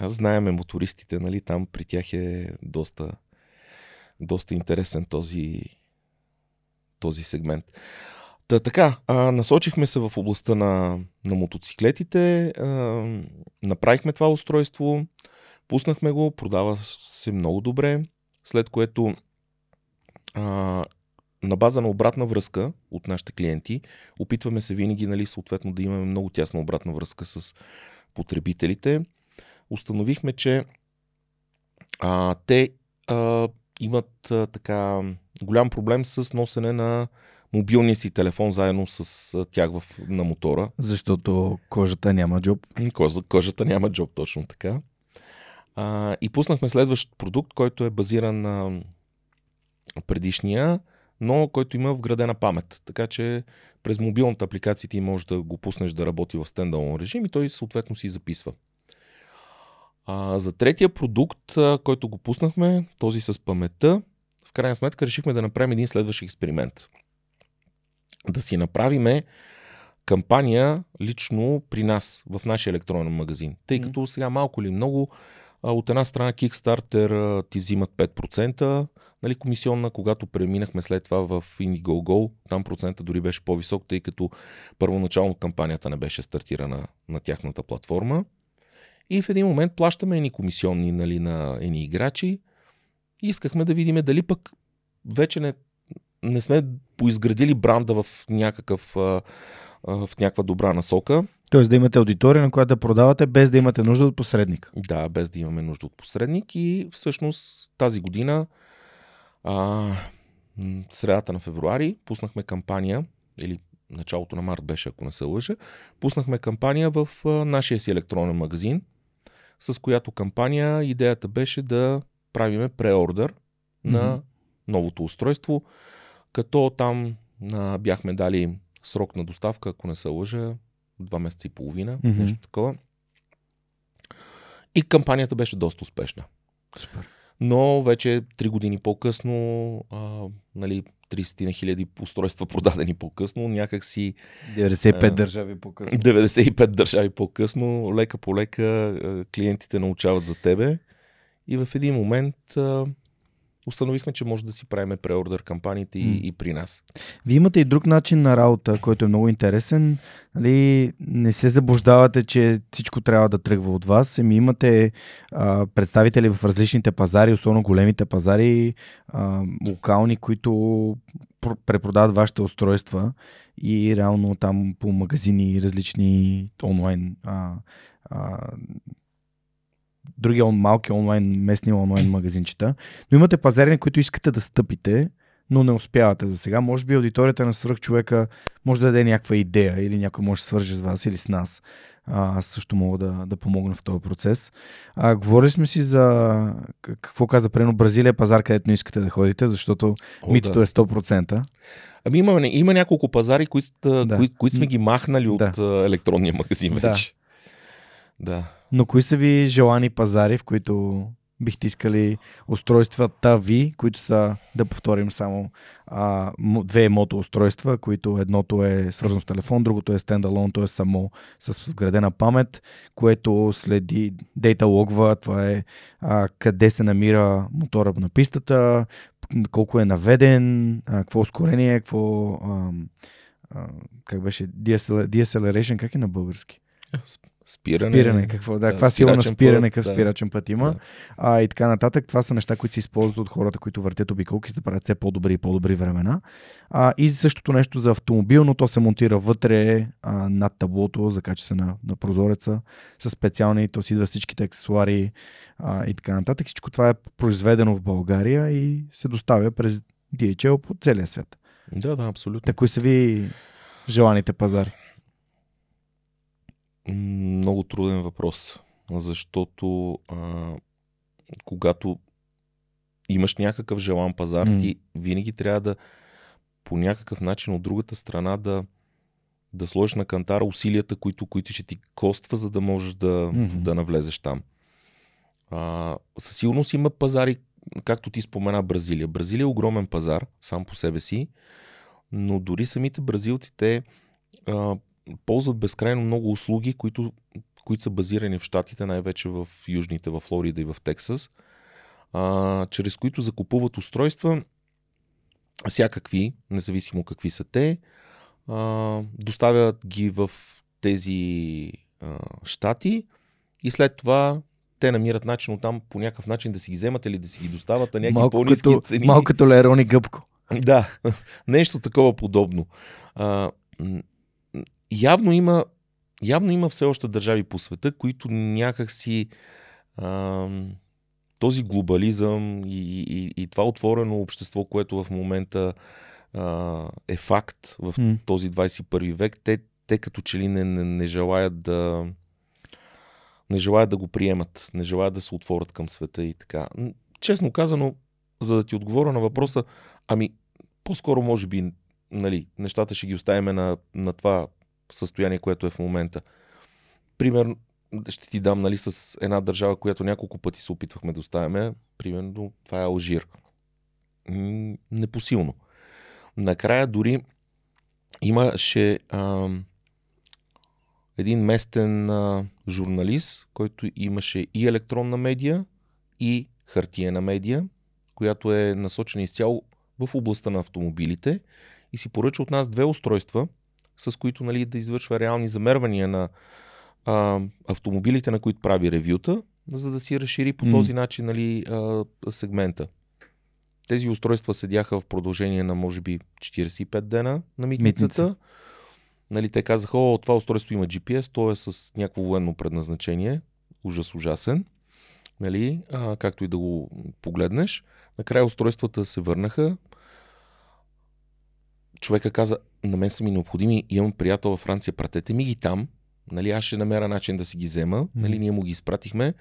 Знаеме мотористите, нали, там при тях е доста, доста интересен този, този сегмент. Та, така, а, насочихме се в областта на, на мотоциклетите, а, направихме това устройство, пуснахме го, продава се много добре, след което а, на база на обратна връзка от нашите клиенти, опитваме се винаги, нали, съответно, да имаме много тясна обратна връзка с потребителите. Установихме, че а, те а, имат а, така голям проблем с носене на мобилния си телефон заедно с тях в, на мотора. Защото кожата няма джоб. Кожа, кожата няма джоб, точно така. А, и пуснахме следващ продукт, който е базиран на предишния, но който има вградена памет. Така че през мобилната апликация ти можеш да го пуснеш да работи в стендалон режим и той съответно си записва. А, за третия продукт, а, който го пуснахме, този с паметта, в крайна сметка решихме да направим един следващ експеримент. Да си направиме кампания лично при нас, в нашия електронен магазин. Тъй като сега малко или много, от една страна Kickstarter ти взимат 5%, нали, комисионна, когато преминахме след това в Indiegogo, там процента дори беше по-висок, тъй като първоначално кампанията не беше стартирана на тяхната платформа. И в един момент плащаме едни комисионни нали, на едни играчи и искахме да видим дали пък вече не, не сме поизградили бранда в някакъв а, а, в някаква добра насока. Тоест да имате аудитория, на която да продавате, без да имате нужда от посредник. Да, без да имаме нужда от посредник. И всъщност тази година, а, средата на февруари, пуснахме кампания, или началото на март беше, ако не се лъжа, пуснахме кампания в а, нашия си електронен магазин, с която кампания идеята беше да правиме преордър на Мгм. новото устройство, като там а, бяхме дали срок на доставка, ако не се лъжа, два месеца и половина, Мгм. нещо такова. И кампанията беше доста успешна. Супер. Но вече три години по-късно, а, нали, 30 на хиляди устройства продадени по-късно, някакси 95 А. държави по-късно. 95 държави по-късно, лека по лека клиентите научават за тебе и в един момент а, установихме, че може да си правиме преордър кампаниите и, и при нас. Вие имате и друг начин на работа, който е много интересен. Нали, не се заблуждавате, че всичко трябва да тръгва от вас. Еми имате а, представители в различните пазари, особено големите пазари, а, локални, които пр- препродават вашите устройства и реално там по магазини и различни онлайн а, а, други малки онлайн, местни онлайн магазинчета. Но имате пазари, на които искате да стъпите, но не успявате за сега. Може би аудиторията на свръх човека може да даде някаква идея или някой може да свърже с вас или с нас. А, аз също мога да, да помогна в този процес. А, говорили сме си за какво каза Прено Бразилия е пазар, където не искате да ходите, защото О, митото да. е 100%. Ами има, има няколко пазари, които, Да. да. кои, които сме ги махнали от Да. а, електронния магазин Да. вече. Да. Но кои са ви желани пазари, в които бихте искали устройствата ви, които са, да повторим само, а, две мото устройства, които едното е свързано с телефон, другото е стендалон, т.е. само с вградена памет, което следи, дейта логва, това е а, къде се намира мотора на пистата, колко е наведен, а, какво ускорение, какво а, а, как беше, DSL, deceleration, как е на български? Спиране. Спиране, какво, да, каква сила на спиране, какъв да. спирачен път има. Да. А, и така нататък. Това са неща, които се използват от хората, които въртят обиколки, за да правят все по-добри и по-добри времена. А, и същото нещо за автомобил, но то се монтира вътре а, над таблото, закача се на, на прозореца, с специални, то си идва всичките аксесуари а, и така нататък. Всичко това е произведено в България и се доставя през DHL по целия свет. да, да, абсолютно. Та кои са ви желаните пазари? Много труден въпрос, защото а, когато имаш някакъв желан пазар, М. ти винаги трябва да по някакъв начин от другата страна да, да сложиш на кантара усилията, които, които ще ти коства, за да можеш да, Мгм. да навлезеш там. А, със сигурност има пазари, както ти спомена Бразилия. Бразилия е огромен пазар сам по себе си, но дори самите бразилци те а, ползват безкрайно много услуги, които, които са базирани в Штатите, най-вече в южните, в Флорида и в Тексас, а, чрез които закупуват устройства, всякакви, независимо какви са те, а, доставят ги в тези а, щати и след това те намират начин оттам по някакъв начин да си ги вземат или да си ги достават на някакви Малко по-низки като, цени. малко като Лерон и Гъбко. Да, нещо такова подобно. А, явно има явно има все още държави по света, които някак си а, този глобализъм и, и, и това отворено общество, което в момента а, е факт в М. този 21 век, те, те като че ли не, не, не желаят да не желаят да го приемат, не желаят да се отворят към света и така. Честно казано, за да ти отговоря на въпроса, ами по-скоро може би нали, нещата ще ги оставим на, на това състояние, което е в момента. Пример, ще ти дам нали, с една държава, която няколко пъти се опитвахме да оставяме. Примерно, това е Алжир. Непосилно. Накрая дори имаше ам, един местен а, журналист, който имаше и електронна медия, и хартиена медия, която е насочена изцяло в областта на автомобилите и си поръча от нас две устройства, с които нали, да извършва реални замервания на а, автомобилите, на които прави ревюта, за да си разшири по този начин нали, а, сегмента. Тези устройства седяха в продължение на може би 45 дена на митницата. Митница. Нали, те казаха, о, това устройство има GPS, то е с някакво военно предназначение. Ужас, ужасен. Нали, а, както и да го погледнеш. Накрая устройствата се върнаха. Човека каза, на мен са ми необходими, имам приятел във Франция, пратете ми ги там. Нали, аз ще намеря начин да си ги взема. Нали, ние му ги изпратихме.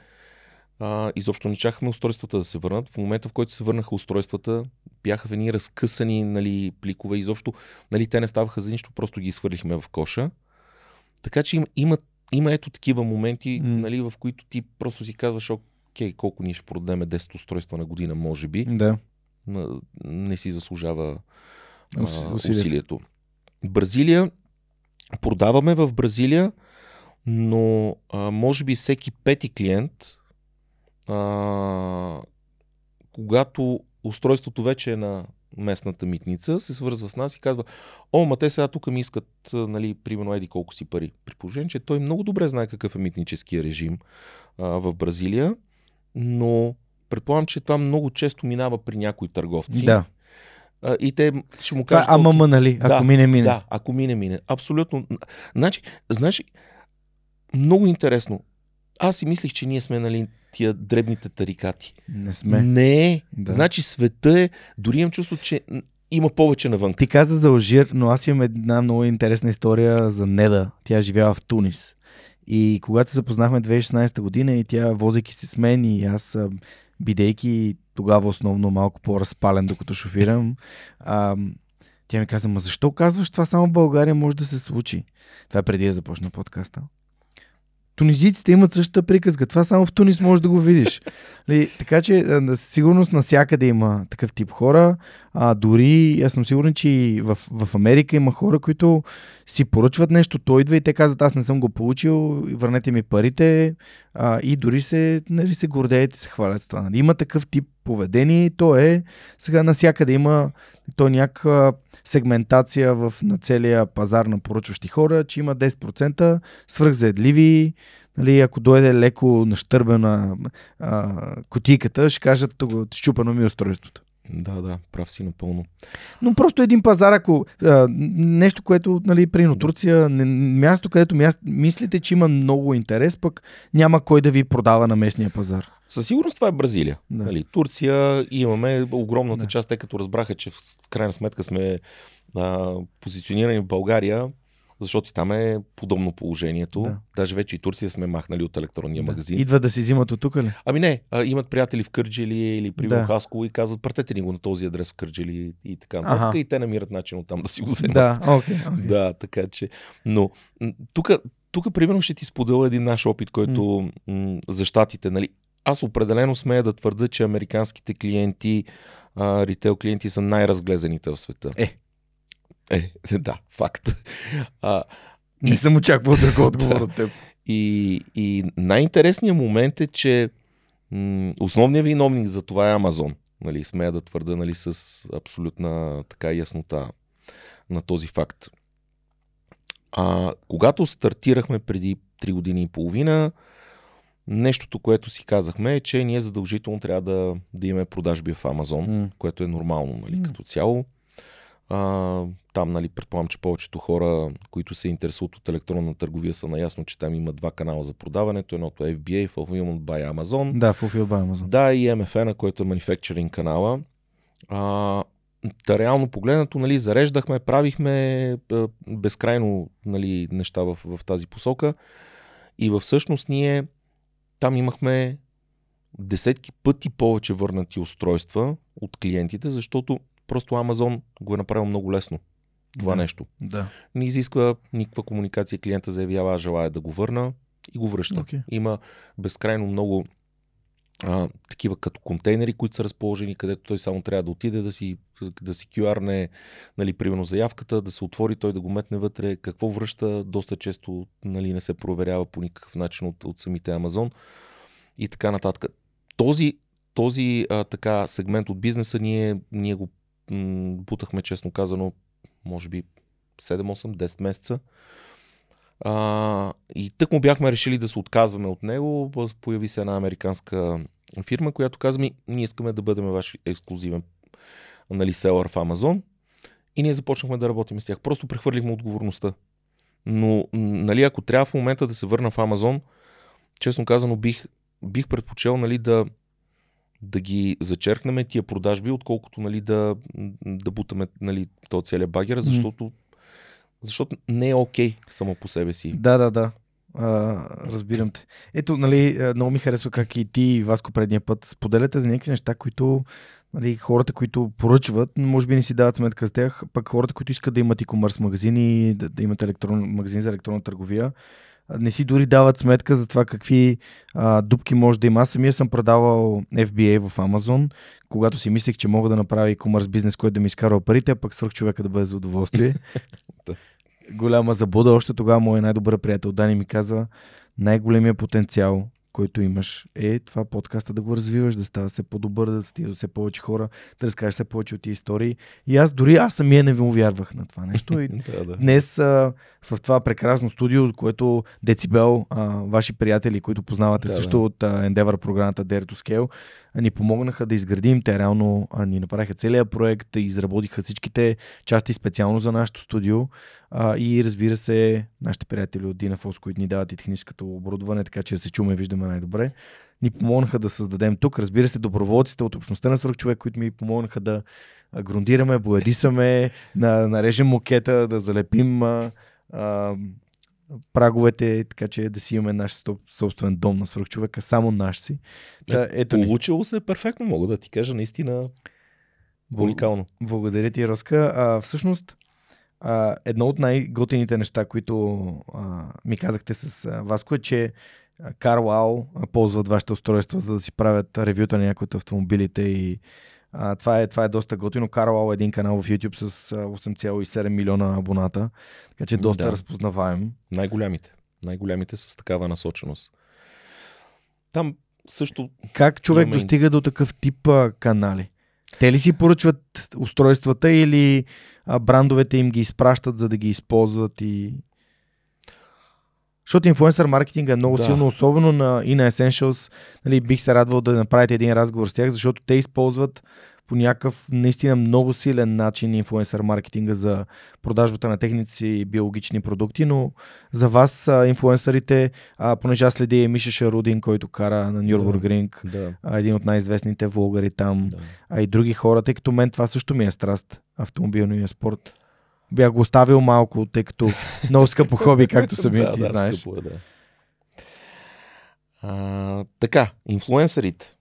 А, изобщо не чакахме устройствата да се върнат. В момента, в който се върнаха устройствата, бяха в едни разкъсани нали, пликове. Изобщо нали, те не ставаха за нищо, просто ги изхвърлихме в коша. Така че има, има, има ето такива моменти, М. нали, в които ти просто си казваш, окей, колко ние ще продадем 10 устройства на година, може би. Да. Не си заслужава усилието. усилието. Бразилия, продаваме в Бразилия, но а, може би всеки пети клиент, а, когато устройството вече е на местната митница, се свързва с нас и казва, о, ма те сега тук ми искат, нали, примерно, еди колко си пари. При положение, че той много добре знае какъв е митническия режим а, в Бразилия, но предполагам, че това много често минава при някои търговци. Да. А, и те ще му Това е кажат... ама «Окей, ма, нали? Ако Да, мине, мине. да, ако мине, мине. Абсолютно. Значи, знаеш, много интересно. Аз си мислих, че ние сме, нали, тия дребните тарикати. Не сме. Не. Да. Значи света е, дори имам чувство, че има повече навън. Ти каза за Алжир, но аз имам една много интересна история за Неда. Тя живява в Тунис. И когато се запознахме 2016 година и тя возейки се с мен и аз бидейки тогава основно малко по-разпален докато шофирам, а, тя ми каза, ма защо казваш това само в България може да се случи? Това е преди да започна подкаста. Тунизиците имат същата приказка. Това само в Тунис можеш да го видиш. Ли, така че сигурност навсякъде има такъв тип хора. А, дори аз съм сигурен, че в, в Америка има хора, които си поръчват нещо, той идва и те казват, аз не съм го получил, върнете ми парите а, и дори се, нали, се гордеят и се хвалят с това. Нали. Има такъв тип поведение то е, сега насякъде има то някаква сегментация в, на целия пазар на поръчващи хора, че има 10% свръхзаедливи, Нали, ако дойде леко нащърбена а, кутийката, ще кажат, щупано ми е устройството. Да, да, прав си напълно. Но просто един пазар, ако а, нещо, което, нали, при Турция, не, място, където място, мислите, че има много интерес, пък няма кой да ви продава на местния пазар. Със сигурност това е Бразилия. Да. Нали, Турция имаме огромната Да. част, тъй като разбраха, че в крайна сметка сме а, позиционирани в България, защото и там е подобно положението. Да. Даже вече и Турция сме махнали от електронния магазин. Идва да си взимат от тук ли? Ами не, а, имат приятели в Кърджели или при Да. да. Хасково и казват, пратете ни го на този адрес в Кърджели и така нататък. И те намират начин от там да си го вземат. Да, окей. окей. Да, така че. Но тук, тук примерно ще ти споделя един наш опит, който м- за щатите, нали. Аз определено смея да твърда, че американските клиенти, а, ритейл клиенти са най-разглезените в света. Е. Е, да, факт. А, Не съм очаквал друг отговор от теб. и, и най-интересният момент е, че м- основният виновник за това е Амазон. Нали, смея да твърда нали, с абсолютна така яснота на този факт. А, когато стартирахме преди 3 години и половина, нещото, което си казахме е, че ние задължително трябва да, да имаме продажби в Амазон, М. което е нормално нали, М. като цяло. А, там, нали, предполагам, че повечето хора, които се интересуват от електронна търговия, са наясно, че там има два канала за продаването. Едното е FBA, Fulfillment by Amazon. Да, Fulfilled by Amazon. Да, и MFN, който е Manufacturing канала. А, Та реално погледнато, нали, зареждахме, правихме безкрайно нали, неща в, в тази посока. И във всъщност ние там имахме десетки пъти повече върнати устройства от клиентите, защото просто Amazon го е направил много лесно. Това Да. нещо. Да. Не изисква никаква комуникация. Клиента заявява, желая да го върна и го връща. Окей. Има безкрайно много а, такива като контейнери, които са разположени, където той само трябва да отиде да си, да си QR-не, нали, примерно заявката, да се отвори, той да го метне вътре. Какво връща, доста често нали, не се проверява по никакъв начин от, от самите Амазон и така нататък. Този, този а, така сегмент от бизнеса ние, ние го м- бутахме, честно казано, може би 7-8-10 месеца. А, и тък му бяхме решили да се отказваме от него. Появи се една американска фирма, която каза ми, ние искаме да бъдем ваш ексклюзивен нали, селър в Амазон. И ние започнахме да работим с тях. Просто прехвърлихме отговорността. Но, нали, ако трябва в момента да се върна в Амазон, честно казано, бих, бих предпочел нали, да, да ги зачеркнем тия продажби, отколкото нали, да, да бутаме нали, този целият багер, защото, защото не е окей okay само по себе си. Да, да, да. А, разбирам те. Ето, нали, много ми харесва как и ти и Васко предния път споделяте за някакви неща, които нали, хората, които поръчват, може би не си дават сметка с тях, пък хората, които искат да имат e-commerce магазини, да, да имат електрон, магазин за електронна търговия, не си дори дават сметка за това какви а, дупки може да има. Аз самия съм продавал FBA в Amazon, когато си мислех, че мога да направя e-commerce бизнес, който да ми изкарва парите, а пък свърх човека да бъде за удоволствие. Голяма забуда. Още тогава моят най-добър приятел Дани ми казва, най-големия потенциал, който имаш е това подкаста да го развиваш, да става все по-добър, да стига до все повече хора, да разкажеш все повече от тия истории. И аз дори аз самия не ви вярвах на това нещо. И да, да. Днес а, в това прекрасно студио, което Децибел, а, ваши приятели, които познавате Да, също да. от а, Endeavor програмата Dare to Scale, ни помогнаха да изградим. Те реално а, ни направиха целият проект, изработиха всичките части специално за нашето студио а, и разбира се, нашите приятели от Dynafos, които ни дават и техническото оборудване, така че да се чуме и виждаме най-добре ни помогнаха да създадем тук. Разбира се, доброволците от общността на свърхчовек, които ми помогнаха да грундираме, боядисаме, нарежем мокета, да залепим а, а, праговете, така че да си имаме наш собствен дом на свърхчовека, само наш си. Та, ето ни. Получило се перфектно, мога да ти кажа, наистина уникално. Благодаря ти, Роска. А, всъщност, а, едно от най-готените неща, които а, ми казахте с а, Васко е, че а, Carwow ползват вашите устройства, за да си правят ревюта на някои от автомобилите и а, това, е, това е доста готино. Carwow е един канал в YouTube с а, 8,7 милиона абоната, така че доста Да. разпознаваем. Най-голямите. Най-голямите с такава насоченост. Там също Как човек Имаме- достига до такъв тип а, канали? Те ли си поръчват устройствата или а, брандовете им ги изпращат, за да ги използват и... Защото инфлуенсър маркетинга е много Да. силно, особено на, и на Essentials. Нали, бих се радвал да направите един разговор с тях, защото те използват по някакъв наистина много силен начин инфлуенсър маркетинга за продажбата на техните си биологични продукти, но за вас а, инфлуенсърите, а, понеже аз следя и Миша Шарудин, който кара на Нюрбургринг, да, а, един от най-известните влогари там, да. а и други хора, тъй като мен това също ми е страст, автомобилния спорт. Бях го оставил малко, тъй като много скъпо хоби, както самия да, ти да, знаеш. Скъпо е, да. А, така, инфлуенсърите.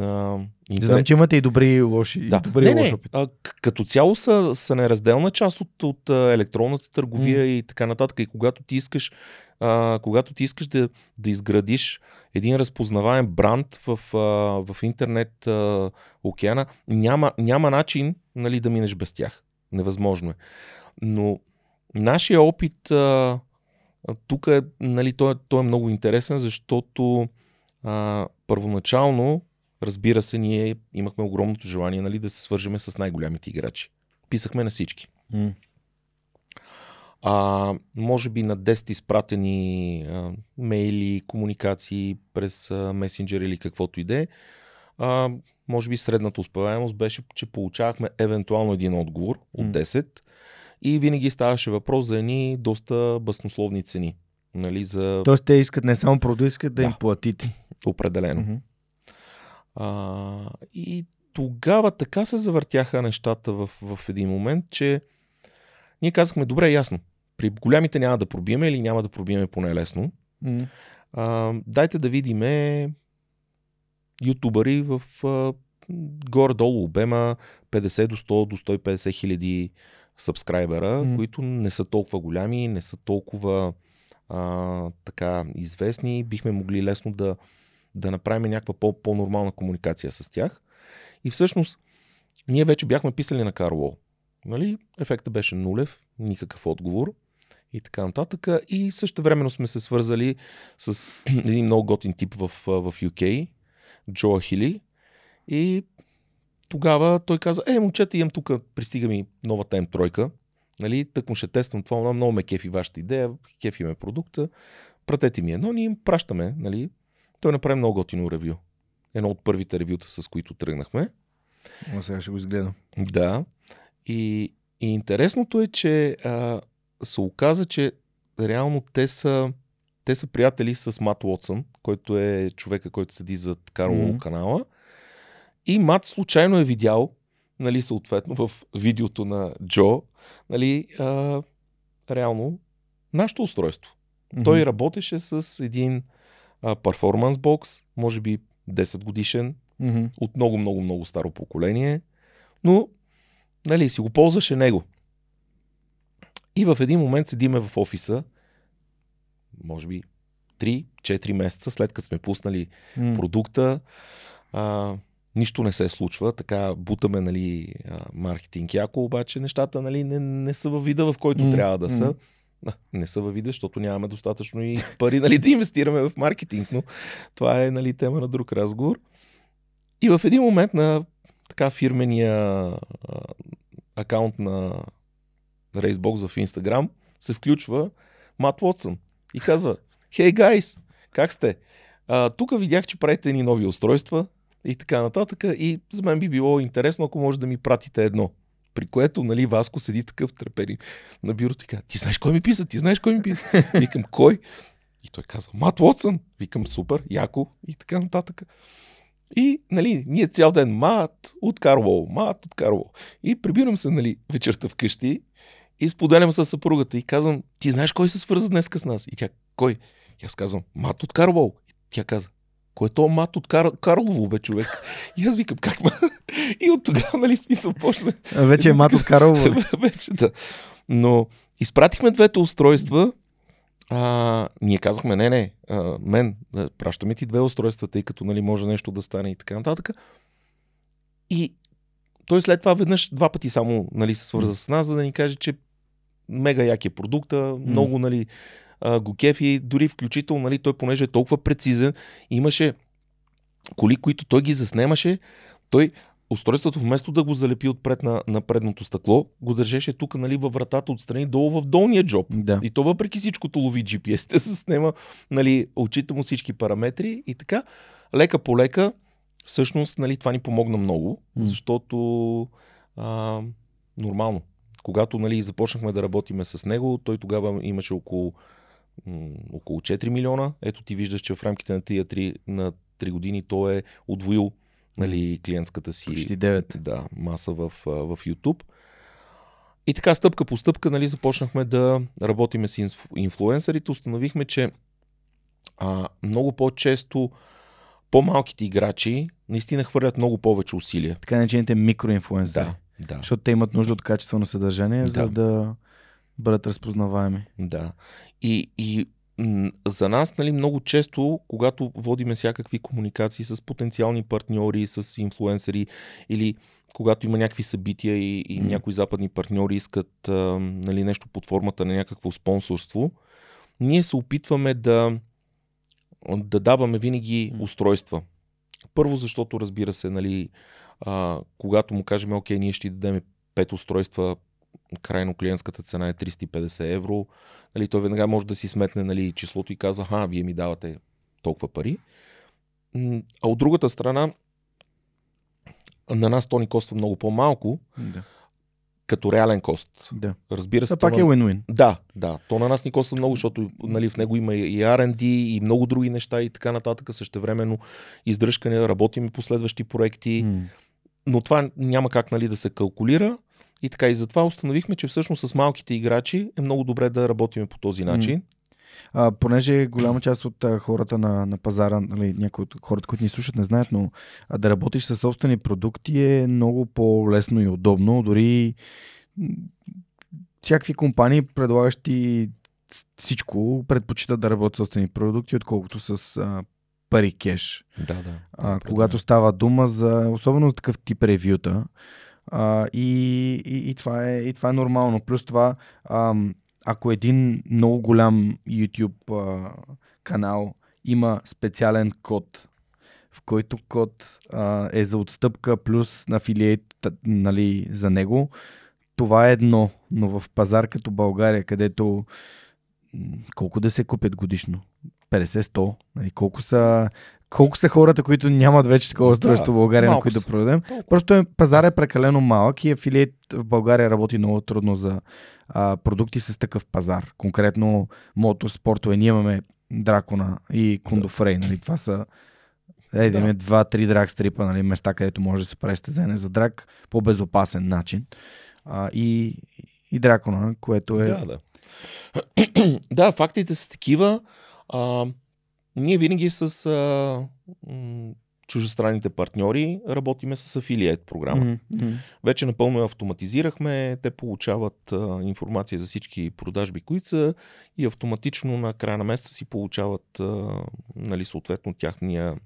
А, интерес- Знам, че имате и добри и лоши. да. И добри не, и лоши опит. а, като цяло са, са неразделна част от, от електронната търговия М. и така нататък. И когато ти искаш, а, когато ти искаш да, да изградиш един разпознаваем бранд в, а, в интернет а, океана, няма, няма начин нали, да минеш без тях. Невъзможно е. Но нашия опит а, тук е, нали, той, той е много интересен, защото а, първоначално Разбира се, ние имахме огромното желание нали, да се свържеме с най-голямите играчи. Писахме на всички. М. А, може би на 10 изпратени а, мейли, комуникации през а, месенджер или каквото и да е. Може би средната успеваемост беше, че получавахме евентуално един отговор от М. 10 и винаги ставаше въпрос за едни доста баснословни цени. Нали, за Тоест те искат не само продукт, искат да, Да. им платите. определено. Мгм. А, и тогава така се завъртяха нещата в, в един момент, че ние казахме, добре, ясно, при голямите няма да пробиеме или няма да пробиеме поне лесно. М. А, дайте да видиме ютубъри в горе-долу обема 50 до 100 до 150 хиляди сабскрайбера, Мгм. които не са толкова голями, не са толкова а, така известни. Бихме могли лесно да, да направим някаква по- по-нормална комуникация с тях. И всъщност, ние вече бяхме писали на Карло. Нали? Ефектът беше нулев, никакъв отговор и така нататък. И също времено сме се свързали с един много готин тип в, в UK, Джо Хили. И тогава той каза, е, момчета, имам тук, пристига ми новата М3. Нали, тък му ще тествам това, много, много ме кефи вашата идея, кефи ме продукта, пратете ми едно, ние им пращаме, нали. Той направи много готино ревю. Едно от първите ревюта, с които тръгнахме. О, сега ще го изгледам. Да. И, и интересното е, че а, се оказа, че реално те са, те са приятели с Мат Уотсън, който е човека, който седи зад Карло Мгм. канала. И Мат случайно е видял, нали, съответно, в видеото на Джо, нали, а, реално нашето устройство. Мгм. Той работеше с един перформанс бокс, може би 10 годишен, Мгм. от много, много, много старо поколение, но нали, си го ползваше него. И в един момент седиме в офиса, може би 3-4 месеца след като сме пуснали М. продукта, а, нищо не се случва, така бутаме нали, маркетинг яко, обаче нещата нали, не, не са във вида, в който М, трябва да са. А, Не са във вида, защото нямаме достатъчно и пари нали, да инвестираме в маркетинг, но това е нали, тема на друг разговор. И в един момент на така фирмения а, акаунт на Racebox в Instagram се включва Мат Уотсън и казва Хей, guys, как сте? Тук видях, че правите ни нови устройства и така нататък и за мен би било интересно, ако може да ми пратите едно. При което, нали, Васко седи такъв трепери на бюрото и казва, ти знаеш кой ми писа, ти знаеш кой ми писа. Викам, кой? И той казва, Мат Уотсън. Викам, супер, яко и така нататък. И, нали, ние цял ден мат от Карло, мат от Карло. И прибирам се, нали, вечерта вкъщи и споделям с съпругата и казвам, ти знаеш кой се свърза днес с нас? И тя, кой? И аз казвам, мат от Карло. И тя каза, кой е то мат от Кар... Карлово, бе, човек? И аз викам, как ма? И от тогава, нали, смисъл почна Вече е мат от Карл. вече да. Но изпратихме двете устройства. А, ние казахме, не, не, а, мен, да, пращаме ти две устройства, тъй като нали, може нещо да стане и така нататък. И той след това веднъж, два пъти само нали, се свърза с нас, за да ни каже, че мега як е продукта, много нали, а, го кефи, дори включително нали, той, понеже е толкова прецизен, имаше коли, които той ги заснемаше, той устройството вместо да го залепи отпред на, на предното стъкло, го държеше тук нали, във вратата отстрани долу в долния джоб. Да. И то въпреки всичкото лови GPS, те се снема, нали, отчита му всички параметри и така, лека по лека, всъщност, нали, това ни помогна много, М. защото а, нормално. Когато нали, започнахме да работиме с него, той тогава имаше около, м, около 4 милиона. Ето ти виждаш, че в рамките на тия 3, на 3 години той е удвоил нали, клиентската си Почти 9. да, маса в, в YouTube. И така, стъпка по стъпка, нали, започнахме да работиме с инфлуенсърите. Установихме, че а, много по-често по-малките играчи наистина хвърлят много повече усилия. Така наречените микроинфлуенсъри. Да, да. Защото те имат нужда от качествено съдържание, да. за да бъдат разпознаваеми. Да. И, и за нас, нали, много често, когато водиме всякакви комуникации с потенциални партньори, с инфлуенсъри или когато има някакви събития и, и mm. някои западни партньори искат а, нали, нещо под формата на някакво спонсорство, ние се опитваме да, да даваме винаги устройства. Първо, защото разбира се, нали, а, когато му кажем, окей, ние ще дадем пет устройства, крайно клиентската цена е 350 евро, нали, той веднага може да си сметне нали, числото и казва, а, вие ми давате толкова пари. А от другата страна, на нас то ни коства много по-малко, да. Като реален кост. Да. Разбира се. Това пак е win-win. Да, да. То на нас ни коства много, защото нали, в него има и R&D и много други неща и така нататък. Същевременно издръжка не работим по следващи проекти. Mm. Но това няма как нали, да се калкулира. И така, и затова установихме, че всъщност с малките играчи е много добре да работим по този начин. Mm. А, понеже голяма част от а, хората на, на пазара, нали, някои от хората, които ни слушат, не знаят, но а, да работиш със собствени продукти е много по-лесно и удобно. Дори всякакви компании, предлагащи всичко, предпочитат да работят с собствени продукти, отколкото с а, пари кеш. Да, да. А, когато става дума за, особено за такъв тип ревюта, а, и, и, и, това е, и това е нормално. Плюс това, ам, ако един много голям YouTube а, канал има специален код, в който код а, е за отстъпка плюс афилиейт нали, за него, това е едно. Но в пазар като България, където колко да се купят годишно? 50-100? Нали, колко са колко са хората, които нямат вече такова устройство да, в България, на които да продадем. Просто е, пазар е прекалено малък и афилиет в България работи много трудно за а, продукти с такъв пазар. Конкретно мотоспортове. Ние имаме Дракона и Кундофрей. Нали? Това са е, да. два-три драг стрипа, нали, места, където може да се прави стезене за драг по безопасен начин. А, и, и Дракона, което е... Да, да. да, фактите са такива. А, ние винаги с а, м- чужестранните партньори работиме с афилиет програма. Mm-hmm. Вече напълно автоматизирахме. Те получават а, информация за всички продажби, които са и автоматично на края на месеца си получават а, нали, съответно тяхния,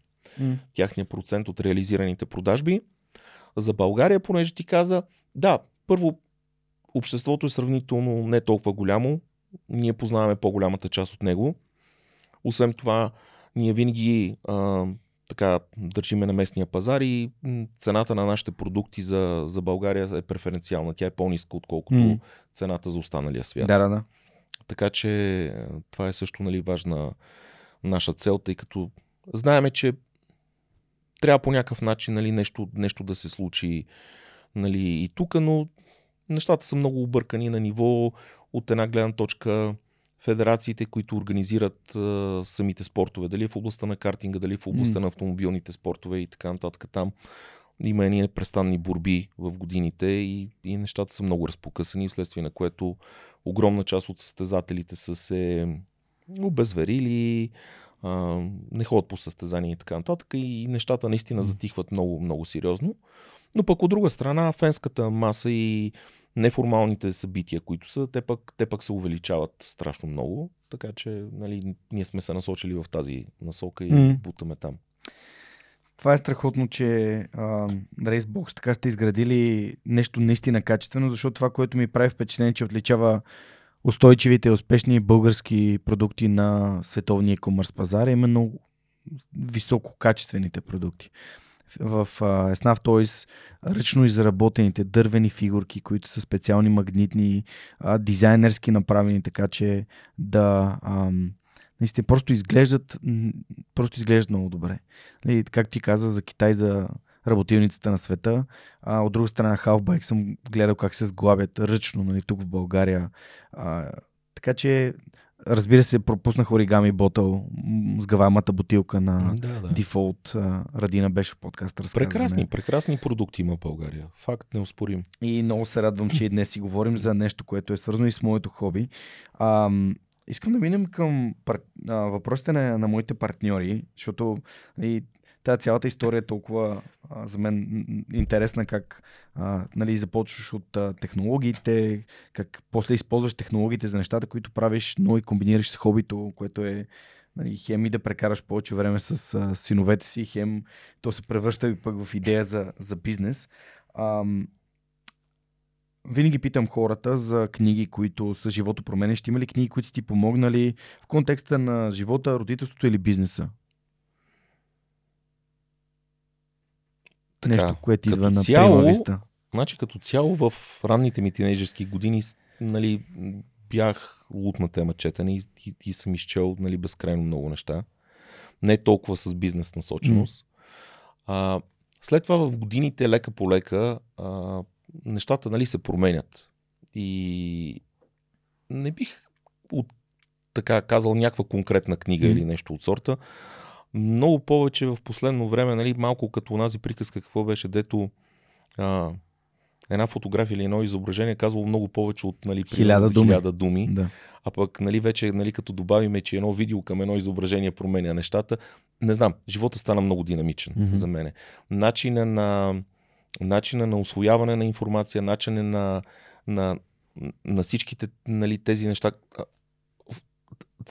mm. тяхния процент от реализираните продажби. За България, понеже ти каза, да, първо обществото е сравнително не толкова голямо. Ние познаваме по-голямата част от него. Освен това, ние винаги а, така държиме на местния пазар и цената на нашите продукти за, за България е преференциална. Тя е по-ниска, отколкото mm. цената за останалия свят. Да, да, да. Така че това е също нали, важна наша цел, тъй като знаеме, че трябва по някакъв начин нали, нещо, нещо да се случи нали, и тук, но нещата са много объркани на ниво от една гледна точка федерациите, които организират а, самите спортове, дали е в областта на картинга, дали е в областта mm. на автомобилните спортове и така нататък. Там има едни непрестанни борби в годините и, и нещата са много разпокъсани, вследствие на което огромна част от състезателите са се обезверили, а, не ходят по състезания и така нататък и нещата наистина затихват много, много сериозно. Но пък от друга страна, фенската маса и неформалните събития, които са, те пък, те пък се увеличават страшно много, така че нали, ние сме се насочили в тази насока и mm. бутаме там. Това е страхотно, че а, Racebox така сте изградили нещо наистина качествено, защото това, което ми прави впечатление, че отличава устойчивите и успешни български продукти на световния e-commerce пазар е именно висококачествените продукти в uh, Esnaf Toys ръчно изработените дървени фигурки, които са специални магнитни, uh, дизайнерски направени, така че да um, наистина просто изглеждат просто изглеждат много добре. Нали, как ти каза за Китай, за работилницата на света. А, от друга страна, Halfbike съм гледал как се сглабят ръчно нали, тук в България. А, така че разбира се, пропуснах оригами ботъл, м, сгъваемата бутилка на Да, да. Дефолт. а, Радина беше в за Прекрасни, прекрасни продукти има в България. Факт неоспорим. И много се радвам, че и днес си говорим за нещо, което е свързано и с моето хоби. Ам, искам да минем към пар... а, въпросите на, на моите партньори, защото и тази цялата история е толкова а, за мен интересна, как а, нали, започваш от а, технологиите, как после използваш технологиите за нещата, които правиш, но и комбинираш с хобито, което е нали, хем и да прекараш повече време с а, синовете си, хем то се превръща и пък в идея за, за бизнес. Ам, винаги питам хората за книги, които са живото променещи. Има ли книги, които са ти помогнали в контекста на живота, родителството или бизнеса? Така, Нещо, което идва на цяло- Виста. Значи като цяло в ранните ми тинейджерски години нали, бях луд на тема четене и, и, и съм изчел нали, безкрайно много неща. Не толкова с бизнес насоченост. А, след това в годините лека по лека а, нещата нали, се променят. И не бих от, така казал някаква конкретна книга М. или нещо от сорта. Много повече в последно време, нали, малко като онази приказка, какво беше, дето а, една фотография или едно изображение казвало много повече от нали, Хиляда думи. хиляда думи. Да. А пък, нали, вече, нали, като добавиме, че едно видео към едно изображение променя нещата, не знам, живота стана много динамичен mm-hmm. за мене. Начина на, начина на освояване на информация, начина на, на, на всичките нали, тези неща.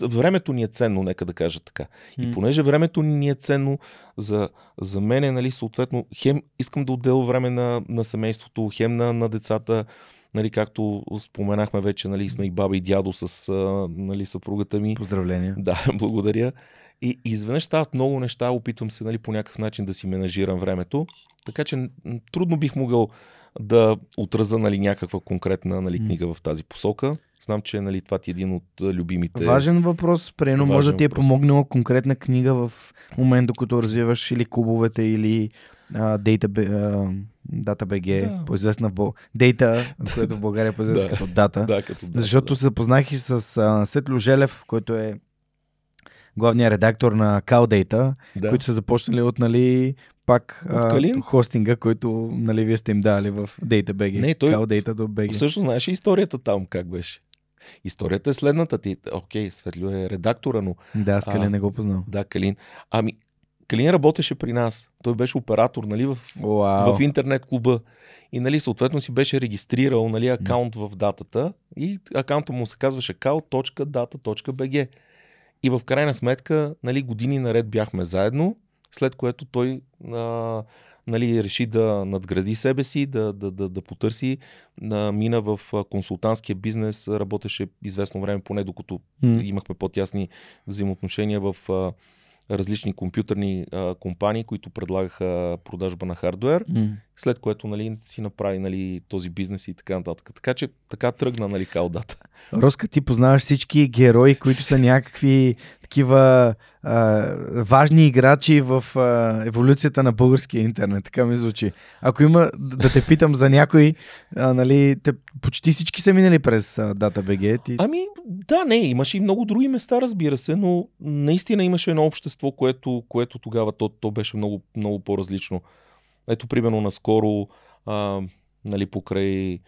Времето ни е ценно, нека да кажа така. И понеже времето ни е ценно, за, за мен е, нали, съответно, хем искам да отделя време на, на семейството, хем на, на децата, нали, както споменахме вече, нали, сме и баба и дядо с нали, съпругата ми. Поздравления. Да, благодаря. И, изведнъж стават много неща, опитвам се нали, по някакъв начин да си менажирам времето, така че трудно бих могъл да отраза нали, някаква конкретна нали, книга в тази посока. Знам, че нали, това ти е един от любимите. Важен въпрос. Приедно може да ти е помогнала конкретна книга в момента, докато развиваш или клубовете, или DataBG, Да. по-известна в. Data, което в България е по-известна Да. като Data. Да, като да, Защото се запознах и с а, Светло Желев, който е главният редактор на CalData, да. които са започнали от, нали, пак От а, хостинга, който нали, вие сте им дали в DataBG. Не, той- CalData до BG. Също знаеш историята там как беше? Историята е следната. Ти, окей, Светлио е редактора, но Да, аз Калин А. не го познавам. да, Калин. Ами, Калин работеше при нас. Той беше оператор, нали, в, в интернет клуба. И, нали, съответно си беше регистрирал, нали, акаунт в датата. И акаунта му се казваше cal.data.bg. И в крайна сметка, нали, години наред бяхме заедно, след което той а, нали, реши да надгради себе си, да, да, да, да потърси, а, мина в консултантския бизнес, работеше известно време, поне докато М. имахме по-тясни взаимоотношения в различни компютърни а, компании, които предлагаха продажба на хардвер, М. след което нали, си направи нали, този бизнес и така нататък. Така че така тръгна нали, калдата. Роска, ти познаваш всички герои, които са някакви такива а, важни играчи в а, еволюцията на българския интернет. Така ми звучи. Ако има да те питам за някой, а, нали, те, почти всички са минали през а, DataBG. Ти... Ами, да, не, имаше и много други места, разбира се, но наистина имаше едно общество, което, което тогава то, то беше много, много по-различно. Ето, примерно, наскоро, а, нали, покрай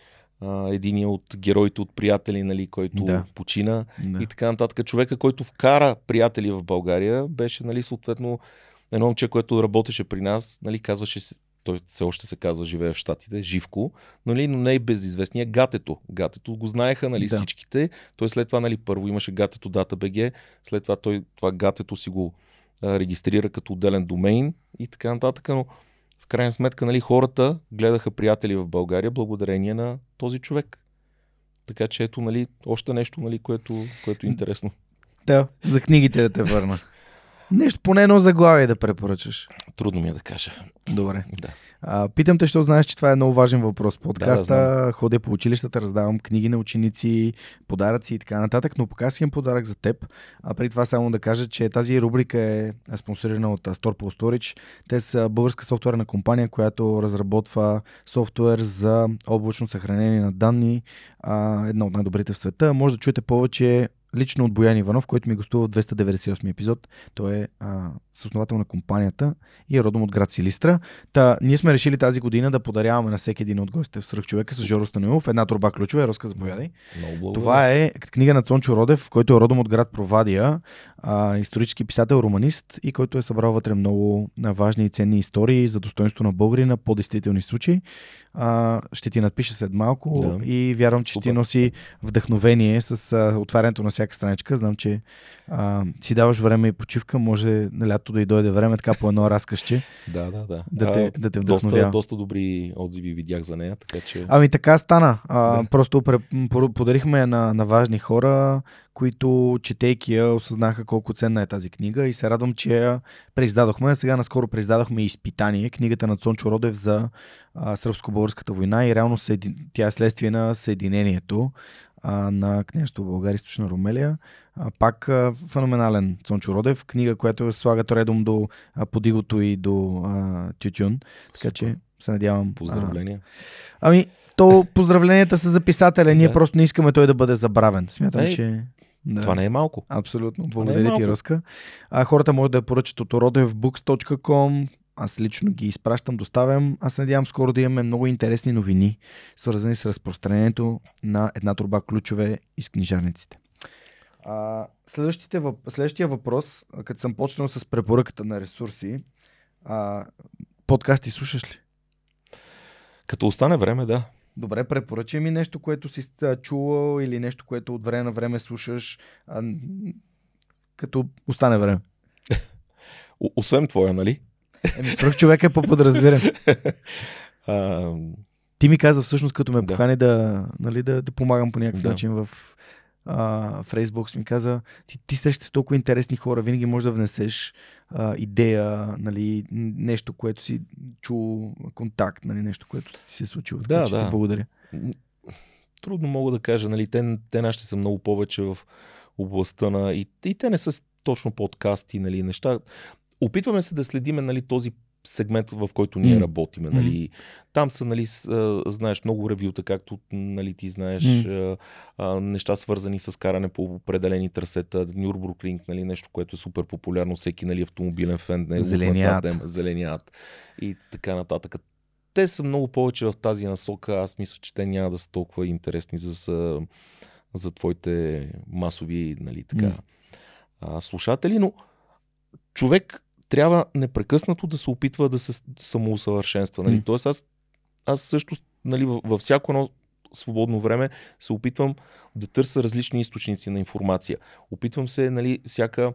а, единия от героите от приятели, нали, който Да. почина да. и така нататък. Човека, който вкара приятели в България, беше, нали, съответно, едно момче, което работеше при нас, нали, казваше се, той все още се казва, живее в Штатите, Живко, нали, но не и безизвестния Гатето. Гатето го знаеха нали, Да. всичките. Той след това, нали, първо имаше Гатето DataBG, след това той това Гатето си го а, регистрира като отделен домейн и така нататък, но крайна сметка нали, хората гледаха приятели в България благодарение на този човек. Така че ето, нали, още нещо, нали, което, което е интересно. Да, за книгите да те върна. Нещо, поне едно заглавие да препоръчаш. Трудно ми е да кажа. Добре. Да. А, питам те, защото знаеш, че това е много важен въпрос. Подкаста, Да, да, ходя по училищата, раздавам книги на ученици, подаръци и така нататък, но пък аз имам подарък за теб. А преди това само да кажа, че тази рубрика е спонсорирана от а, Storple Storage. Те са българска софтуерна компания, която разработва софтуер за облачно съхранение на данни. А, една от най-добрите в света. Може да чуете повече лично от Боян Иванов, който ми гостува в 298 епизод. Той е а, съосновател на компанията и е родом от град Силистра. Та, ние сме решили тази година да подаряваме на всеки един от гостите в Сръх човека с Жоро Станилов една труба ключове. Роска, заповядай. Това е книга на Цончо Родев, който е родом от град Провадия, а, исторически писател, романист и който е събрал вътре много важни и ценни истории за достоинство на българина по действителни случаи. А, ще ти надпиша след малко Да. и вярвам, че ще ти Супер. носи вдъхновение с а, отварянето на всяка страничка. Знам, че а, си даваш време и почивка, може на лято да и дойде време, така по едно разкъсче Да, да, да. да те, да те доста, доста добри отзиви видях за нея, така че... Ами така стана. А, Да. Просто подарихме я на, на важни хора, които четейки я осъзнаха колко ценна е тази книга и се радвам, че я преиздадохме. Сега наскоро преиздадохме изпитание, книгата на Цончо Родев за а, сръбско-българската война и реално тя е следствие на съединението а, на княжество България, източна Румелия. А, пак а, феноменален Цончо Родев, книга, която слагат редом до а, подигото и до а, тютюн. Така Супер. че се надявам. а, Поздравления. Ами, то поздравленията са за писателя. Ние Да. просто не искаме той да бъде забравен. Смятам, Ей, че... Да. Това не е малко. Абсолютно. е Благодаря ти, малко. Ръска. А, хората могат да я поръчат от rodevbooks.com. Аз лично ги изпращам, доставям. Аз надявам скоро да имаме много интересни новини, свързани с разпространението на една турба ключове из книжарниците. А, въп... Следващия въпрос, като съм почнал с препоръката на ресурси, а, подкасти слушаш ли? Като остане време, да. Добре, препоръчай ми нещо, което си чувал или нещо, което от време на време слушаш, а, като остане време. Освен твоя, нали? Еми, свръх човек е по-подразбиран. А, Ти ми каза всъщност, като ме Да. покани да, нали, да, да помагам по някакъв Да. начин в а, Фейсбук, ми каза, ти, ти срещаш с толкова интересни хора, винаги можеш да внесеш а, идея, нали, нещо, което си чул, контакт, нали, нещо, което ти се е случило. Така Да, че да. ти благодаря. трудно мога да кажа, нали, те, те нашите са много повече в областта на... И, и те не са точно подкасти, нали, неща. Опитваме се да следиме, нали, този сегмент, в който ние М. работиме. Нали. Там са, нали, знаеш, много ревюта, както нали, ти знаеш, а, а, неща свързани с каране по определени трасета, Нюрбургринг, нали, нещо, което е супер популярно, всеки нали, автомобилен фен, не Зеленият. зеленият и така нататък. Те са много повече в тази насока. Аз мисля, че те няма да са толкова интересни за, за, твоите масови нали, така, а, слушатели, но човек трябва непрекъснато да се опитва да се самоусъвършенства. Нали? М. Тоест аз, аз също нали, във, всяко едно свободно време се опитвам да търся различни източници на информация. Опитвам се нали, всяка,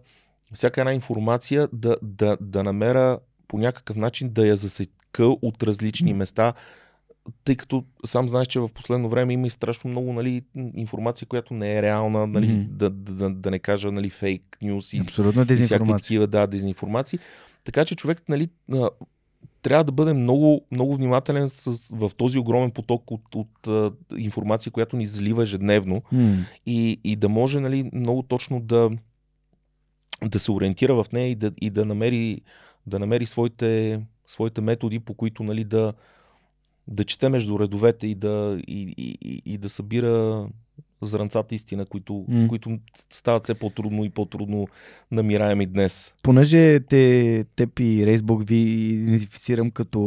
всяка една информация да, да, да намеря по някакъв начин да я засека от различни места, тъй като сам знаеш, че в последно време има и страшно много нали, информация, която не е реална, нали, Мгм. да, да, да, не кажа нали, фейк нюс и, Абсолютно и всякакви такива да, дезинформации. Така че човек нали, трябва да бъде много, много внимателен с, в този огромен поток от, от информация, която ни залива ежедневно М. и, и да може нали, много точно да, да се ориентира в нея и да, и да намери, да намери своите, своите методи, по които нали, да, да чете между редовете и да, и, и, и, да събира зранцата истина, които, М. които стават все по-трудно и по-трудно намираеми днес. Понеже те, теб и Рейсбук ви идентифицирам като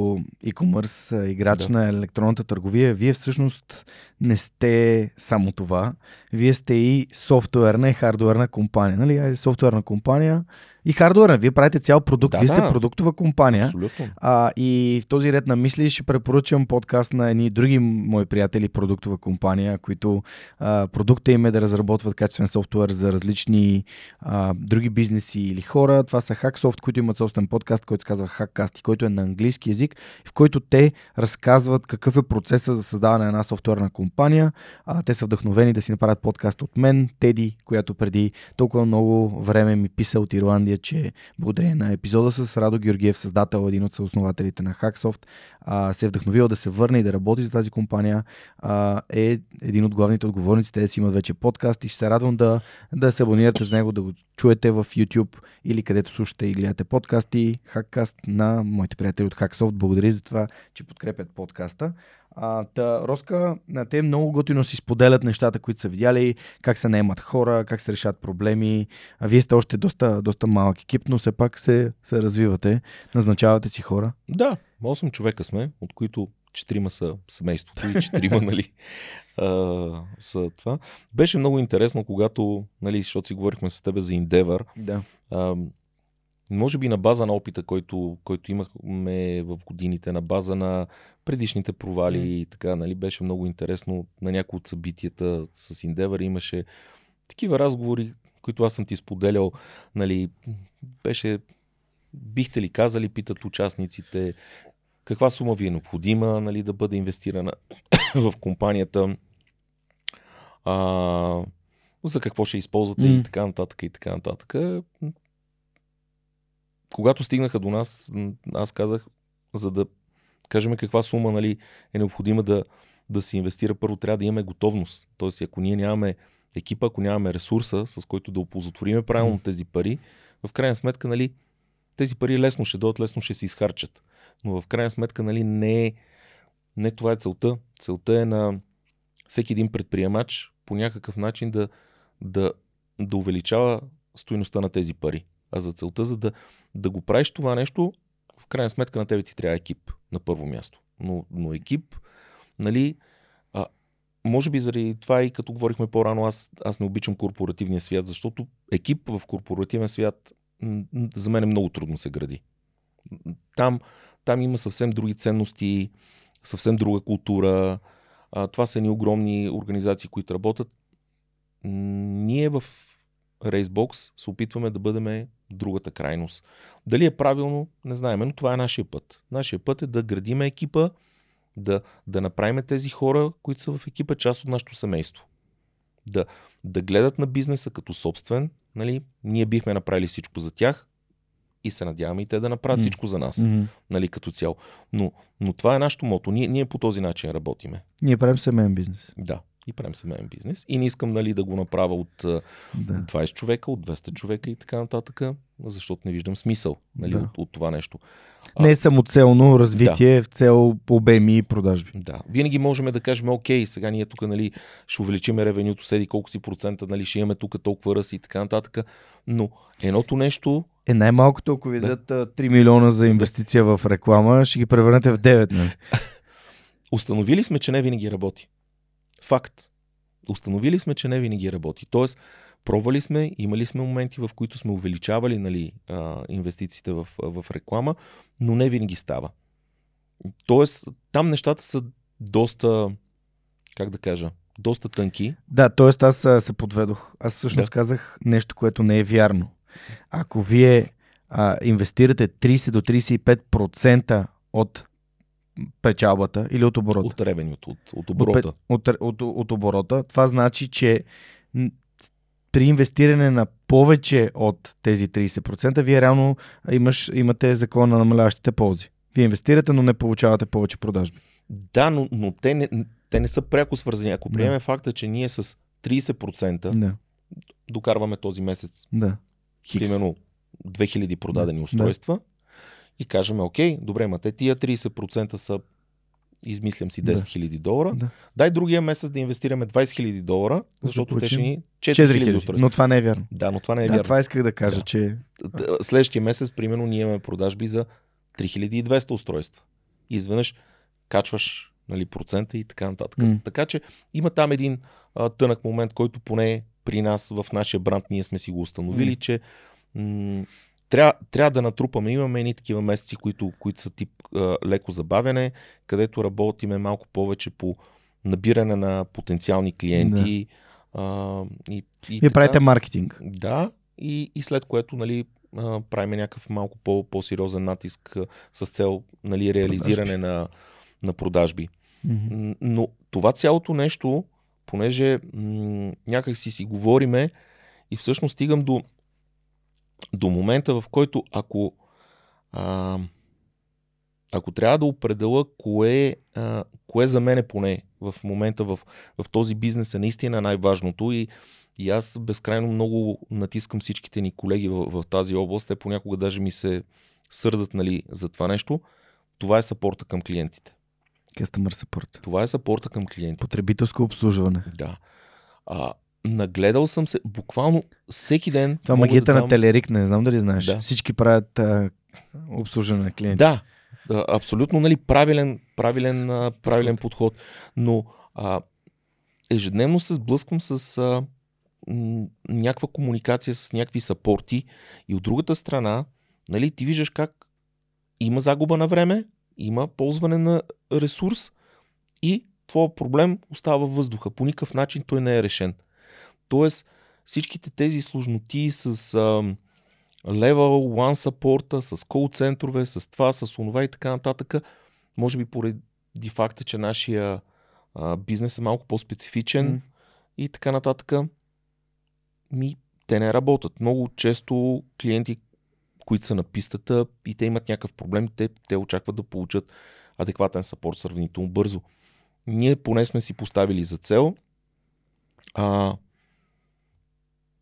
e-commerce играч Да. на електронната търговия, вие всъщност не сте само това. Вие сте и софтуерна и хардуерна компания. Нали? Софтуерна компания и хардуерна. Вие правите цял продукт. Да, вие сте да. продуктова компания. Абсолютно. А, и в този ред на мисли ще препоръчам подкаст на едни други мои приятели, продуктова компания, които а, продукта им е да разработват качествен софтуер за различни а, други бизнеси или хора. Това са Hacksoft, които имат собствен подкаст, който се казва Hackcast и който е на английски язик, в който те разказват какъв е процесът за създаване на една софтуерна компания. А, те са вдъхновени да си направят подкаст от мен, Теди, която преди толкова много време ми писа от Ирландия, че благодарение на епизода с Радо Георгиев, създател, един от съоснователите на Hacksoft, а, се е вдъхновил да се върне и да работи за тази компания. А, е един от главните отговорници. Те си имат вече подкаст и ще се радвам да, да се абонирате с него, да го чуете в YouTube или където слушате и гледате подкасти. Hackcast на моите приятели от Hacksoft. Благодаря за това, че подкрепят подкаста. А, та, Роска, те много готино си споделят нещата, които са видяли, как се наемат хора, как се решат проблеми. А вие сте още доста, доста малък екип, но все пак се, се развивате, назначавате си хора. Да, 8 човека сме, от които четирима са семейството и четирима, нали, а, са това. Беше много интересно, когато, нали, защото си говорихме с тебе за Endeavor, Да. а, може би на база на опита, който, който имахме в годините, на база на предишните провали и така, нали, беше много интересно. На някои от събитията с Endeavor имаше такива разговори, които аз съм ти споделял, нали, беше, бихте ли казали, питат участниците, каква сума ви е необходима, нали, да бъде инвестирана в компанията, а, за какво ще използвате М. и така нататък и така нататък. Когато стигнаха до нас, аз казах, за да кажем каква сума нали, е необходима да, да се инвестира, първо трябва да имаме готовност. Тоест, ако ние нямаме екипа, ако нямаме ресурса, с който да оползотвориме правилно М. тези пари, в крайна сметка, нали, тези пари лесно ще дойдат, лесно ще се изхарчат. Но в крайна сметка, нали, не, не това е целта. Целта е на всеки един предприемач по някакъв начин да, да, да увеличава стоеността на тези пари. А за целта, за да, да го правиш това нещо, в крайна сметка на тебе ти трябва екип на първо място. Но, но екип, нали, а, може би заради това и като говорихме по-рано, аз, аз не обичам корпоративния свят, защото екип в корпоративен свят за мен е много трудно се гради. Там, там има съвсем други ценности, съвсем друга култура. А, това са едни огромни организации, които работят. Ние в Racebox се опитваме да бъдем другата крайност. Дали е правилно, не знаем, но това е нашия път. Нашия път е да градиме екипа, да, да направим тези хора, които са в екипа, част от нашето семейство. Да, да гледат на бизнеса като собствен. Нали? Ние бихме направили всичко за тях и се надяваме и те да направят М. всичко за нас, Мгм. нали, като цяло. Но, но това е нашето мото. Ние, ние по този начин работиме. Ние правим семейен бизнес. Да. И правим семейен бизнес. И не искам нали, да го направя от Да. 20 човека, от 200 човека и така нататък, защото не виждам смисъл нали, Да. от, от това нещо. А, Не е самоцелно развитие в цел обеми и продажби. Да. Винаги можем да кажем, окей, сега ние тук нали, ще увеличим ревенюто, седи колко си процента, нали, ще имаме тук толкова ръст и така нататък. Но едното нещо, Е, най-малкото, ако ви Да. дадат а, 3 милиона за инвестиция в реклама, ще ги превърнете в 9. Нали? установили сме, че не винаги работи. Факт. Установили сме, че не винаги работи. Тоест, пробвали сме, имали сме моменти, в които сме увеличавали нали, а, инвестициите в, в реклама, но не винаги става. Тоест, там нещата са доста, как да кажа, доста тънки. Да, т.е. аз се подведох. Аз всъщност Да. казах нещо, което не е вярно. Ако вие а, инвестирате 30 до 35% от печалбата или от оборота, От ревенюто, от, от от, оборота. пе- от, от, от оборота, това значи, че при инвестиране на повече от тези 30%, вие реално имаш, имате закон на намаляващите ползи. Вие инвестирате, но не получавате повече продажби. Да, но, но те, не, те не са пряко свързани. Ако Да. приемем факта, че ние с 30% Да, докарваме този месец да. Хикс. примерно 2000 продадени Да, устройства и кажем, окей, добре, ма те тия 30% са измислям си 10 Да. 000 долара. Да. Дай другия месец да инвестираме 20 000 долара, защото те ще ни 4 000 4000. устройства. Но това не е вярно. Да, но това не е да, вярно. това исках да кажа, Да. че Следващия месец, примерно, ние имаме продажби за 3200 устройства. И изведнъж качваш нали, процента и така нататък. М. Така че има там един а, тънък момент, който поне при нас в нашия бранд ние сме си го установили, М. че м- трябва, трябва да натрупаме. Имаме едни такива месеци, които, които са тип а, леко забавяне, където работиме малко повече по набиране на потенциални клиенти. А, и, и вие така. правите маркетинг. Да, и, и след което нали, а, правим някакъв малко по, по-сериозен натиск а, с цел нали, реализиране на, на продажби. М, Но това цялото нещо, понеже м- някак си си говориме и всъщност стигам до, до момента, в който ако а, ако трябва да определя кое, а, кое за мен е поне в момента в, в този бизнес е наистина най-важното и, и аз безкрайно много натискам всичките ни колеги в, в тази област, те понякога даже ми се сърдат нали, за това нещо, това е сапорта към клиентите. Customer support. Това е сапорта към клиенти. Потребителско обслужване. Да. А, нагледал съм се буквално всеки ден. Това магията да на дам- Телерик, не знам дали знаеш. Да. Всички правят а, обслужване на клиенти. Да, абсолютно нали, правилен, правилен, правилен подход. Но а, ежедневно се сблъсквам с а, м, някаква комуникация с някакви сапорти и от другата страна, нали, ти виждаш как има загуба на време, има ползване на ресурс и твоя проблем остава във въздуха. По никакъв начин той не е решен. Тоест, всичките тези сложноти с а, Level 1 сапорта, с кол центрове, с това, с онова и така нататък, може би поради факта, че нашия а, бизнес е малко по-специфичен М. и така нататък, ми, те не работят. Много често клиенти, които са на пистата и те имат някакъв проблем, те, те очакват да получат адекватен сапорт сравнително бързо. Ние поне сме си поставили за цел а,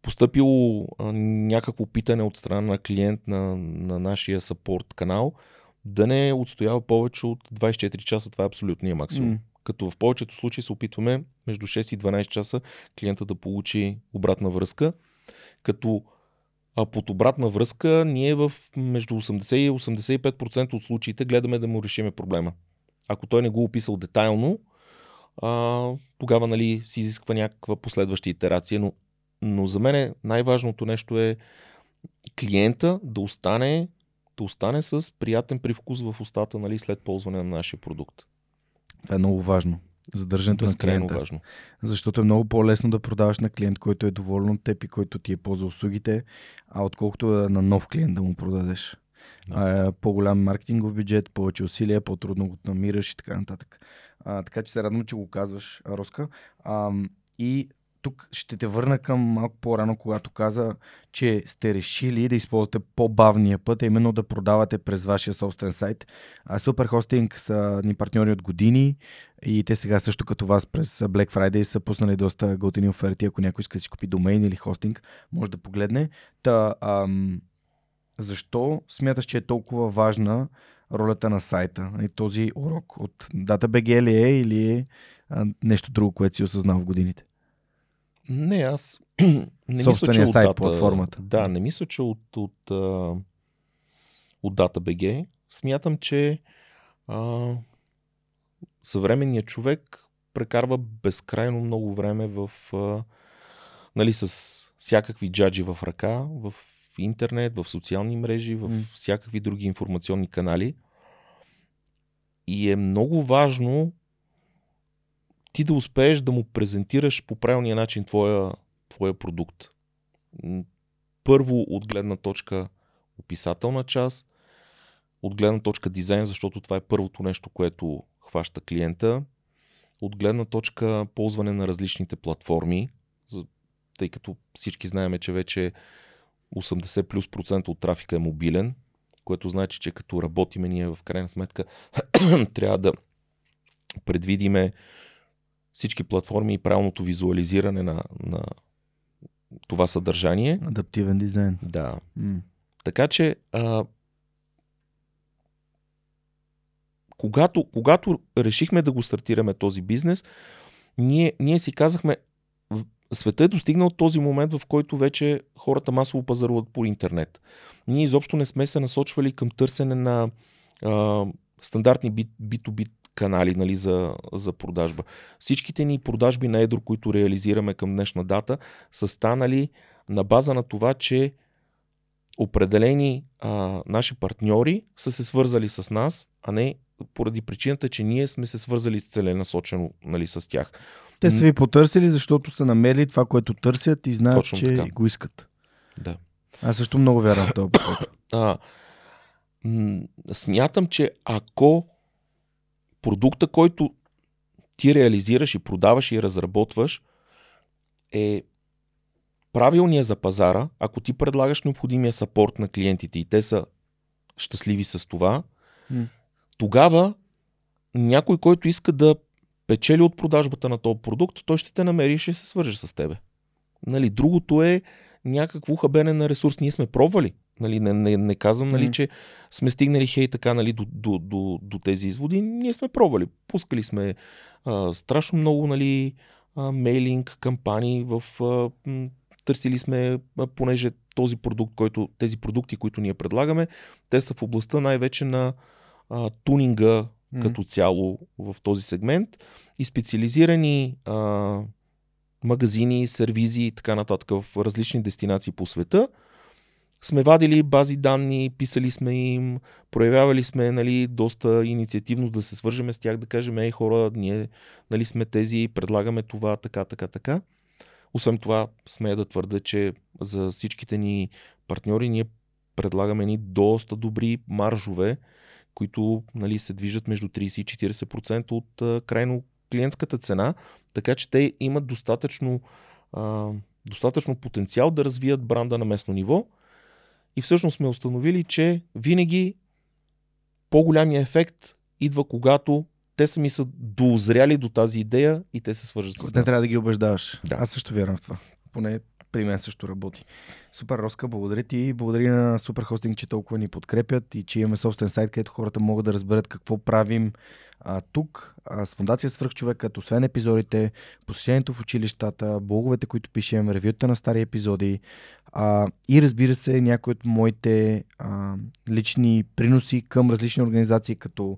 постъпило а, някакво питане от страна на клиент на, на нашия сапорт канал да не отстоява повече от 24 часа. Това е абсолютния максимум. М. Като в повечето случаи се опитваме между 6 и 12 часа клиента да получи обратна връзка. Като а под обратна връзка ние в между 80 и 85% от случаите гледаме да му решиме проблема. Ако той не го е описал детайлно, а, тогава нали, си изисква някаква последваща итерация. Но, но за мен най-важното нещо е клиента да остане, да остане с приятен привкус в устата нали, след ползване на нашия продукт. Това е много важно. Задържането на клиента. важно. Защото е много по-лесно да продаваш на клиент, който е доволен от теб и който ти е ползва услугите, а отколкото на нов клиент да му продадеш. Да. А, е по-голям маркетингов бюджет, повече усилия, по-трудно го намираш и така нататък. А, така че се радвам, че го казваш, Роска. А, и тук ще те върна към малко по-рано, когато каза, че сте решили да използвате по-бавния път, а именно да продавате през вашия собствен сайт. А Superhosting са ни партньори от години и те сега също като вас през Black Friday са пуснали доста готини оферти. Ако някой иска да си купи домейн или хостинг, може да погледне. Та, ам, защо смяташ, че е толкова важна ролята на сайта? И този урок от DataBG ли е или е нещо друго, което си осъзнал в годините? Не, аз не мисля, че Собствения от сайт, дата, платформата. Да, не мисля, че от, от, от DataBG. Смятам, че а, съвременният човек прекарва безкрайно много време в а, нали, с всякакви джаджи в ръка, в интернет, в социални мрежи, в всякакви други информационни канали. И е много важно ти да успееш да му презентираш по правилния начин твоя, твоя продукт. Първо от гледна точка описателна част, от гледна точка дизайн, защото това е първото нещо, което хваща клиента, от гледна точка ползване на различните платформи, тъй като всички знаем, че вече 80 плюс процента от трафика е мобилен, което значи, че като работиме ние в крайна сметка трябва да предвидиме всички платформи и правилното визуализиране на, на това съдържание. Адаптивен дизайн. Да. М. Така че, а, когато, когато решихме да го стартираме този бизнес, ние, ние си казахме, света е достигнал този момент, в който вече хората масово пазаруват по интернет. Ние изобщо не сме се насочвали към търсене на а, стандартни B- B2B канали нали, за, за продажба. Всичките ни продажби на едро, които реализираме към днешна дата, са станали на база на това, че определени а, наши партньори са се свързали с нас, а не поради причината, че ние сме се свързали целенасочено нали, с тях. Те са ви потърсили, защото са намерили това, което търсят и знаят, Точно че така. го искат. Да. Аз също много вярвам в подход. А, м- смятам, че ако продукта, който ти реализираш и продаваш и разработваш, е правилния за пазара, ако ти предлагаш необходимия сапорт на клиентите и те са щастливи с това, М. тогава някой, който иска да печели от продажбата на този продукт, той ще те намери и ще се свърже с тебе. Нали, другото е някакво хабене на ресурс. Ние сме пробвали. Нали, не, не, не казвам, нали, М. че сме стигнали хей така нали, до, до, до, до тези изводи. Ние сме пробвали. Пускали сме а, страшно много нали, а, мейлинг, кампании, в, а, м, търсили сме, а, понеже този продукт, който, тези продукти, които ние предлагаме, те са в областта най-вече на а, тунинга М. като цяло в този сегмент и специализирани а, магазини, сервизи и така нататък в различни дестинации по света. Сме вадили бази данни, писали сме им, проявявали сме нали, доста инициативно да се свържеме с тях, да кажем, ей хора, ние нали, сме тези, предлагаме това, така, така, така. Освен това, смея да твърда, че за всичките ни партньори ние предлагаме ни доста добри маржове, които нали, се движат между 30 и 40% от крайно клиентската цена, така че те имат достатъчно, а, достатъчно потенциал да развият бранда на местно ниво. И всъщност сме установили, че винаги по-голямия ефект идва когато те сами са дозряли до тази идея и те се свържат с Не нас. трябва да ги убеждаваш. Да. Аз също вярвам в това. Поне при мен също работи. Супер, Роска, благодаря ти. Благодаря на Супер Хостинг, че толкова ни подкрепят и че имаме собствен сайт, където хората могат да разберат какво правим а, тук а, с Фундация като освен епизодите, посещението в училищата, блоговете, които пишем, ревюта на стари епизоди а, и разбира се някои от моите а, лични приноси към различни организации, като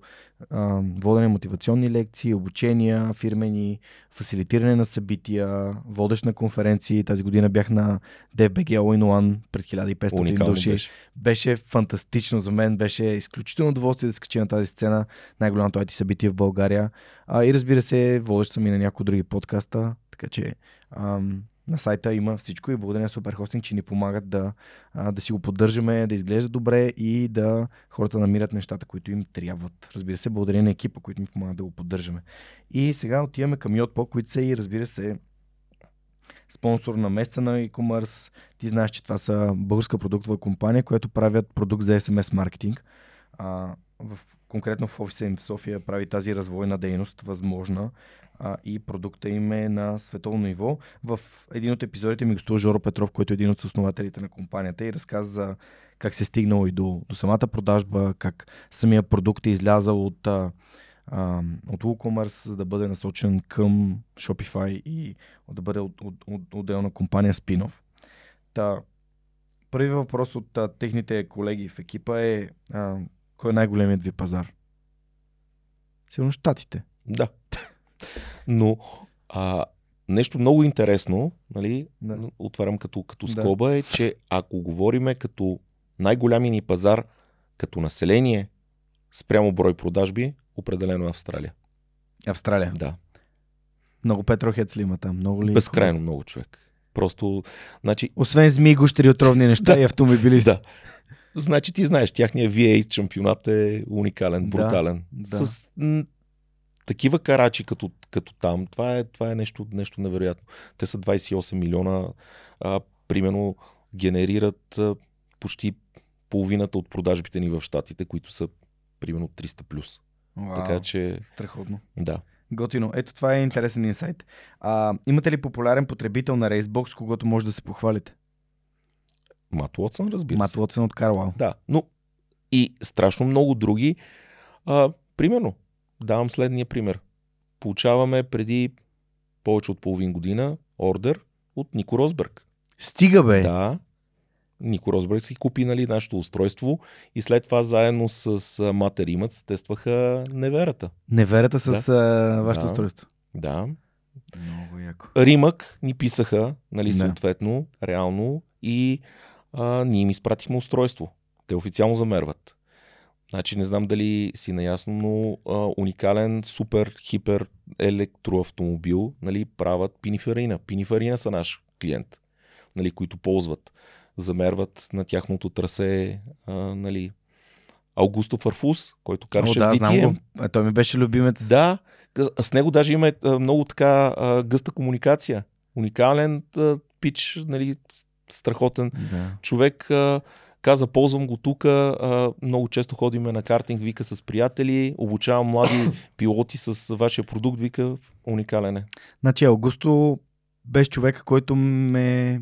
а, водене мотивационни лекции, обучения, фирмени, фасилитиране на събития, водещ на конференции. Тази година бях на DFBG All in One пред 1500 Уникално души. беше. Беше фантастично за мен, беше изключително удоволствие да скачи на тази сцена, най-голямото IT събитие в България. А, и разбира се, водещ съм и на някои други подкаста, така че ам, на сайта има всичко и благодаря на Superhosting, че ни помагат да, а, да си го поддържаме, да изглежда добре и да хората намират нещата, които им трябват. Разбира се, благодаря на екипа, които ни помагат да го поддържаме. И сега отиваме към Yotpo, които са и разбира се спонсор на месеца на e-commerce. Ти знаеш, че това са българска продуктова компания, която правят продукт за SMS маркетинг. А, в, конкретно в офиса им в София прави тази развойна дейност възможна а, и продукта им е на световно ниво. В един от епизодите ми гостува Жоро Петров, който е един от основателите на компанията и разказа за как се е стигнало и до, до самата продажба, как самия продукт е излязал от, а, а, от WooCommerce, за да бъде насочен към Shopify и да бъде от, от, от, отделна компания спинов. Та, първи въпрос от а, техните колеги в екипа е а, кой е най-големият ви пазар? Сигурно щатите. Да. Но а, нещо много интересно, нали, Да. отварям като, като Да. скоба, е, че ако говориме като най-голямия ни пазар като население спрямо брой продажби, определено е Австралия. Австралия. Да. Много петрохец ли има там? Много ли? Безкрайно хора? много човек. Просто, значи, Освен змии, гущери, отровни неща Да. и автомобилисти. да. Значи ти знаеш, тяхния V8 шампионат е уникален, Да, брутален. да. С м, такива карачи като, като там, това е, това е нещо, нещо невероятно. Те са 28 милиона, а, примерно генерират а, почти половината от продажбите ни в Штатите, които са примерно 300 плюс. Вау, Така че, Страхотно. да. Готино. Ето това е интересен инсайт. А, имате ли популярен потребител на Racebox, когато може да се похвалите? Мат Уотсън, разбира Мат се. Уотсън от Карлао. Да, но и страшно много други. А, примерно, давам следния пример. Получаваме преди повече от половин година ордер от Нико Росберг. Стига бе! Да. Нико Росберг си купи нали, нашето устройство и след това заедно с Матер Имац тестваха неверата. Неверата с а, вашето Да. устройство. Да. Много яко. Римък ни писаха, нали, Да. съответно, реално и а, ние им изпратихме устройство. Те официално замерват. Значи не знам дали си наясно, но а, уникален, супер, хипер електроавтомобил нали, правят Пиниферина. Пиниферина са наш клиент, нали, които ползват. Замерват на тяхното трасе а, нали, Аугусто Фарфус, който О, караше да, знам го. А, той ми беше любимец. Да, с него даже има много така гъста комуникация. Уникален пич, нали, страхотен да. човек. А, каза, ползвам го тук, много често ходиме на картинг, вика с приятели, обучавам млади пилоти с вашия продукт, вика, уникален е. Значи Аугусто беше човека, който ме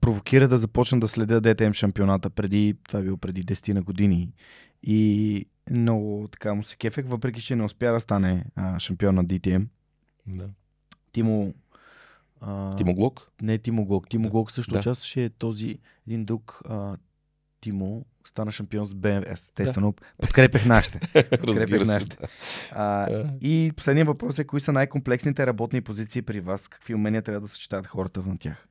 провокира да започна да следя ДТМ шампионата преди, това е било преди 10 на години. И много така му се кефех, въпреки че не успя да стане а, шампион на DTM. Да. Тимо... А, Тимо Глок? Не Тимо Глок. Тимо Да. Също Да. участваше този един друг а, Тимо стана шампион с BMW. Естествено, подкрепях нашите. Подкрепях нашите. А, Е. и последният въпрос е, кои са най-комплексните работни позиции при вас? Какви умения трябва да съчетават хората в тях?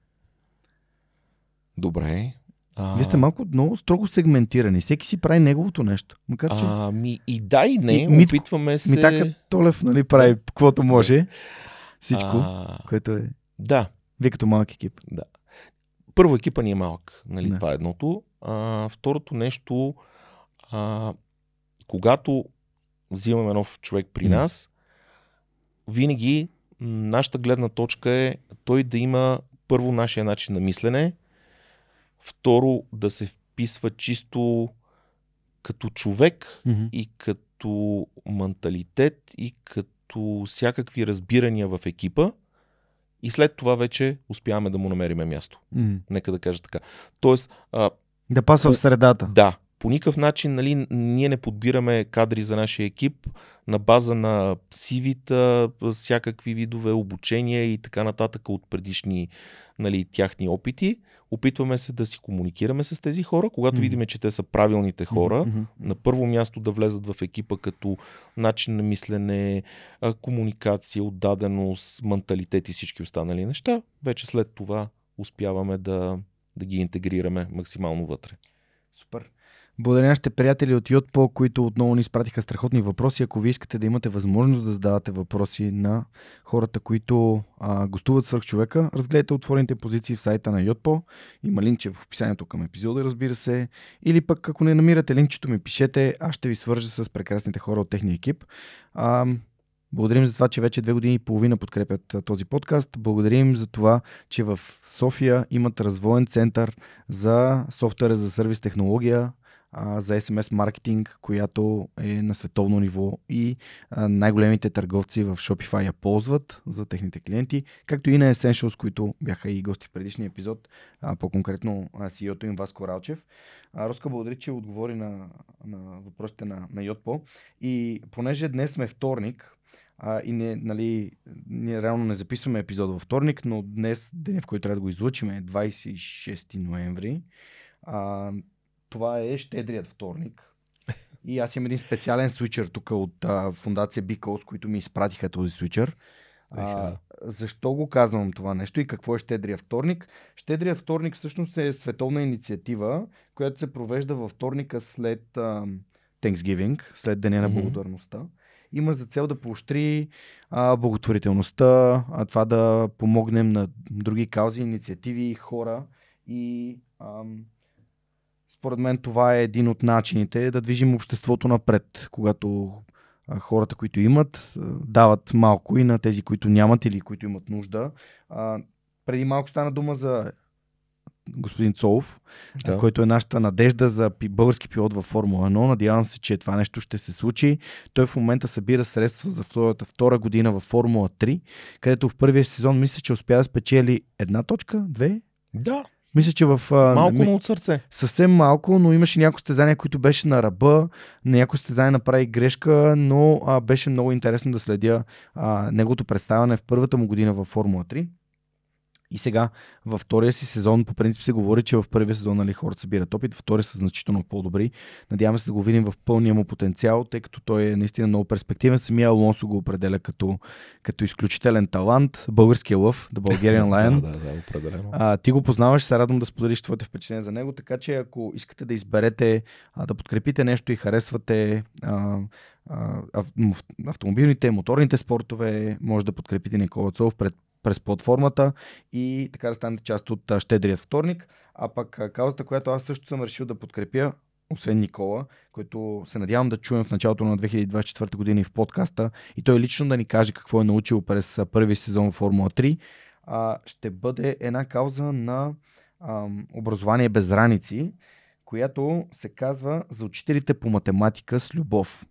Добре. А, Вие сте малко много строго сегментирани. Всеки си прави неговото нещо. Макар, че А, ми и да и не, И Митко- опитваме се... Митака Толев нали, прави каквото може. Всичко, А, което е. Да, Вие като малък екип. първо екипа ни е малък, нали, Да. това е едното. А, второто нещо, а, когато взимаме нов човек при нас, винаги нашата гледна точка е той да има първо нашия начин на мислене, второ да се вписва чисто като човек и като менталитет и като всякакви разбирания в екипа и след това вече успяваме да му намериме място. М. Нека да кажа така. Тоест, а, Да пасва в средата. да, по никакъв начин нали, ние не подбираме кадри за нашия екип на база на CV-та, всякакви видове обучения и така нататък от предишни нали, тяхни опити. Опитваме се да си комуникираме с тези хора, когато Мгм. видим, че те са правилните хора. Мгм. На първо място да влезат в екипа като начин на мислене, комуникация, отдаденост, менталитет и всички останали неща. Вече след това успяваме да, да ги интегрираме максимално вътре. Супер. Благодаря на нашите приятели от Йотпо, които отново ни изпратиха страхотни въпроси. Ако ви искате да имате възможност да задавате въпроси на хората, които а, гостуват свърх човека, разгледайте отворените позиции в сайта на Йотпо. Има линкче в описанието към епизода, разбира се. Или пък, ако не намирате линкчето ми, пишете. Аз ще ви свържа с прекрасните хора от техния екип. А, благодарим за това, че вече две години и половина подкрепят този подкаст. Благодарим за това, че в София имат развоен център за софтуера за сервис технология, за SMS маркетинг, която е на световно ниво и най-големите търговци в Shopify я ползват за техните клиенти, както и на Essentials, които бяха и гости в предишния епизод, а, по-конкретно CEO-то им Васко Ралчев. А, Роска, благодаря, че отговори на, на въпросите на, на Йотпо. И понеже днес сме вторник, а, и не, нали, ние реално не записваме епизод във вторник, но днес, деня в който трябва да го излучим е 26 ноември. А, това е щедрият вторник. И аз имам един специален свичър тук от а, фундация Bicos, които ми изпратиха този свичър. А, защо го казвам това нещо и какво е Щедрия вторник? Щедрия вторник всъщност е световна инициатива, която се провежда във вторника след а, Thanksgiving, след Деня на благодарността. Има за цел да поощри а, благотворителността, а, това да помогнем на други каузи, инициативи, хора и ам, според мен това е един от начините да движим обществото напред, когато хората, които имат, дават малко и на тези, които нямат или които имат нужда. Преди малко стана дума за господин Цолов, Да. който е нашата надежда за български пилот във Формула 1. Надявам се, че това нещо ще се случи. Той в момента събира средства за втората втора година във Формула 3, където в първия сезон мисля, че успя да спечели една точка, две. Да, Мисля, че в... малко, ми- но от сърце. Съвсем малко, но имаше някои стезания, които беше на ръба. На някои стезания направи грешка, но а, беше много интересно да следя а, неговото представяне в първата му година във Формула 3. И сега, във втория си сезон, по принцип се говори, че в първия сезон нали, хората събират опит, във втория са значително по-добри. Надяваме се да го видим в пълния му потенциал, тъй като той е наистина много перспективен. Самия Алонсо го определя като, като изключителен талант. Българския лъв, The Bulgarian Lion. Да, да, да, определено. А, ти го познаваш, се радвам да споделиш твоите впечатления за него, така че ако искате да изберете, а, да подкрепите нещо и харесвате а, автомобилните, моторните спортове, може да подкрепите Никола Цолов пред, през платформата и така да станете част от а, Щедрият вторник. А пък а, каузата, която аз също съм решил да подкрепя, освен Никола, който се надявам да чуем в началото на 2024 година и в подкаста, и той лично да ни каже какво е научил през а, първи сезон в Формула 3, а, ще бъде една кауза на ам, образование без раници, която се казва за учителите по математика с любов.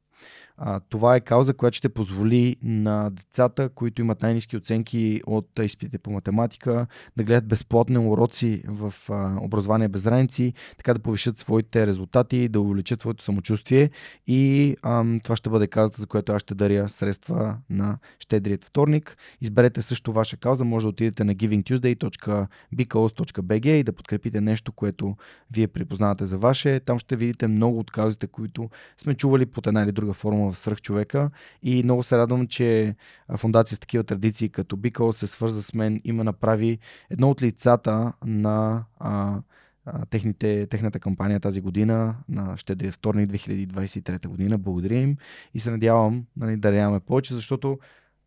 А, това е кауза, която ще позволи на децата, които имат най-низки оценки от изпитите по математика, да гледат безплатни уроци в а, образование без граници, така да повишат своите резултати, да увеличат своето самочувствие и а, това ще бъде каузата, за която аз ще даря средства на щедрият вторник. Изберете също ваша кауза, може да отидете на givingtuesday.bcause.bg и да подкрепите нещо, което вие припознавате за ваше. Там ще видите много от каузите, които сме чували под една или друга форма в Свръхчовека и много се радвам, че фундация с такива традиции като Бикъл се свърза с мен и ме направи едно от лицата на а, а, техните, техната кампания тази година на Щедрия вторник 2023 година. Благодаря им и се надявам нали, да нямаме повече, защото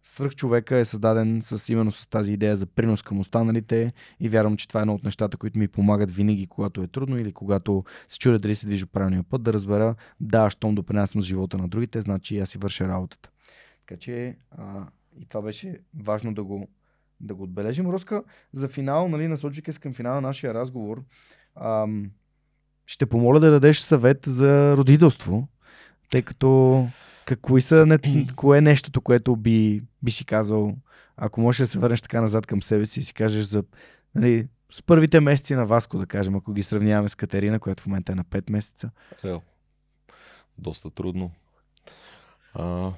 Свръхчовека е създаден с, именно с тази идея за принос към останалите и вярвам, че това е едно от нещата, които ми помагат винаги, когато е трудно или когато се чудя дали се движа правилния път, да разбера, да, щом допринасям с живота на другите, значи аз си върша работата. Така че а, и това беше важно да го, да го отбележим. Руска, за финал, нали, насочихи се към финала на нашия разговор, ам, ще помоля да дадеш съвет за родителство, тъй като какво са, не, кое е нещото, което би, би си казал, ако можеш да се върнеш така назад към себе си и си кажеш за нали, с първите месеци на Васко, да кажем, ако ги сравняваме с Катерина, която в момента е на 5 месеца? Е, доста трудно. А...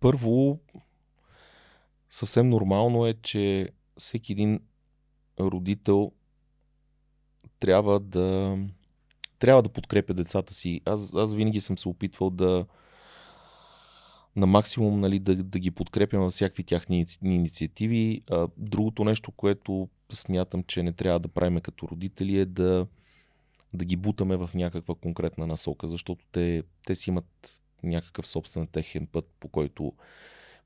Първо, съвсем нормално е, че всеки един родител трябва да трябва да подкрепя децата си. Аз, аз винаги съм се опитвал да на максимум нали, да, да ги подкрепям във всякакви тяхни инициативи. А, другото нещо, което смятам, че не трябва да правим като родители е да, да ги бутаме в някаква конкретна насока, защото те, те си имат някакъв собствен техен път, по който,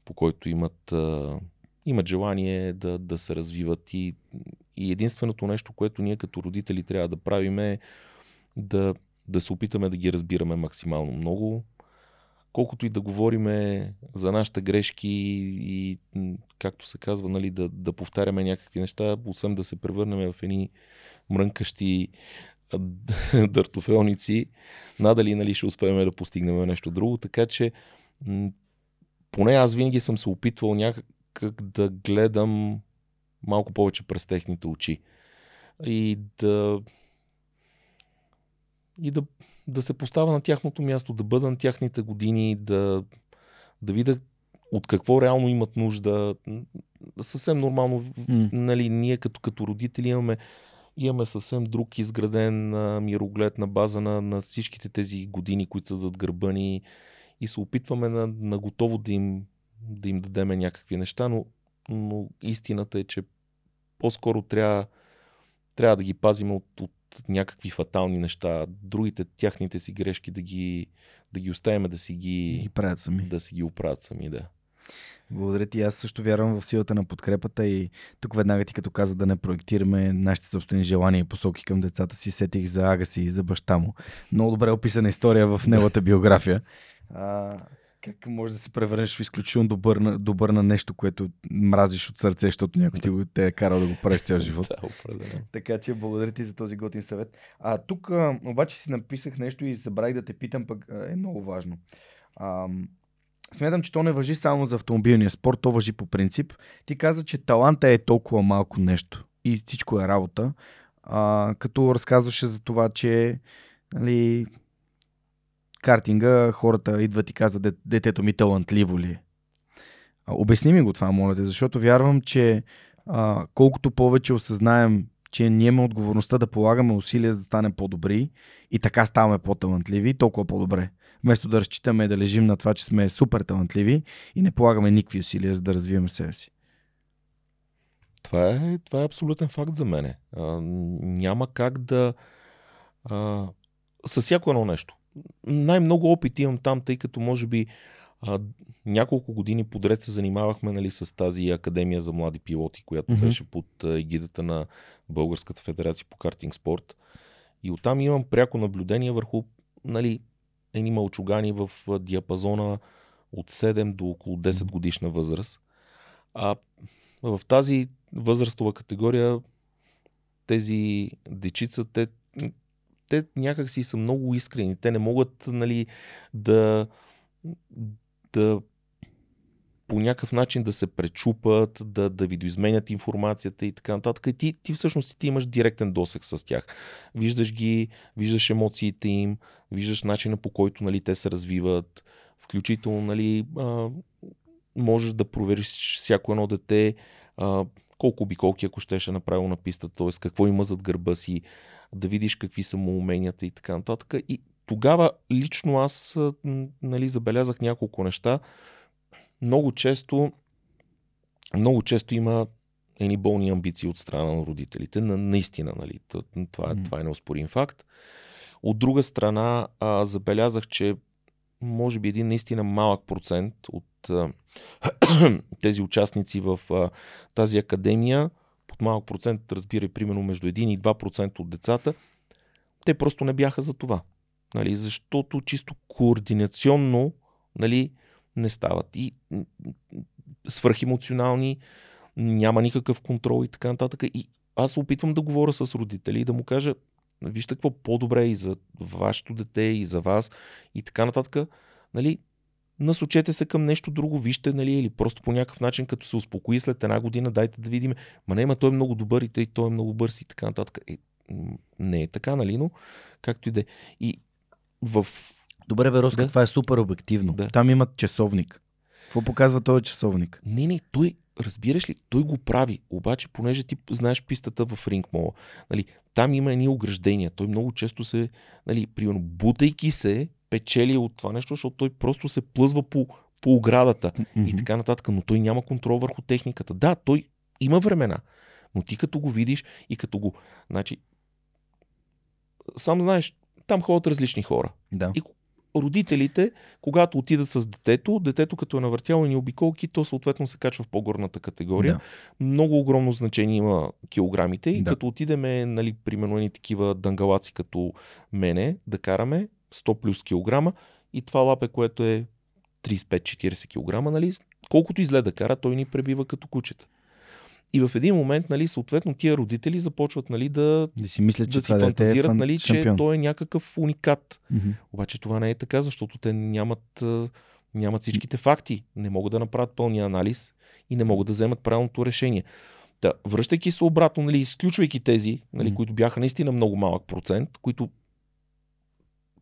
по който имат, а, имат желание да, да се развиват. И, и единственото нещо, което ние като родители трябва да правим е да, да се опитаме да ги разбираме максимално много. Колкото и да говориме за нашите грешки и, както се казва, нали, да, да повтаряме някакви неща, освен да се превърнем в едни мрънкащи дъртофелници, надали нали, ще успеем да постигнем нещо друго. Така че, поне аз винаги съм се опитвал някак да гледам малко повече през техните очи. И да, и да, да се поставя на тяхното място, да бъда на тяхните години, да, да видя от какво реално имат нужда. Съвсем нормално, mm. нали, ние като, като родители имаме, имаме съвсем друг изграден а, мироглед на база на, на всичките тези години, които са зад гърба ни и се опитваме на, на готово да им, да им дадем някакви неща, но, но истината е, че по-скоро трябва, трябва да ги пазим от, от някакви фатални неща, другите, тяхните си грешки да ги, да ги оставим да си ги, ги правят сами. Да си ги оправят сами, да. Благодаря ти. Аз също вярвам в силата на подкрепата и тук веднага ти като каза да не проектираме нашите собствени желания и посоки към децата си, сетих за ага си и за баща му. Много добре описана история в неговата биография. А, как може да се превърнеш в изключително добър на, добър на нещо, което мразиш от сърце, защото някой ти го те е карал да го правиш цял живот. да, определено. Така че благодаря ти за този готин съвет. А тук а, обаче си написах нещо и забравих да те питам, пък е много важно. А, смятам, че то не въжи само за автомобилния спорт, то въжи по принцип. Ти каза, че таланта е толкова малко нещо и всичко е работа. А, като разказваше за това, че нали, картинга хората идват и казват, детето ми талантливо ли е. Обясни ми го това, моля те, защото вярвам, че а, колкото повече осъзнаем, че ние имаме отговорността да полагаме усилия за да станем по-добри и така ставаме по-талантливи, толкова по-добре. Вместо да разчитаме да лежим на това, че сме супер талантливи и не полагаме никакви усилия за да развиваме себе си. Това е, това е абсолютен факт за мене. А, няма как да. А, със всяко едно нещо най-много опит имам там, тъй като може би а, няколко години подред се занимавахме нали, с тази академия за млади пилоти, която mm-hmm. беше под егидата на Българската федерация по картинг спорт. И оттам имам пряко наблюдение върху нали, едни мълчугани в диапазона от 7 до около 10 годишна възраст. А в тази възрастова категория тези дечица, те те някак си са много искрени. Те не могат нали, да, да по някакъв начин да се пречупат, да, да видоизменят информацията и така нататък. И ти, ти всъщност ти имаш директен досек с тях. Виждаш ги, виждаш емоциите им, виждаш начина по който нали, те се развиват, включително нали, а, можеш да провериш всяко едно дете а, колко обиколки, ако щеше направило на пистата, т.е. какво има зад гърба си, да видиш какви са му уменията и така нататък. И тогава лично аз нали, забелязах няколко неща. Много често, много често има едни болни амбиции от страна на родителите. На, наистина, нали, това, mm. това е неоспорим факт. От друга страна, а, забелязах, че може би един наистина малък процент от а, тези участници в а, тази академия, под малък процент, разбира примерно между 1 и 2% от децата, те просто не бяха за това. Нали, защото чисто координационно нали, не стават. И свръхемоционални, няма никакъв контрол и така нататък. И аз опитвам да говоря с родители и да му кажа, вижте какво по-добре е и за вашето дете, и за вас, и така нататък. Нали, насочете се към нещо друго, вижте, нали, или просто по някакъв начин, като се успокои след една година, дайте да видим, ма не, ма той е много добър и той, той е много бърз и така нататък. Е, не е така, нали, но както и да е. И в... Добре, Вероска, да? това е супер обективно. Да. Там имат часовник. Какво показва този часовник? Не, не, той, разбираш ли, той го прави, обаче понеже ти знаеш пистата в рингмола, нали, там има едни ограждения, той много често се, нали, примерно, бутайки се, печели от това нещо, защото той просто се плъзва по, по оградата mm-hmm. и така нататък, но той няма контрол върху техниката. Да, той има времена, но ти като го видиш и като го, значи, сам знаеш, там ходят различни хора. Да. И родителите, когато отидат с детето, детето като е навъртяло ни обиколки, то съответно се качва в по-горната категория. Да. Много огромно значение има килограмите и да. като отидеме, нали, примерно ни такива дънгалаци като мене, да караме 100 плюс килограма и това лапе, което е 35-40 килограма, нали, колкото излезе да кара, той ни пребива като кучета. И в един момент, нали, съответно, тия родители започват нали, да, да си, мислят, да че си фантазират, е нали, че той е някакъв уникат. Mm-hmm. Обаче това не е така, защото те нямат, нямат всичките факти, не могат да направят пълния анализ и не могат да вземат правилното решение. Да, връщайки се обратно, нали, изключвайки тези, нали, mm-hmm. които бяха наистина много малък процент, които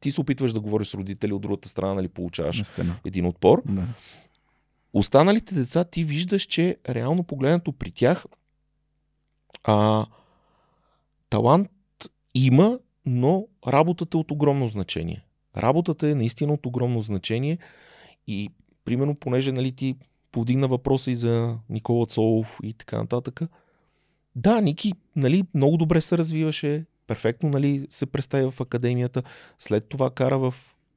ти се опитваш да говориш с родители, от другата страна нали, получаваш Настина. един отпор. Да. Останалите деца ти виждаш, че реално погледнато при тях а, талант има, но работата е от огромно значение. Работата е наистина от огромно значение и примерно, понеже нали, ти повдигна въпроса и за Никола Цолов и така нататък. Да, Ники нали, много добре се развиваше, перфектно нали, се представя в академията, след това кара в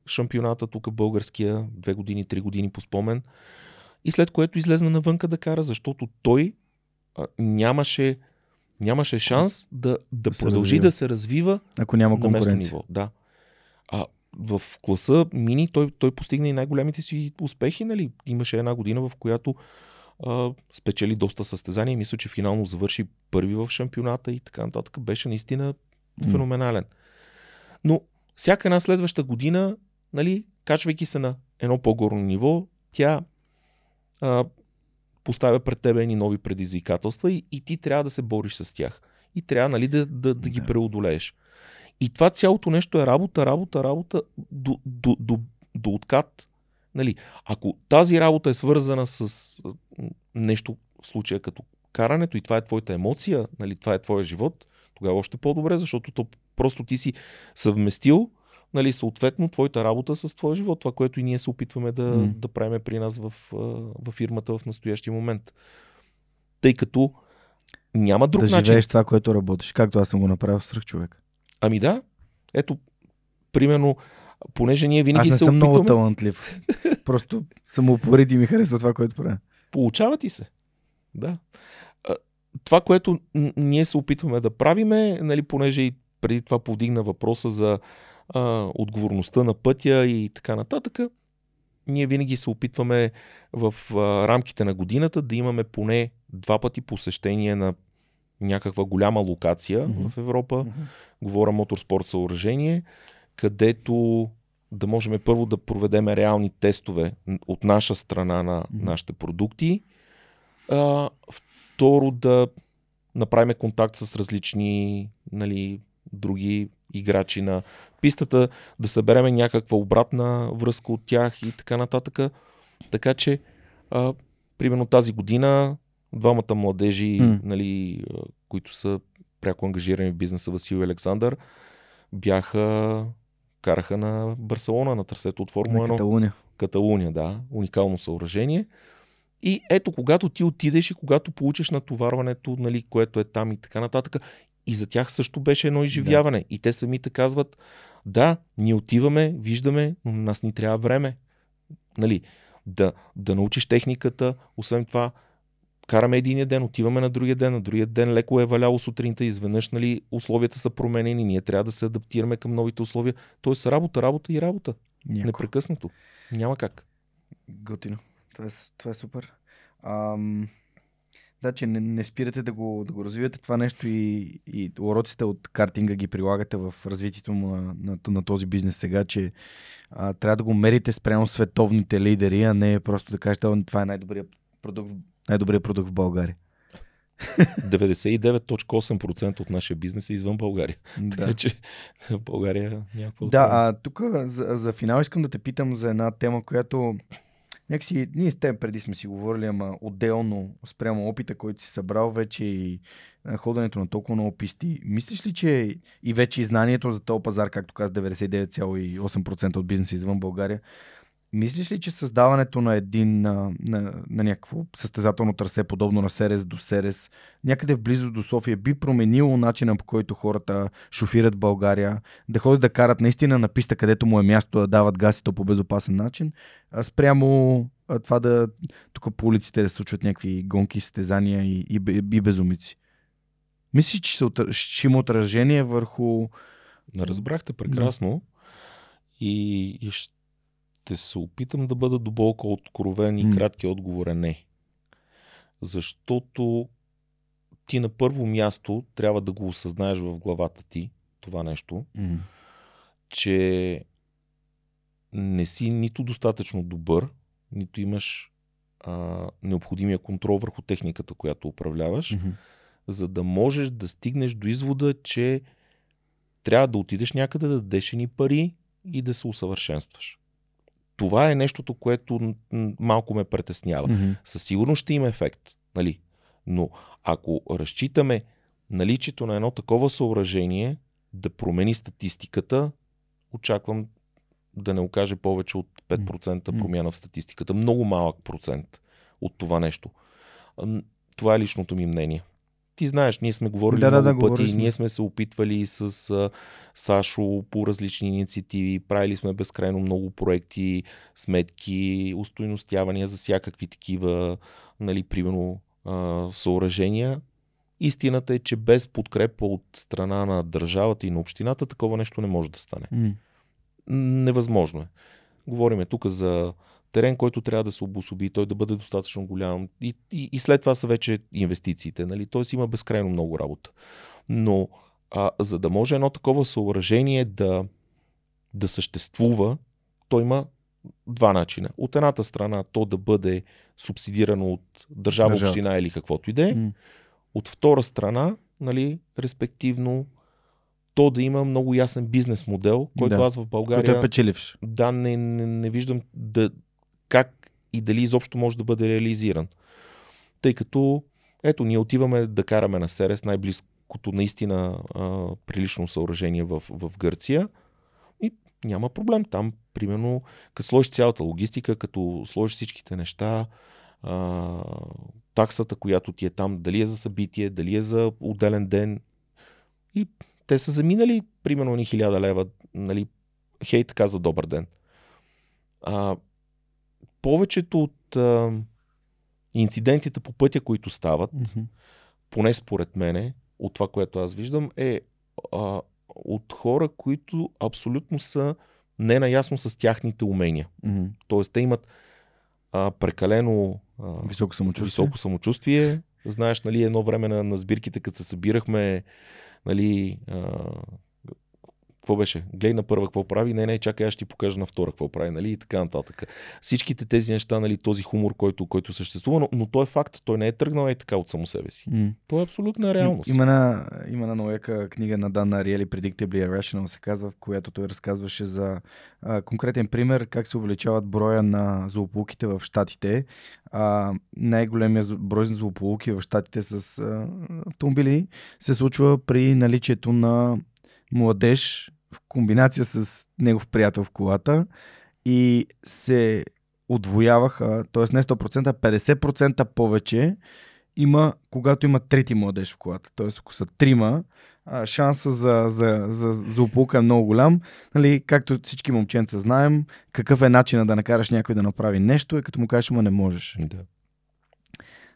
шампионата тук българския, две години, три години по спомен и след което излезна навънка да кара, защото той а, нямаше, нямаше шанс да, да продължи развива. да се развива Ако няма местно ниво. Да. А в класа мини той, той постигна и най-големите си успехи. Нали? Имаше една година, в която а, спечели доста състезания мисля, че финално завърши първи в шампионата и така нататък. Беше наистина феноменален. Но всяка една следваща година, нали, качвайки се на едно по-горно ниво, тя а, поставя пред тебе едни нови предизвикателства и, и ти трябва да се бориш с тях. И трябва нали, да, да, да ги преодолееш. И това цялото нещо е работа, работа, работа до, до, до, до откат. Нали, ако тази работа е свързана с нещо в случая като карането и това е твоята емоция, нали, това е твоя живот, тогава още по-добре, защото то просто ти си съвместил нали, съответно твоята работа с твоя живот, това, което и ние се опитваме да, mm. да правим при нас в, в фирмата в настоящия момент. Тъй като няма друг да начин. Да живееш това, което работиш, както аз съм го направил с човек. Ами да. Ето, примерно, понеже ние винаги аз не се съм опитваме... много талантлив. Просто съм упорит и ми харесва това, което правя. Получава ти се. Да. Това, което ние се опитваме да правиме, нали, понеже и преди това повдигна въпроса за а, отговорността на пътя и така нататък, ние винаги се опитваме в а, рамките на годината да имаме поне два пъти посещение на някаква голяма локация Мгм. в Европа, Мгм. говоря моторспорт съоръжение, където да можем първо да проведем реални тестове от наша страна на нашите продукти. А, второ да направим контакт с различни нали, други играчи на пистата, да събереме някаква обратна връзка от тях и така нататък. Така че, а, примерно тази година, двамата младежи, М. нали, които са пряко ангажирани в бизнеса, Васил и Александър, бяха, караха на Барселона, на трасето от Формула На 1. Каталуния. Каталуния, да, уникално съоръжение. И ето, когато ти отидеш и когато получиш натоварването, нали, което е там и така нататък, и за тях също беше едно изживяване. Да. И те самите казват, да, ние отиваме, виждаме, но на нас ни трябва време. Нали, да, да научиш техниката, освен това, караме един ден, отиваме на другия ден, на другия ден леко е валяло сутринта, изведнъж нали, условията са променени, ние трябва да се адаптираме към новите условия. Тоест работа, работа и работа. Яко. Непрекъснато. Няма как. Готино. Това е, това е супер. Ам, да, че не, не спирате да го, да го развивате това нещо и, и уроците от картинга ги прилагате в развитието му на, на, на този бизнес сега, че а, трябва да го мерите спрямо световните лидери, а не просто да кажете, «О, това е най-добрият продукт, най-добрият продукт в България. 99.8% от нашия бизнес е извън България. Така Да. че в България някакво. Да, а тук за, за финал искам да те питам за една тема, която някакси ние с теб преди сме си говорили, ама отделно спрямо опита, който си събрал вече и ходенето на толкова много писти. Мислиш ли, че и вече и знанието за този пазар, както каза 99,8% от бизнеса извън България, мислиш ли, че създаването на един, на, на, на някакво състезателно трасе, подобно на Серес до Серес, някъде в близост до София, би променило начина по който хората шофират България, да ходят да карат наистина на писта, където му е място да дават газ и то по безопасен начин, спрямо това да тук по улиците да се случват някакви гонки, състезания и, и, и безумици. Мислиш, че отр- ще има отражение върху... Разбрахте прекрасно. И, и ще се опитам да бъда дълбоко откровен и М. краткият отговор е не. Защото ти на първо място трябва да го осъзнаеш в главата ти, това нещо, че не си нито достатъчно добър, нито имаш а, необходимия контрол върху техниката, която управляваш, Мгм. за да можеш да стигнеш до извода, че трябва да отидеш някъде да дадеш ни пари и да се усъвършенстваш. Това е нещото, което малко ме притеснява. Мгм. Със сигурност ще има ефект, нали? Но ако разчитаме наличието на едно такова съоръжение да промени статистиката, очаквам да не окаже повече от 5% М. промяна в статистиката. Много малък процент от това нещо. Това е личното ми мнение. Ти знаеш, ние сме говорили Да, да, много да, пъти, говорили сме. ние сме се опитвали с а, Сашо по различни инициативи, правили сме безкрайно много проекти, сметки, устойностявания за всякакви такива, нали, примерно, а, съоръжения. Истината е, че без подкрепа от страна на държавата и на общината такова нещо не може да стане. М. Невъзможно е. Говориме тук за терен, който трябва да се обособи, той да бъде достатъчно голям и, и, и след това са вече инвестициите. Нали? Тоест има безкрайно много работа. Но а, за да може едно такова съоръжение да, да съществува, то има два начина. От едната страна то да бъде субсидирано от държава, Държавата. община или каквото и да е. От втора страна, нали, респективно, то да има много ясен бизнес модел, който Да. аз в България Който е печеливш. да, не, не, не виждам да, как и дали изобщо може да бъде реализиран. Тъй като, ето, ние отиваме да караме на Серес, най-близкото наистина а, прилично съоръжение в, в Гърция и няма проблем. Там, примерно, като сложиш цялата логистика, като сложиш всичките неща, а, таксата, която ти е там, дали е за събитие, дали е за отделен ден. И те са заминали, примерно, ни хиляда лева, нали, хей така за добър ден. А, повечето от а, инцидентите по пътя, които стават, Мгм. поне според мене, от това, което аз виждам, е а, от хора, които абсолютно са ненаясно с тяхните умения. Мгм. Тоест, те имат а, прекалено а, Високо самочувствие. високо самочувствие, Знаеш, нали, едно време на, на сбирките, като се събирахме, нали, а, какво беше? Гледай на първа какво прави, не, не, чакай, аз ще ти покажа на втора какво прави, нали, и така нататък. Всичките тези неща, нали, този хумор, който, който съществува, но, но той е факт, той не е тръгнал и така от само себе си. М. Той е абсолютна реалност. Има една, има една много книга на Дан Ариели, Predictably Irrational се казва, в която той разказваше за а, конкретен пример как се увеличават броя на злополуките в Штатите. А, най-големия брой на злополуки в Штатите с а, автомобили се случва при наличието на младеж в комбинация с негов приятел в колата и се отвояваха, т.е. не 100%, а 50% повече има, когато има трети младеж в колата. Т.е. ако са трима, шанса за, за, за, за злополука е много голям. Нали, както всички момченца знаем, какъв е начинът да накараш някой да направи нещо, е като му кажеш, ма не можеш. Да.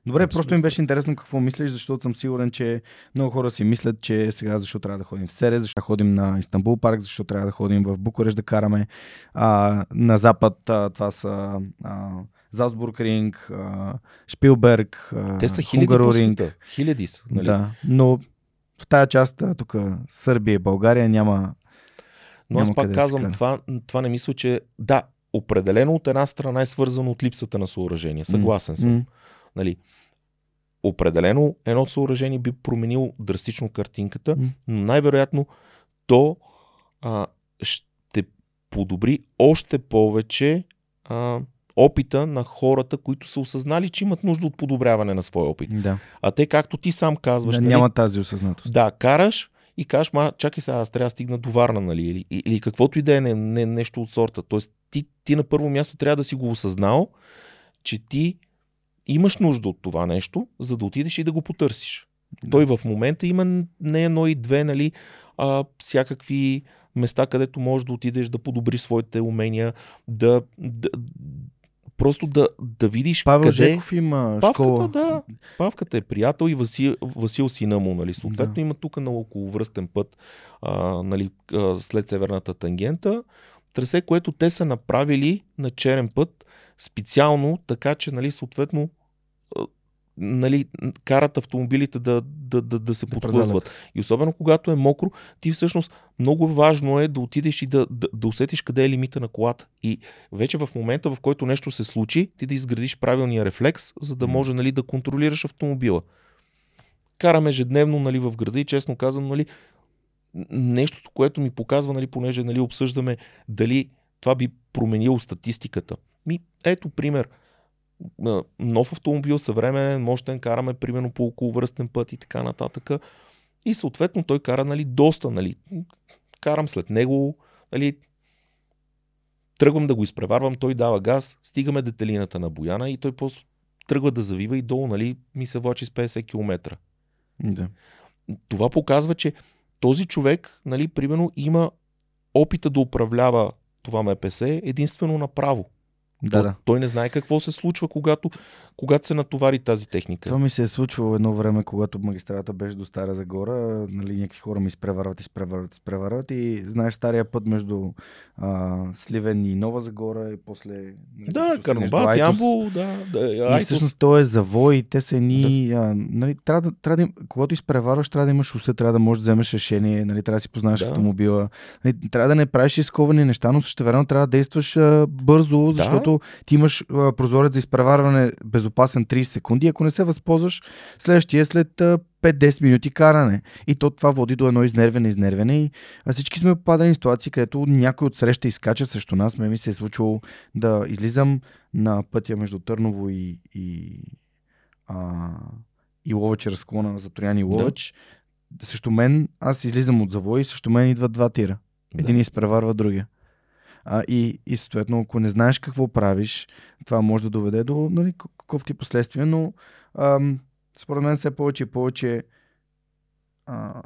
Добре, Абсолютно. просто ми беше интересно какво мислиш, защото съм сигурен, че много хора си мислят, че сега защо трябва да ходим в Сере, защо ходим на Истанбул парк, защо трябва да ходим в Букурещ да караме. А, на запад а, това са а, Залцбург Ринг, а, Шпилберг, а, Те са хиляди света. Хиляди са. Нали? Да, но в тая част, тук Сърбия и България няма... Но аз пак да казвам, това, това не мисля, че да, определено от една страна е свързано от липсата на съоръжение. Съгласен съм. М, Нали? Определено едно съоръжение би променило драстично картинката, но най-вероятно то а, ще подобри още повече а, опита на хората, които са осъзнали, че имат нужда от подобряване на своя опит. Да, А те, както ти сам казваш, да нали, няма тази осъзнатост. да, караш и кажеш, ма, чакай сега, аз трябва да стигна до Варна, нали? Или, или каквото и да е, не, не, нещо от сорта. Тоест, ти, ти на първо място трябва да си го осъзнал, че ти имаш нужда от това нещо, за да отидеш и да го потърсиш. Да. Той в момента има не едно и две, нали, а, всякакви места, където можеш да отидеш да подобриш своите умения, да, да просто да, да видиш Павел къде... Жеков има Павката, школа. да. Павката е приятел и Васил, Васил сина му, нали. Съответно Да. има тук на околовръстен път, а, нали, а, след северната тангента, трасе, което те са направили на черен път, специално така, че, нали, съответно, нали, карат автомобилите да, да, да, да се Да подхлъзват. И особено когато е мокро, ти всъщност много важно е да отидеш и да, да, да усетиш къде е лимита на колата. И вече в момента, в който нещо се случи, ти да изградиш правилния рефлекс, за да може нали, да контролираш автомобила. Карам ежедневно нали, в града и честно казвам, нали, нещото, което ми показва, нали, понеже нали, обсъждаме дали това би променило статистиката. Ми, ето пример. Нов автомобил, съвременен, мощен, караме примерно по околовръстен път и така нататък. И съответно той кара нали, доста. Нали. Карам след него, нали, тръгвам да го изпреварвам, той дава газ, стигаме детелината на Бояна и той после тръгва да завива и долу, нали, ми се влачи с 50 км. Да. Това показва, че този човек, нали, примерно, има опита да управлява това МПС единствено направо. Да, да. той не знае какво се случва, когато, когато се натовари тази техника. Това ми се е случвало едно време, когато магистралата беше до Стара Загора. Нали, някакви хора ми изпреварват, изпреварват, изпреварват и знаеш стария път между а, Сливен и Нова Загора и после... нали, Да, Карнобат. Ямбол, да, да И Айтос. всъщност то е завой и те са едни... А, нали, трябва да, трябва да, когато изпреварваш, трябва да имаш усе, трябва да можеш да вземеш решение, нали, трябва да си познаваш Да. автомобила. Нали, трябва да не правиш изковани неща, но също време трябва да действаш а, бързо, защото ти имаш а, прозорец за изпреварване безопасен 30 секунди. Ако не се възползваш, следващия е след а, 5-10 минути каране. И то това води до едно изнервене, изнервене. И а всички сме попадали в ситуации, където някой от среща изкача срещу нас. Ме ми се е случило да излизам на пътя между Търново и, и, а, и Ловеч, разклона за Троян и Ловеч. Да. Срещу мен, аз излизам от завой и срещу мен идват два тира. Един Да. изпреварва другия. А, и, и съответно, ако не знаеш какво правиш, това може да доведе до нали, какъв ти последствия, но ам, според мен все повече и повече а,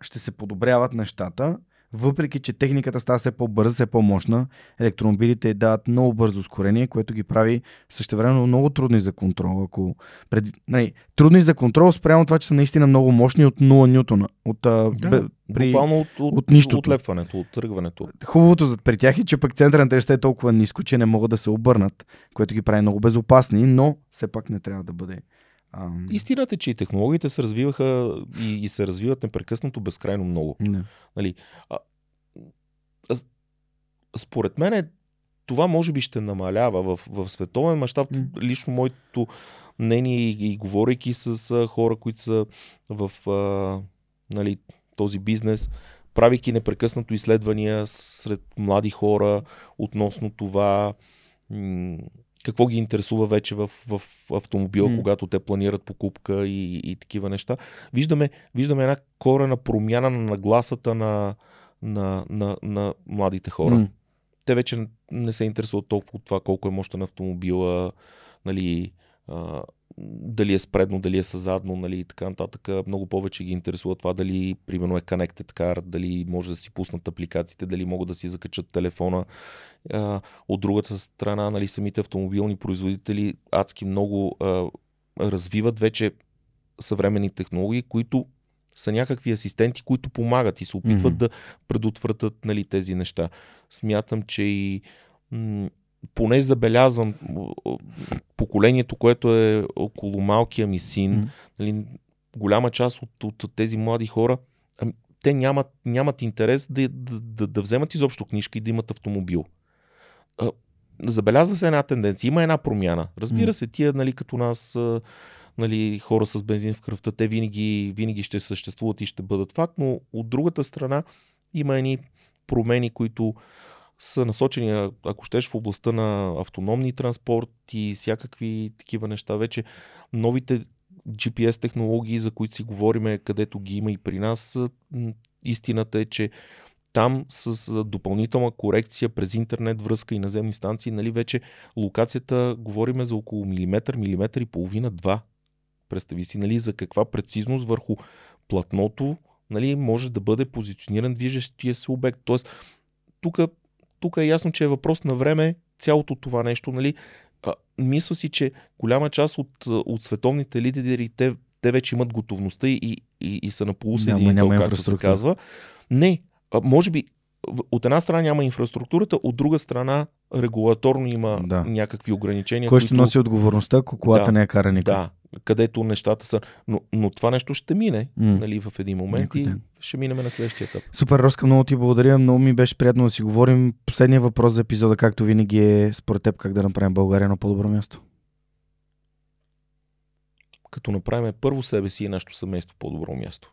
ще се подобряват нещата, въпреки че техниката става все по-бърза, все по-мощна. Електромобилите дават много бързо ускорение, което ги прави същевременно много трудни за контрол. Ако пред... нали, трудни за контрол спрямо това, че са наистина много мощни от 0 нютона. От, Да, бе, при... От, от, от нищото. от лепването, от тръгването. Хубавото при тях е, че пък центъра на тежестта е толкова ниско, че не могат да се обърнат, което ги прави много безопасни, но все пак не трябва да бъде Ам, Истината е, че и технологиите се развиваха и, и се развиват непрекъснато безкрайно много. не. Нали, а, а, според мен е, това може би ще намалява в, в световен мащаб. Лично моето мнение и, и говорейки с а, хора, които са в а, нали, този бизнес, правейки непрекъснато изследвания сред млади хора относно това м- какво ги интересува вече в, в автомобила, М. когато те планират покупка и, и такива неща. Виждаме, виждаме една корена промяна на нагласата на, на, на, на младите хора. М. Те вече не се интересуват толкова от това колко е мощен автомобила, нали, а, дали е спредно, дали е съзадно, нали, и така нататък. Много повече ги интересува това дали, примерно, е Connected Car, дали може да си пуснат апликациите, дали могат да си закачат телефона. А, от другата страна, нали, самите автомобилни производители адски много а, развиват вече съвременни технологии, които са някакви асистенти, които помагат и се опитват Мгм. да предотвратят нали, тези неща. Смятам, че и м- поне забелязвам поколението, което е около малкия ми син, нали, голяма част от, от, тези млади хора, ами, те нямат, нямат интерес да, да, да, да вземат изобщо книжка и да имат автомобил. Забелязва се една тенденция, има една промяна. Разбира се, тия, нали, като нас, нали, хора с бензин в кръвта, те винаги, винаги ще съществуват и ще бъдат факт, но от другата страна има едни промени, които са насочени, ако щеш, в областта на автономни транспорт и всякакви такива неща. Вече новите GPS технологии, за които си говориме, където ги има и при нас, истината е, че там с допълнителна корекция през интернет връзка и наземни станции, нали, вече локацията говориме за около милиметър, милиметър и половина, два. Представи си, нали, за каква прецизност върху платното нали, може да бъде позициониран движещия се обект. Тоест, тук, тук е ясно, че е въпрос на време цялото това нещо. Нали, а, мисля си, че голяма част от, от световните лидери, те, те вече имат готовността и, и, и са на полусъединител, както се казва. Не, а, може би от една страна няма инфраструктурата, от друга страна регулаторно има Да. някакви ограничения. Кой ще които... носи отговорността, ако колата Да, не е кара никой? Да, където нещата са. Но, но това нещо ще мине М. нали, в един момент Някой и ден. ще минем на следващия етап. Супер, Роска, много ти благодаря. Много ми беше приятно да си говорим. Последният въпрос за епизода, както винаги е според теб как да направим България на по-добро място. Като направим първо себе си и нашето семейство по-добро място.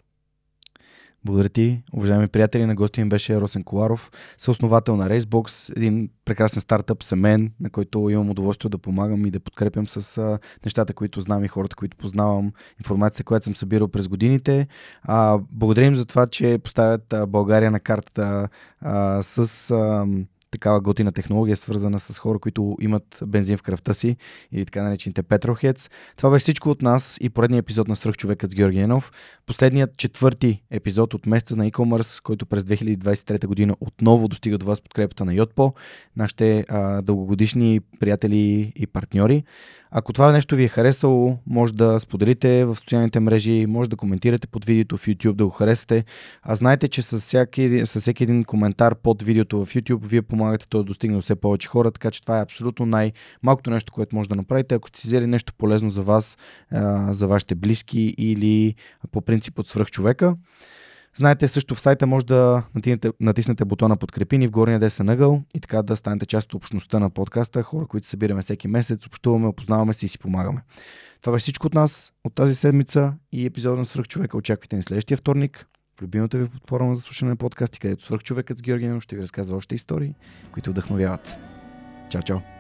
Благодаря ти, уважаеми приятели. На гости им беше Росен Коларов, съосновател на Racebox, един прекрасен стартъп семен, на който имам удоволствие да помагам и да подкрепям с нещата, които знам и хората, които познавам, информацията, която съм събирал през годините. А, благодарим за това, че поставят България на картата с такава готина технология, свързана с хора, които имат бензин в кръвта си или така наречените Petrolheads. Това беше всичко от нас и поредния епизод на Свръхчовекът с Георги Енов. Последният четвърти епизод от месеца на e-commerce, който през 2023 година отново достига до вас подкрепата на Yotpo, нашите а, дългогодишни приятели и партньори. Ако това нещо ви е харесало, може да споделите в социалните мрежи, може да коментирате под видеото в YouTube, да го харесате. А знаете, че с всеки, с всеки един коментар под видеото в YouTube, вие помагате то да достигне до все повече хора, така че това е абсолютно най-малкото нещо, което може да направите. Ако сте взели нещо полезно за вас, за вашите близки или по принцип от свръхчовека, Знаете също в сайта може да натиснете, натиснете бутона подкрепи ни в горния десен ъгъл и така да станете част от общността на подкаста, хора, които събираме всеки месец, общуваме, опознаваме се и си помагаме. Това беше всичко от нас от тази седмица и епизода на Свръхчовека. Очаквайте ни следващия вторник любимата ви платформа за слушане на подкасти, където Свръхчовекът с Георги ще ви разказва още истории, които вдъхновяват. Чао, чао!